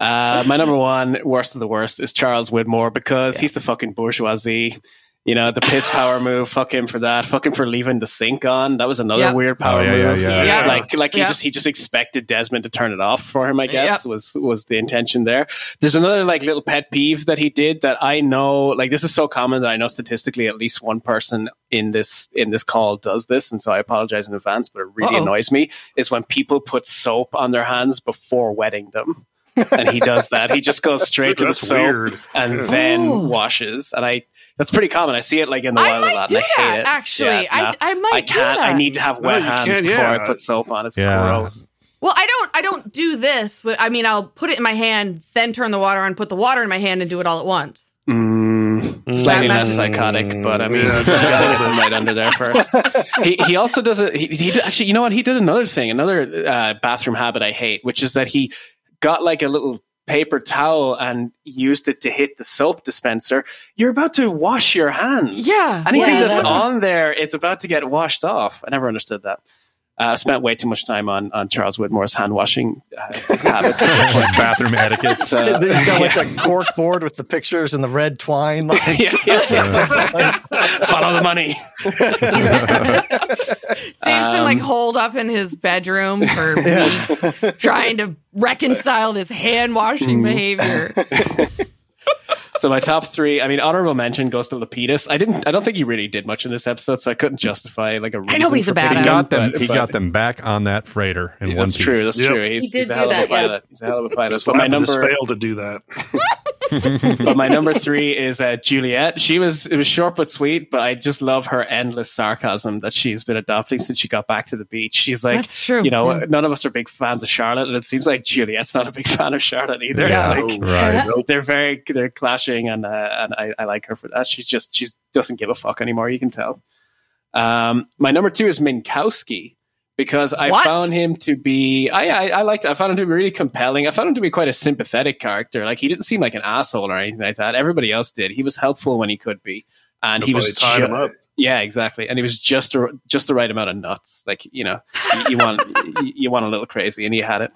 Uh, my number one, worst of the worst, is Charles Widmore because he's the fucking bourgeoisie. You know, the piss power move. Fuck him for that. Fuck him for leaving the sink on. That was another Yep. weird power Oh, yeah, yeah, move. yeah, yeah. Like, like he just he just expected Desmond to turn it off for him. I guess Yep. was was the intention there. There's another like little pet peeve that he did that I know. Like this is so common that I know statistically at least one person in this in this call does this, and so I apologize in advance. But it really Uh-oh. annoys me is when people put soap on their hands before wetting them. and he does that. He just goes straight to the That's soap weird. and then Oh. washes. And I that's pretty common. I see it like in the I wild a might lot, do and I hate that, it. actually. Yeah, no. I, I might I do can't. that. I need to have wet you hands can't, before yeah. I put soap on. It's Yeah. gross. Well, I don't. I don't do this. I mean, I'll put it in my hand, then turn the water on, put the water in my hand, and do it all at once. Mm, slightly That less mess- psychotic, but I mean, Yeah, gotta get right under there first. He, he also does it. He, he actually, you know what? He did another thing, another uh, bathroom habit I hate, which is that he got like a little paper towel and used it to hit the soap dispenser. You're about to wash your hands. Yeah. Anything Yeah, that's that- on there, it's about to get washed off. I never understood that. Uh, I spent way too much time on, on Charles Widmore's hand washing uh, habits. like bathroom etiquette. So- There's got like a cork board with the pictures and the red twine. Like, yeah, yeah, yeah. Follow the money. Dave's been like Um, holed up in his bedroom for weeks, trying to reconcile this hand washing behavior. So my top three, I mean, honorable mention goes to Lapidus. I didn't, I don't think he really did much in this episode, so I couldn't justify like a reason. I know, but he's a picking he got them. but- he but- got them back on that freighter in Yeah, one that's piece. true. That's Yep. true. He's, He did he's a do hell of a that, yeah. pilot. He's a hell of a pilot. So But my number, failed to do that. but my number three is uh, Juliet. She was it was short but sweet, but I just love her endless sarcasm that she's been adopting since she got back to the beach. She's like, That's true. you know, Yeah. none of us are big fans of Charlotte, and it seems like Juliet's not a big fan of Charlotte either. Yeah. Like, Right. they're very they're clashing, and uh, and I, I like her for that. She's just she doesn't give a fuck anymore. You can tell. Um, my number two is Minkowski because I What? found him to be I, I I liked I found him to be really compelling. I found him to be quite a sympathetic character. Like he didn't seem like an asshole or anything like that. Everybody else did. He was helpful when he could be, and That's he was they tied ju- him up. yeah, exactly. And he was just the, just the right amount of nuts. Like you know, you, you want you, you want a little crazy, and he had it.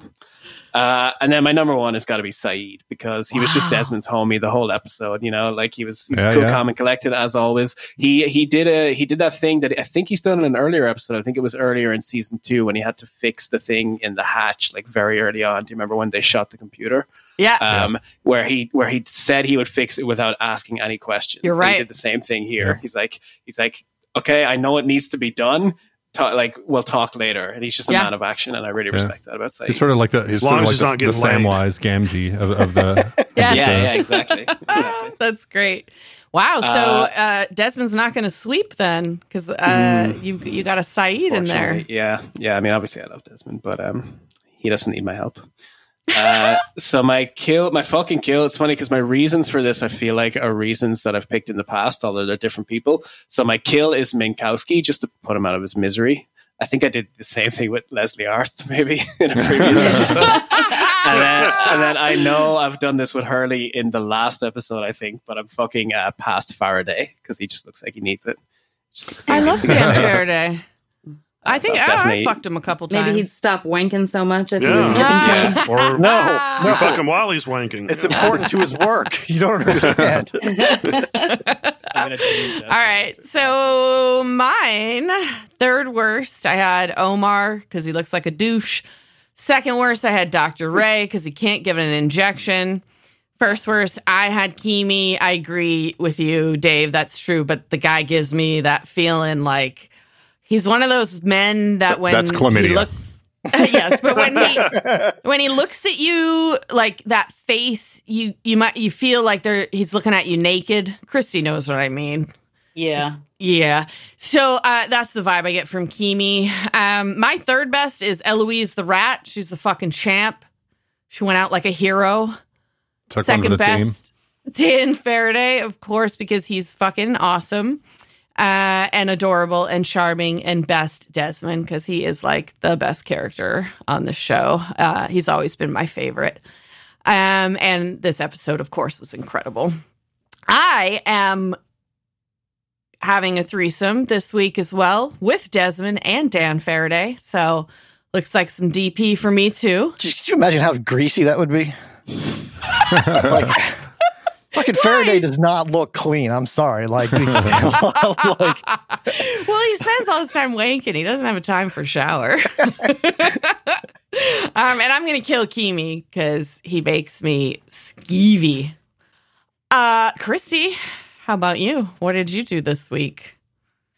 Uh, and then my number one has got to be Sayid because he was just Desmond's homie the whole episode. You know, like he was, he was Yeah, cool, yeah. calm, and collected as always. He he did a he did that thing that I think he's done in an earlier episode. I think it was earlier in season two when he had to fix the thing in the hatch, like very early on. Do you remember when they shot the computer? Yeah. um, where he where he said he would fix it without asking any questions. You're And He did the same thing here. Yeah. He's like he's like, okay, I know it needs to be done. Ta- like we'll talk later. And he's just a Yeah. man of action, and I really Yeah. respect that about Sayid. He's sort of like the he's sort of like the, the. Samwise Gamgee of, of the. Yes. yeah, the- yeah, exactly. exactly. That's great. Wow. So Uh, uh, Desmond's not going to sweep then because uh, Mm. you you got a Sayid in there. Yeah, yeah. I mean, obviously, I love Desmond, but um, he doesn't need my help. Uh, so my kill, my fucking kill. It's funny because my reasons for this, I feel like, are reasons that I've picked in the past, although they're different people. So my kill is Minkowski, just to put him out of his misery. I think I did the same thing with Leslie Arzt, maybe in a previous episode. and, then, and then I know I've done this with Hurley in the last episode, I think, but I'm fucking uh, past Faraday because he just looks like he needs it. Like I love. Dan Faraday. I think oh, I've oh, I fucked him a couple times. Maybe he'd stop wanking so much if he Yeah. was getting Yeah. Or no, you no. fuck him while he's wanking. It's important to his work. You don't understand. I'm gonna change that. All right. So mine, third worst, I had Omar because he looks like a douche. Second worst, I had Dr. Ray because he can't give an injection. First worst, I had Keamy. I agree with you, Dave. That's true. But the guy gives me that feeling like he's one of those men that when that's chlamydia. he looks. yes, but when he when he looks at you like that face, you you might you feel like they're he's looking at you naked. Christy knows what I mean. Yeah. Yeah. So uh, that's the vibe I get from Keamy. Um, my third best is Eloise the rat. She's the fucking champ. She went out like a hero. Took one for the team. best, Dan Faraday, of course, because he's fucking awesome uh, and adorable and charming. And best Desmond, because he is like the best character on the show. Uh, he's always been my favorite. Um, and this episode, of course, was incredible. I am having a threesome this week as well with Desmond and Dan Faraday. So looks like some DP for me too. Just, can you imagine how greasy that would be? like, fucking Faraday does not look clean. I'm sorry. Like, he's like well, he spends all his time wanking. He doesn't have a time for shower. um, and I'm going to kill Keamy because he makes me skeevy. Uh, Christy, how about you? What did you do this week?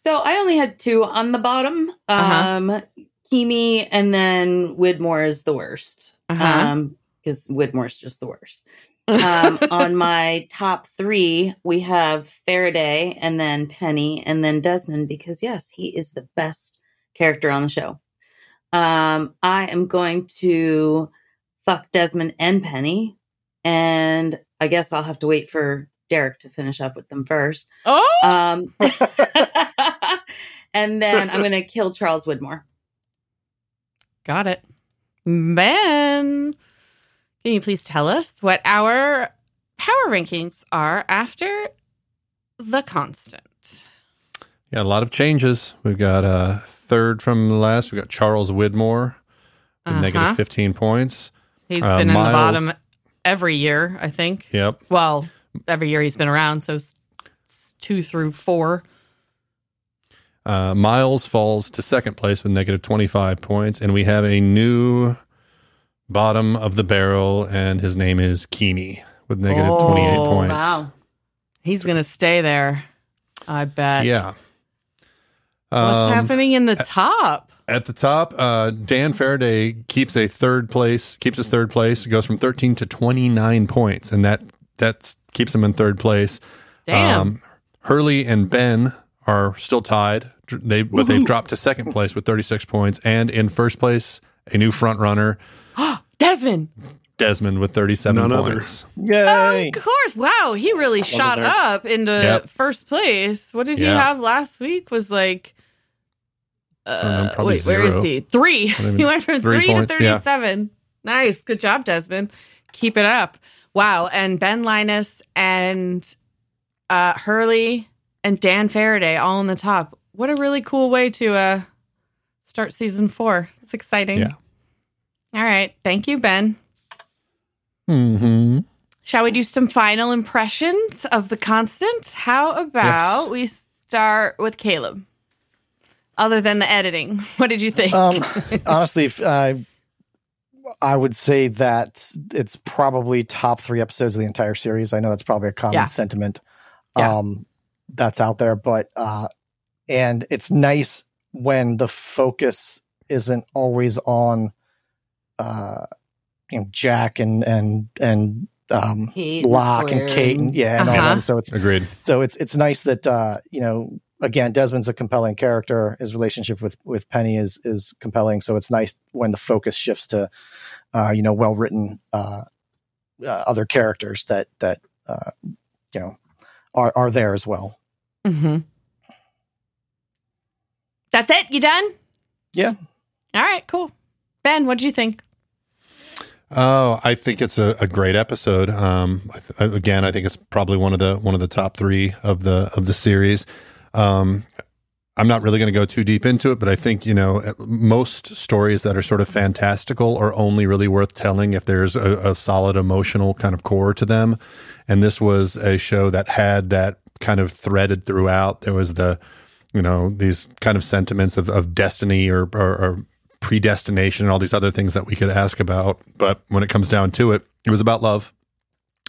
So I only had two on the bottom. Uh-huh. Um Keamy and then Widmore is the worst. Uh-huh. Um because Widmore's just the worst. Um, on my top three, we have Faraday and then Penny and then Desmond because yes, he is the best character on the show. Um, I am going to fuck Desmond and Penny, and I guess I'll have to wait for Derek to finish up with them first. Oh, Um, and then I'm going to kill Charles Widmore. got it. Ben, can you please tell us what our power rankings are after the constant? Yeah, a lot of changes. We've got uh, third from the last. We've got Charles Widmore with Uh-huh. negative 15 points. He's Uh, been in the bottom every year, I think. Yep. Well, every year he's been around, so two through four. Uh, Miles falls to second place with negative 25 points. And we have a new bottom of the barrel, and his name is Keamy with negative 28 Oh, points. Wow. He's gonna stay there, I bet. Yeah. What's Um, happening in the top? At the top, uh, Dan Faraday keeps a third place, keeps his third place, goes from 13 to 29 points, and that that keeps him in third place. Damn. Um, Hurley and Ben are still tied. They but they've dropped to second place with 36 points, and in first place, a new front runner, Desmond. Desmond with 37 None other. points. Yay. Of course. Wow, he really shot deserved. up into Yep. first place. What did he have last week? Was like don't know, uh, probably wait, where is he? Three. What do you he went from Three three, points, to yeah. 37. Nice. Good job, Desmond. Keep it up. Wow. And Ben Linus and uh, Hurley and Dan Faraday all on the top. What a really cool way to uh, start season four. It's exciting. Yeah. All right. Thank you, Ben. Mm-hmm. Shall we do some final impressions of the constant? How about Yes. we start with Caleb? Other than the editing, what did you think? Um, honestly, if, uh, I would say that it's probably top three episodes of the entire series. I know that's probably a common Yeah. sentiment Yeah. um, that's out there, but uh, and it's nice when the focus isn't always on uh, you know Jack and and and um, Kate and Locke and Claire Kate and yeah, and all Uh-huh. them. So it's Agreed. so it's it's nice that uh, you know again Desmond's a compelling character. His relationship with with Penny is is compelling. So it's nice when the focus shifts to uh, you know well written uh, uh, other characters that that uh, you know are are there as well. hmm That's it. You done? Yeah. All right. Cool. Ben, what did you think? Oh, I think it's a, a great episode. Um, I th- again, I think it's probably one of the one of the top three of the of the series. Um, I'm not really going to go too deep into it, but I think you know most stories that are sort of fantastical are only really worth telling if there's a, a solid emotional kind of core to them. And this was a show that had that kind of threaded throughout. There was the you know these kind of sentiments of, of destiny or, or, or predestination and all these other things that we could ask about. But when it comes down to it, it was about love.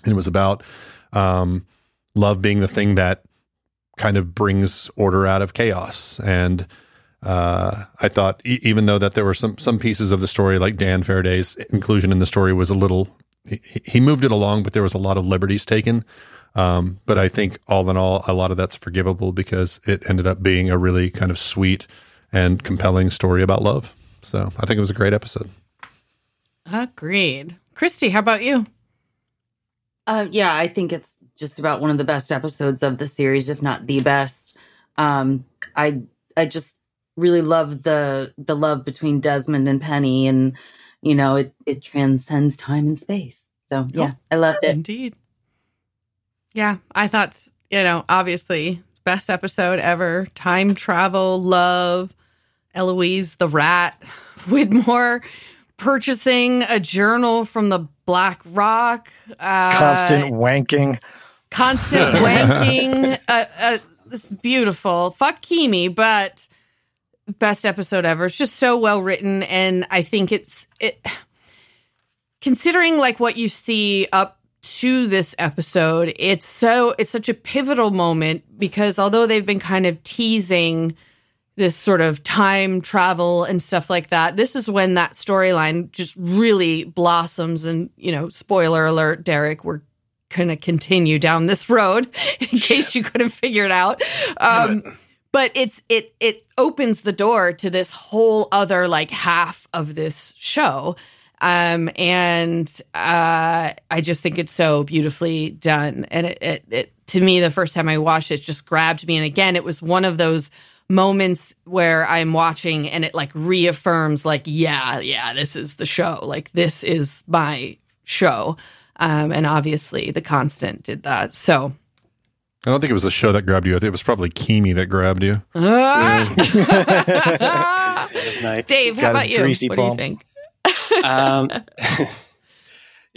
And it was about um, love being the thing that kind of brings order out of chaos. And uh, I thought, e- even though that there were some some pieces of the story, like Dan Faraday's inclusion in the story was a little, he, he moved it along, but there was a lot of liberties taken. Um, but I think all in all, a lot of that's forgivable because it ended up being a really kind of sweet and compelling story about love. So I think it was a great episode. Agreed. Christy, how about you? Uh, yeah, I think it's just about one of the best episodes of the series, if not the best. Um, I I just really love the the love between Desmond and Penny, and you know it it transcends time and space. So yeah, I loved it. Indeed. Yeah, I thought, you know, obviously, best episode ever. Time travel, love, Eloise the rat, Widmore purchasing a journal from the Black Rock. Uh, Constant wanking. constant wanking. Uh, uh, it's beautiful. Fuck Keamy, but best episode ever. It's just so well written, and I think it's it. Considering like what you see up to this episode, it's so it's such a pivotal moment because although they've been kind of teasing this sort of time travel and stuff like that. This is when that storyline just really blossoms. And, you know, spoiler alert, Derek, we're going to continue down this road in case you couldn't figure it out. Um, but it's it it opens the door to this whole other like half of this show. Um, and uh, I just think it's so beautifully done. And it, it, it to me, the first time I watched it, just grabbed me. And again, it was one of those moments where I'm watching and it like reaffirms, like, yeah, yeah, this is the show. Like, this is my show. Um, and obviously, The Constant did that. So, I don't think it was the show that grabbed you. I think it was probably Keamy that grabbed you. Night. Dave, how about you? greasy What do you think? um,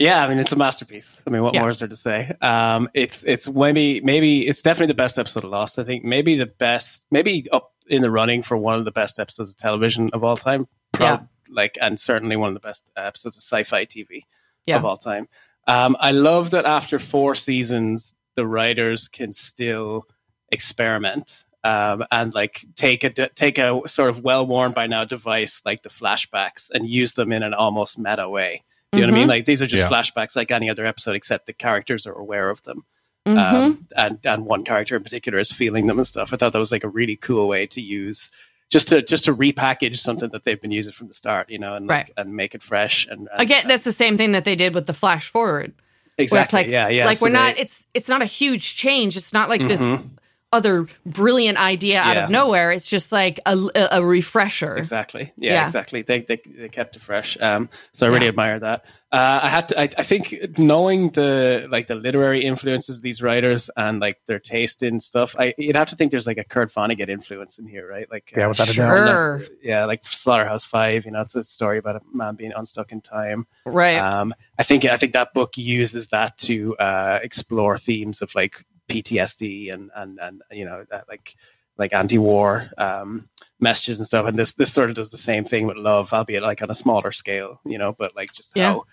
yeah, I mean it's a masterpiece. I mean, what Yeah. more is there to say? Um, it's it's maybe maybe it's definitely the best episode of Lost. I think maybe the best, maybe up in the running for one of the best episodes of television of all time. Yeah. like and certainly one of the best episodes of sci-fi TV Yeah. of all time. Um, I love that after four seasons, the writers can still experiment um, and like take a take a sort of well worn by now device like the flashbacks and use them in an almost meta way. You know what I mean? Like these are just Yeah. flashbacks like any other episode, except the characters are aware of them. Mhm. Um, and and one character in particular is feeling them and stuff. I thought that was like a really cool way to use just to just to repackage something that they've been using from the start, you know, and like, Right. and make it fresh and, and Again, that's the same thing that they did with the flash forward. It's exactly like, yeah yeah. like So we're not. It's it's not a huge change. It's not like this Mhm. Other brilliant idea out of nowhere. It's just like a, a, a refresher. Exactly. Yeah, Yeah. exactly. They, they they kept it fresh. Um, so I really Yeah. admire that. Uh, I had to. I, I think knowing the like the literary influences of these writers and like their taste in stuff, I you'd have to think there's like a Kurt Vonnegut influence in here, right? Like Yeah, without a doubt. Sure. yeah, like Slaughterhouse Five. You know, it's a story about a man being unstuck in time. Right. Um, I think I think that book uses that to uh, explore themes of like PTSD and and and you know that like like anti-war um, messages and stuff. And this this sort of does the same thing with love, albeit like on a smaller scale, you know. But like just Yeah. how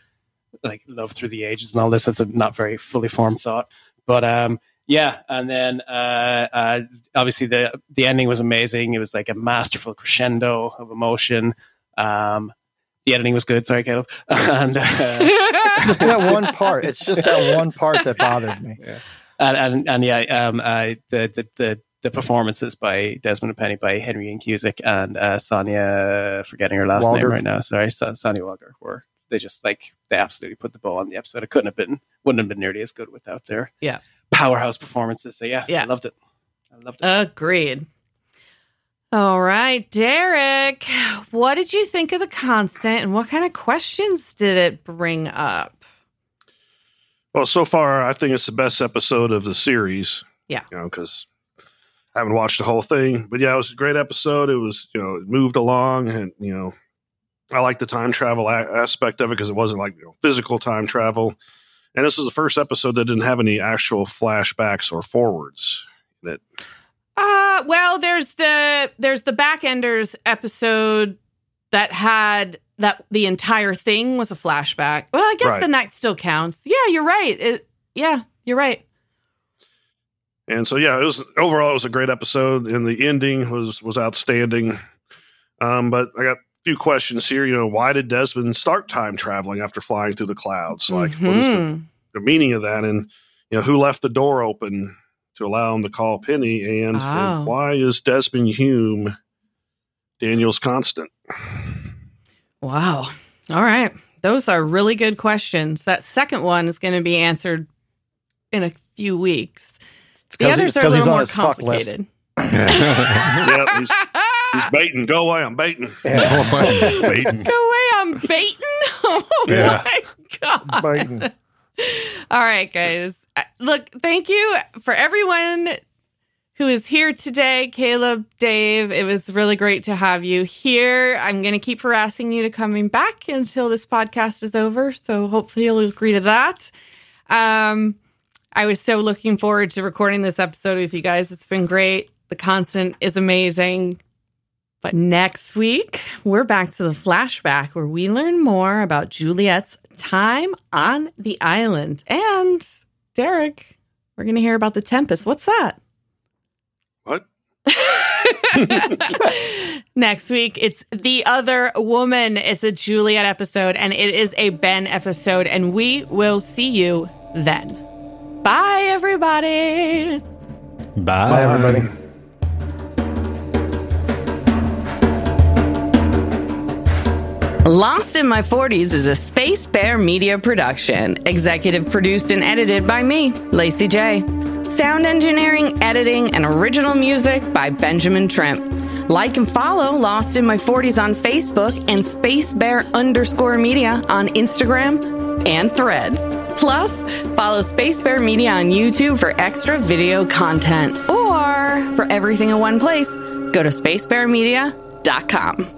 like love through the ages and all this. That's a not very fully formed thought, but um. Yeah, and then uh, uh, obviously the the ending was amazing. It was like a masterful crescendo of emotion. Um, the editing was good. Sorry, Caleb. and, uh, Just that one part. It's just that one part that bothered me. And, and and yeah, um, uh, the, the the the performances by Desmond and Penny by Henry Ian Cusick and uh, Sonya, forgetting her last Walger. name right now. Sorry, so, Sonya Walger. Were they just like they absolutely put the ball on the episode? It couldn't have been, wouldn't have been nearly as good without their Yeah. powerhouse performances. So yeah, Yeah. I loved it. I loved it. Agreed. All right, Derek, what did you think of the constant and what kind of questions did it bring up? Well, so far, I think it's the best episode of the series. Yeah. You know, because I haven't watched the whole thing. But yeah, it was a great episode. It was, you know, it moved along and, you know, I like the time travel a- aspect of it because it wasn't like you know, physical time travel. And this was the first episode that didn't have any actual flashbacks or forwards. in it. Uh well, there's the there's the Backenders episode that had that the entire thing was a flashback. Well, I guess Right. then that still counts. Yeah, you're right. It, yeah, you're right. And so yeah, it was overall it was a great episode, and the ending was was outstanding. Um, but I got a few questions here. You know, why did Desmond start time traveling after flying through the clouds? Like, what is the, Mhm. the meaning of that? And you know, who left the door open to allow him to call Penny? And, Oh. and why is Desmond Hume Daniel's constant? Wow. All right. Those are really good questions. That second one is going to be answered in a few weeks. The The 'cause others are a little more his fuck list. complicated. yep, he's, he's baiting. Go away, I'm baiting. Yeah. Baiting. Go away, I'm baiting. Oh Yeah. my god. Baiting. All right, guys. Uh, Look, thank you for everyone who is here today. Caleb, Dave, it was really great to have you here. I'm going to keep harassing you to coming back until this podcast is over. So hopefully you'll agree to that. Um, I was so looking forward to recording this episode with you guys. It's been great. The constant is amazing. But next week, we're back to the flashback where we learn more about Juliet's time on the island. And Derek, we're going to hear about the Tempest. What's that? What? Next week, it's The Other Woman. It's a Juliet episode and it is a Ben episode. And we will see you then. Bye, everybody. Bye. Bye, everybody. Lost in My 40s is a Space Bear Media production, executive produced and edited by me, Lacey J. Sound engineering, editing, and original music by Benjamin Trimp. Like and follow Lost in My 40s on Facebook and Space Bear underscore media on Instagram and threads. Plus, follow Space Bear Media on YouTube for extra video content. Or for everything in one place, go to spacebearmedia.com.